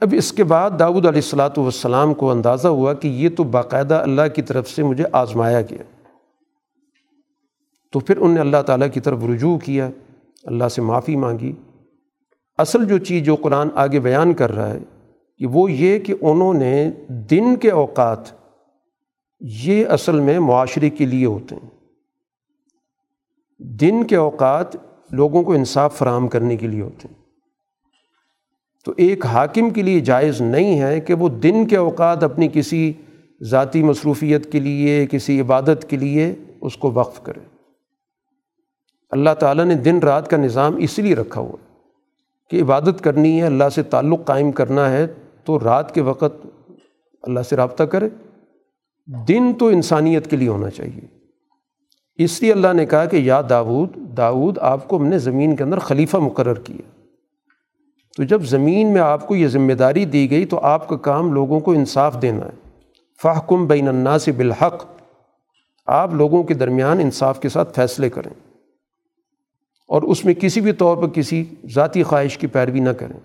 اب اس کے بعد داود علیہ السلاۃ والسلام کو اندازہ ہوا کہ یہ تو باقاعدہ اللہ کی طرف سے مجھے آزمایا گیا۔ تو پھر ان نے اللہ تعالیٰ کی طرف رجوع کیا، اللہ سے معافی مانگی۔ اصل جو چیز جو قرآن آگے بیان کر رہا ہے کہ وہ یہ کہ انہوں نے دن کے اوقات یہ اصل میں معاشرے کے لیے ہوتے ہیں۔ دن کے اوقات لوگوں کو انصاف فراہم کرنے کے لیے ہوتے ہیں۔ تو ایک حاکم کے لیے جائز نہیں ہے کہ وہ دن کے اوقات اپنی کسی ذاتی مصروفیت کے لیے، کسی عبادت کے لیے اس کو وقف کرے۔ اللہ تعالیٰ نے دن رات کا نظام اس لیے رکھا ہوا کہ عبادت کرنی ہے، اللہ سے تعلق قائم کرنا ہے تو رات کے وقت اللہ سے رابطہ کرے۔ دن تو انسانیت کے لیے ہونا چاہیے۔ اس لیے اللہ نے کہا کہ یا داود داود آپ کو ہم نے زمین کے اندر خلیفہ مقرر کیا۔ تو جب زمین میں آپ کو یہ ذمہ داری دی گئی تو آپ کا کام لوگوں کو انصاف دینا ہے۔ فحکم بین الناس بالحق، آپ لوگوں کے درمیان انصاف کے ساتھ فیصلے کریں۔ اور اس میں کسی بھی طور پر کسی ذاتی خواہش کی پیروی نہ کریں۔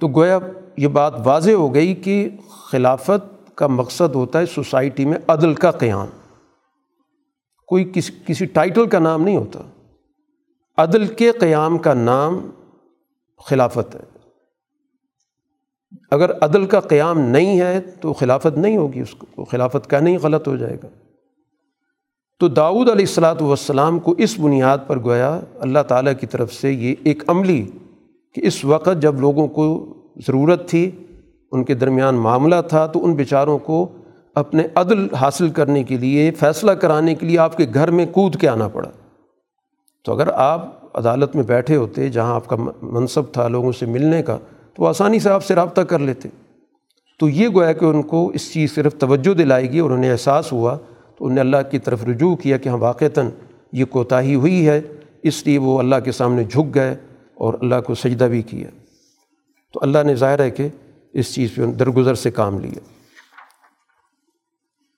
تو گویا یہ بات واضح ہو گئی کہ خلافت کا مقصد ہوتا ہے سوسائٹی میں عدل کا قیام۔ کوئی کسی کسی ٹائٹل کا نام نہیں ہوتا۔ عدل کے قیام کا نام خلافت ہے۔ اگر عدل کا قیام نہیں ہے تو خلافت نہیں ہوگی، اس کو خلافت کا نہیں غلط ہو جائے گا۔ تو داؤد علیہ السلاۃ والسلام کو اس بنیاد پر گویا اللہ تعالیٰ کی طرف سے یہ ایک عملی کہ اس وقت جب لوگوں کو ضرورت تھی، ان کے درمیان معاملہ تھا، تو ان بیچاروں کو اپنے عدل حاصل کرنے کے لیے، فیصلہ کرانے کے لیے آپ کے گھر میں کود کے آنا پڑا۔ تو اگر آپ عدالت میں بیٹھے ہوتے، جہاں آپ کا منصب تھا لوگوں سے ملنے کا، تو آسانی سے آپ سے رابطہ کر لیتے۔ تو یہ گویا کہ ان کو اس چیز صرف توجہ دلائے گی اور انہیں احساس ہوا تو انہیں اللہ کی طرف رجوع کیا کہ ہاں واقعتاً یہ کوتاہی ہوئی ہے، اس لیے وہ اللہ کے سامنے جھک گئے اور اللہ کو سجدہ بھی کیا۔ تو اللہ نے ظاہر ہے کہ اس چیز پہ درگزر سے کام لیا۔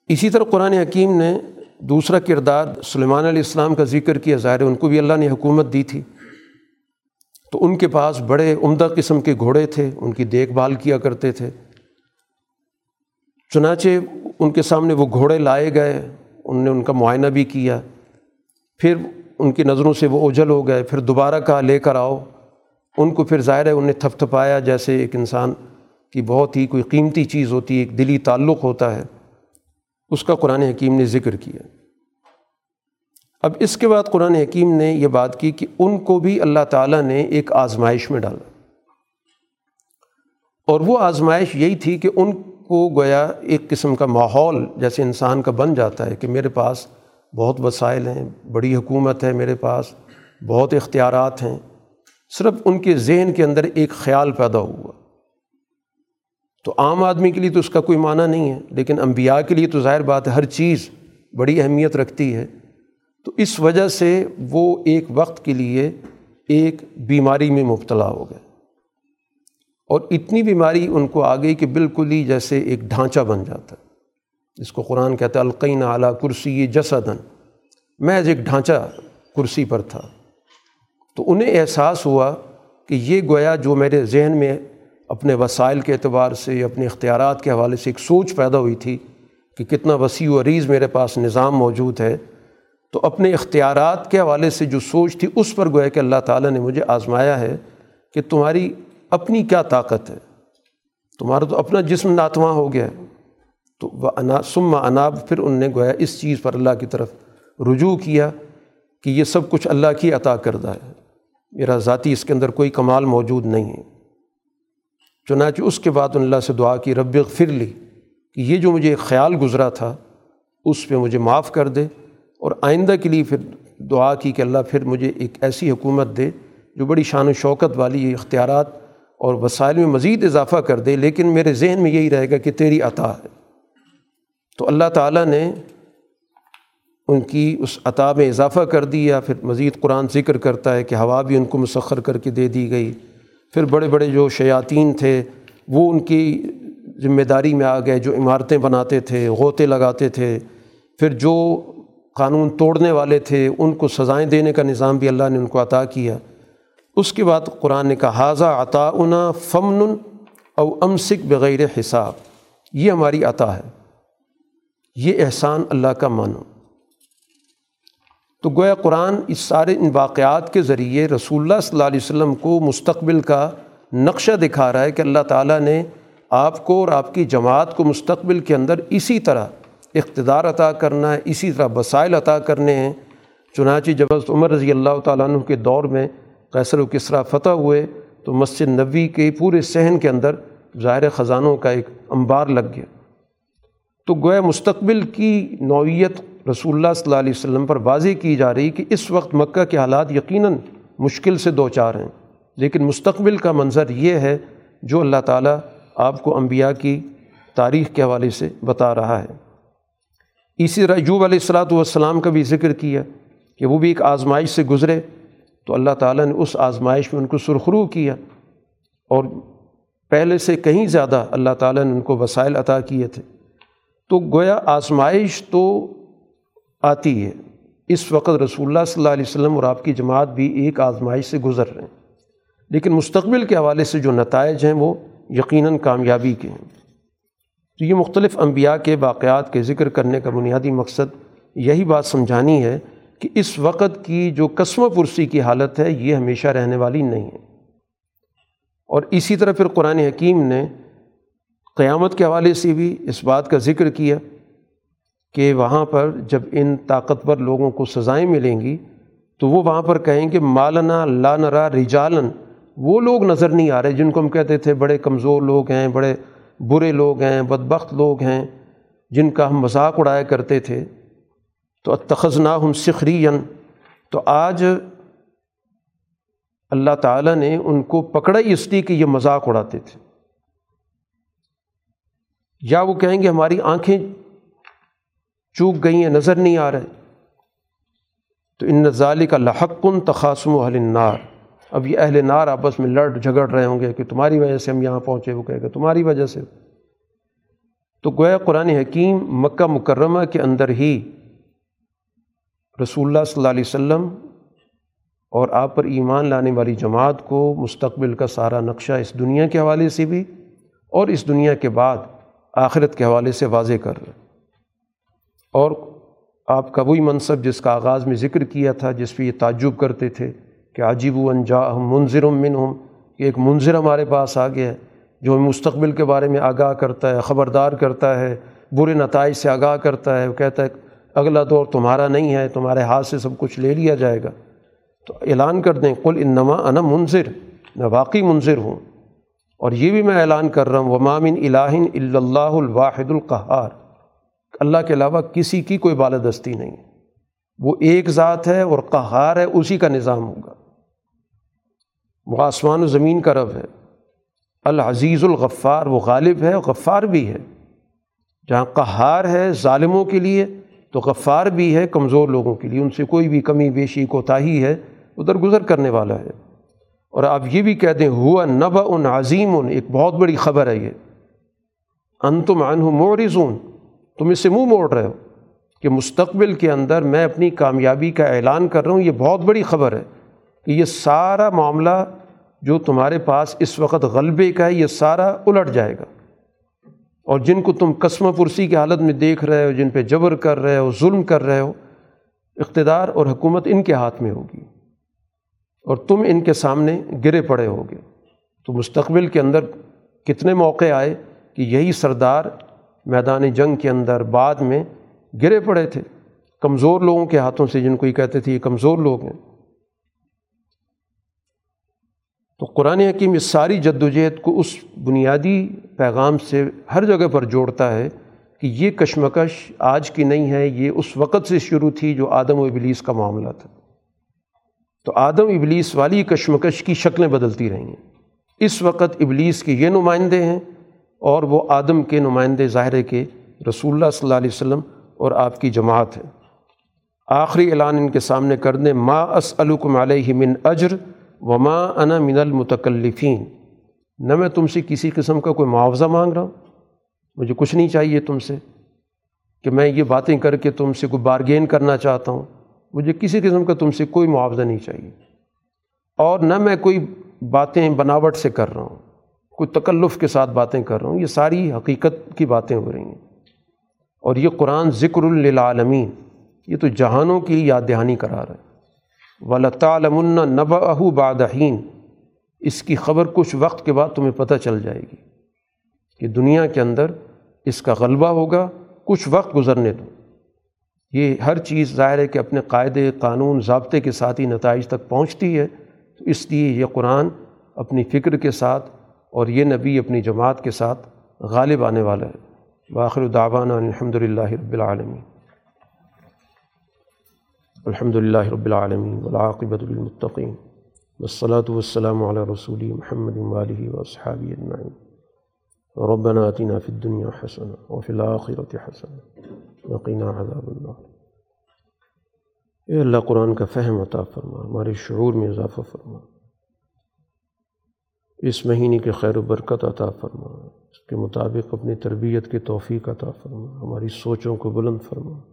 اسی طرح قرآن حکیم نے دوسرا کردار سلیمان علیہ السلام کا ذکر کیا، ظاہر ان کو بھی اللہ نے حکومت دی تھی۔ تو ان کے پاس بڑے عمدہ قسم کے گھوڑے تھے، ان کی دیکھ بھال کیا کرتے تھے۔ چنانچہ ان کے سامنے وہ گھوڑے لائے گئے، ان نے ان کا معائنہ بھی کیا۔ پھر ان کی نظروں سے وہ اوجھل ہو گئے، پھر دوبارہ کہا، لے کر آؤ۔ ان کو پھر ظاہر ہے، انہیں تھپ تھپایا جیسے ایک انسان کی بہت ہی کوئی قیمتی چیز ہوتی ہے ایک دلی تعلق ہوتا ہے۔ اس کا قرآن حکیم نے ذکر کیا۔ اب اس کے بعد قرآن حکیم نے یہ بات کی کہ ان کو بھی اللہ تعالیٰ نے ایک آزمائش میں ڈالا۔ اور وہ آزمائش یہی تھی کہ ان کو گویا ایک قسم کا ماحول جیسے انسان کا بن جاتا ہے کہ میرے پاس بہت وسائل ہیں، بڑی حکومت ہے میرے پاس، بہت اختیارات ہیں۔ صرف ان کے ذہن کے اندر ایک خیال پیدا ہوا۔ تو عام آدمی کے لیے تو اس کا کوئی معنی نہیں ہے، لیکن انبیاء کے لیے تو ظاہر بات ہے ہر چیز بڑی اہمیت رکھتی ہے۔ تو اس وجہ سے وہ ایک وقت کے لیے ایک بیماری میں مبتلا ہو گئے۔ اور اتنی بیماری ان کو آ گئی کہ بالکل ہی جیسے ایک ڈھانچہ بن جاتا ہے۔ جس کو قرآن کہتا ہے القین اعلیٰ کرسی جسدن۔ محض ایک ڈھانچہ کرسی پر تھا۔ تو انہیں احساس ہوا کہ یہ گویا جو میرے ذہن میں اپنے وسائل کے اعتبار سے، اپنے اختیارات کے حوالے سے ایک سوچ پیدا ہوئی تھی کہ کتنا وسیع و عریض میرے پاس نظام موجود ہے، تو اپنے اختیارات کے حوالے سے جو سوچ تھی، اس پر گویا کہ اللہ تعالیٰ نے مجھے آزمایا ہے کہ تمہاری اپنی کیا طاقت ہے؟ تمہارا تو اپنا جسم ناتواں ہو گیا ہے۔ تو وہ انا سما اناب، پھر ان نے گویا اس چیز پر اللہ کی طرف رجوع کیا کہ یہ سب کچھ اللہ کی عطا کردہ ہے۔ میرا ذاتی اس کے اندر کوئی کمال موجود نہیں ہے۔ چنانچہ اس کے بعد اللہ سے دعا کی، رب فر لی کہ یہ جو مجھے ایک خیال گزرا تھا، اس پہ مجھے معاف کر دے اور آئندہ کے لیے پھر دعا کی کہ اللہ پھر مجھے ایک ایسی حکومت دے جو بڑی شان و شوکت والی اختیارات اور وسائل میں مزید اضافہ کر دے، لیکن میرے ذہن میں یہی رہے گا کہ تیری عطا ہے۔ تو اللہ تعالیٰ نے ان کی اس عطا میں اضافہ کر دیا پھر مزید قرآن ذکر کرتا ہے کہ ہوا بھی ان کو مسخر کر کے دے دی گئی۔ پھر بڑے بڑے جو شیاطین تھے، وہ ان کی ذمہ داری میں آ گئے، جو عمارتیں بناتے تھے، غوطے لگاتے تھے۔ پھر جو قانون توڑنے والے تھے، ان کو سزائیں دینے کا نظام بھی اللہ نے ان کو عطا کیا۔ اس کے بعد قرآن نے کہا حاضہ عطا فمن او امسک بغیر حساب. یہ ہماری عطا ہے۔ یہ احسان اللہ کا مانو۔ تو گویا قرآن اس سارے ان واقعات کے ذریعے رسول اللہ صلی اللہ علیہ وسلم کو مستقبل کا نقشہ دکھا رہا ہے کہ اللہ تعالیٰ نے آپ کو اور آپ کی جماعت کو مستقبل کے اندر اسی طرح اقتدار عطا کرنا ہے، اسی طرح وسائل عطا کرنے ہیں۔ چنانچہ جب عمر رضی اللہ تعالیٰ عنہ کے دور میں قیصر و کسرا فتح ہوئے تو مسجد نبی کے پورے صحن کے اندر ظاہر خزانوں کا ایک انبار لگ گیا۔ تو گویا مستقبل کی نوعیت رسول اللہ صلی اللہ علیہ وسلم پر واضح کی جا رہی کہ اس وقت مکہ کے حالات یقیناً مشکل سے دو چار ہیں۔ لیکن مستقبل کا منظر یہ ہے جو اللہ تعالیٰ آپ کو انبیاء کی تاریخ کے حوالے سے بتا رہا ہے۔ اسی طرح یوب علیہ السلاۃ والسلام کا بھی ذکر کیا کہ وہ بھی ایک آزمائش سے گزرے۔ تو اللہ تعالیٰ نے اس آزمائش میں ان کو سرخرو کیا اور پہلے سے کہیں زیادہ اللہ تعالیٰ نے ان کو وسائل عطا کیے تھے۔ تو گویا آزمائش تو آتی ہے۔ اس وقت رسول اللہ صلی اللہ علیہ وسلم اور آپ کی جماعت بھی ایک آزمائش سے گزر رہے ہیں۔ لیکن مستقبل کے حوالے سے جو نتائج ہیں وہ یقیناً کامیابی کے ہیں۔ تو یہ مختلف انبیاء کے واقعات کے ذکر کرنے کا بنیادی مقصد یہی بات سمجھانی ہے کہ اس وقت کی جو قسم پرسی کی حالت ہے، یہ ہمیشہ رہنے والی نہیں ہے۔ اور اسی طرح پھر قرآن حکیم نے قیامت کے حوالے سے بھی اس بات کا ذکر کیا کہ وہاں پر جب ان طاقتور لوگوں کو سزائیں ملیں گی، تو وہ وہاں پر کہیں کہ مالنا لانرا رجالن۔ وہ لوگ نظر نہیں آ رہے جن کو ہم کہتے تھے، بڑے کمزور لوگ ہیں، بڑے برے لوگ ہیں، بدبخت لوگ ہیں، جن کا ہم مذاق اڑایا کرتے تھے۔ تو اتخذنا ہم سخری تو آج اللہ تعالیٰ نے ان کو پکڑا ہی اس لیے کہ یہ مذاق اڑاتے تھے۔ یا وہ کہیں گے ہماری آنکھیں چوک گئی ہیں، نظر نہیں آ رہے۔ تو ان نظالی کا لحق کن تقاسم و اہل نار اب یہ اہل نار آپس میں لڑ جھگڑ رہے ہوں گے کہ تمہاری وجہ سے ہم یہاں پہنچے، وہ کہے گا تمہاری وجہ سے۔ تو گویا قرآن حکیم مکہ مکرمہ کے اندر ہی رسول اللہ صلی اللہ علیہ وسلم اور آپ پر ایمان لانے والی جماعت کو مستقبل کا سارا نقشہ اس دنیا کے حوالے سے بھی اور اس دنیا کے بعد آخرت کے حوالے سے واضح کر رہے اور آپ کا وہی منصب جس کا آغاز میں ذکر کیا تھا، جس پہ یہ تعجب کرتے تھے کہ عجیب و انجا منظر من ہوں کہ ایک منظر ہمارے پاس آ گیا ہے جو مستقبل کے بارے میں آگاہ کرتا ہے، خبردار کرتا ہے، برے نتائج سے آگاہ کرتا ہے، وہ کہتا ہے اگلا دور تمہارا نہیں ہے، تمہارے ہاتھ سے سب کچھ لے لیا جائے گا۔ تو اعلان کر دیں کل انما انا منظر میں واقعی منظر ہوں۔ اور یہ بھی میں اعلان کر رہا ہوں ومامن الہن اللہ الواحد القہار۔ اللہ کے علاوہ کسی کی کوئی بالدستی نہیں۔ وہ ایک ذات ہے اور قہار ہے، اسی کا نظام ہوگا۔ وہ آسمان و زمین کا رب ہے۔ العزیز الغفار، وہ غالب ہے غفار بھی ہے۔ جہاں قہار ہے ظالموں کے لیے تو غفار بھی ہے کمزور لوگوں کے لیے، ان سے کوئی بھی کمی، بیشی، کوتاہی ہے، ادھر گزر کرنے والا ہے۔ اور آپ یہ بھی کہہ دیں، ہوا نب ان عظیم ان ایک بہت بڑی خبر ہے یہ۔ ان تم ان مورزون تم اس سے منہ موڑ رہے ہو کہ مستقبل کے اندر میں اپنی کامیابی کا اعلان کر رہا ہوں۔ یہ بہت بڑی خبر ہے کہ یہ سارا معاملہ جو تمہارے پاس اس وقت غلبے کا ہے، یہ سارا الٹ جائے گا۔ اور جن کو تم قسم پرسی کی حالت میں دیکھ رہے ہو، جن پہ جبر کر رہے ہو، ظلم کر رہے ہو، اقتدار اور حکومت ان کے ہاتھ میں ہوگی۔ اور تم ان کے سامنے گرے پڑے ہوگے۔ تو مستقبل کے اندر کتنے موقع آئے کہ یہی سردار میدان جنگ کے اندر بعد میں گرے پڑے تھے۔ کمزور لوگوں کے ہاتھوں سے جن کو یہ کہتے تھے، یہ کمزور لوگ ہیں۔ تو قرآن حکیم اس ساری جد و جہد کو اس بنیادی پیغام سے ہر جگہ پر جوڑتا ہے کہ یہ کشمکش آج کی نہیں ہے، یہ اس وقت سے شروع تھی جو آدم و ابلیس کا معاملہ تھا۔ تو آدم ابلیس والی کشمکش کی شکلیں بدلتی رہی ہیں اس وقت ابلیس کے یہ نمائندے ہیں اور وہ آدم کے نمائندے ظاہرے کے رسول اللہ صلی اللہ علیہ وسلم اور آپ کی جماعت ہے۔ آخری اعلان ان کے سامنے کر دیں، ما اسلکم علیہ من اجر وما انا من المتکلفین نہ میں تم سے کسی قسم کا کوئی معاوضہ مانگ رہا ہوں۔ مجھے کچھ نہیں چاہیے تم سے۔ کہ میں یہ باتیں کر کے تم سے کوئی بارگین کرنا چاہتا ہوں۔ مجھے کسی قسم کا تم سے کوئی معاوضہ نہیں چاہیے۔ اور نہ میں کوئی باتیں بناوٹ سے کر رہا ہوں۔ کوئی تکلف کے ساتھ باتیں کر رہا ہوں۔ یہ ساری حقیقت کی باتیں ہو رہی ہیں۔ اور یہ قرآن ذکر للعالمین۔ یہ تو جہانوں کی یاد دہانی کرا رہا ہے۔ ولطالمن نب اہو بادہین اس کی خبر کچھ وقت کے بعد تمہیں پتہ چل جائے گی کہ دنیا کے اندر اس کا غلبہ ہوگا، کچھ وقت گزرنے دو۔ یہ ہر چیز ظاہر ہے کہ اپنے قاعدے، قانون، ضابطے کے ساتھ ہی نتائج تک پہنچتی ہے۔ تو اس لیے یہ قرآن اپنی فکر کے ساتھ اور یہ نبی اپنی جماعت کے ساتھ غالب آنے والا ہے۔ باخر دعوانا الحمد للہ رب العالمین۔ الحمد للہ رب العالمین ولاقبۃ المطقین والصلاة والسلام على رسول محمد واله وأصحابه أجمعين ربنا آتنا في الدنيا حسنة وفي الآخرة حسنة وقنا عذاب النار. اے اللہ قرآن کا فہم عطا فرما، ہمارے شعور میں اضافہ فرما. اس مہینے کے خیر و برکت عطا فرما، اس کے مطابق اپنی تربیت کی توفیق عطا فرما، ہماری سوچوں کو بلند فرما.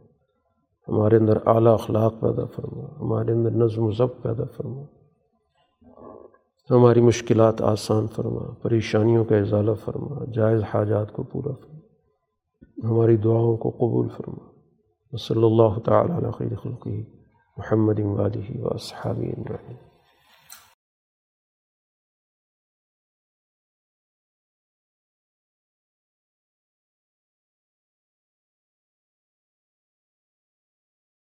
ہمارے اندر اعلیٰ اخلاق پیدا فرما، ہمارے اندر نظم و ضبط پیدا فرما، ہماری مشکلات آسان فرما، پریشانیوں کا ازالہ فرما، جائز حاجات کو پورا فرما، ہماری دعاؤں کو قبول فرما۔ صلی اللہ تعالیٰ خیر خلقی محمد والی و اصحابی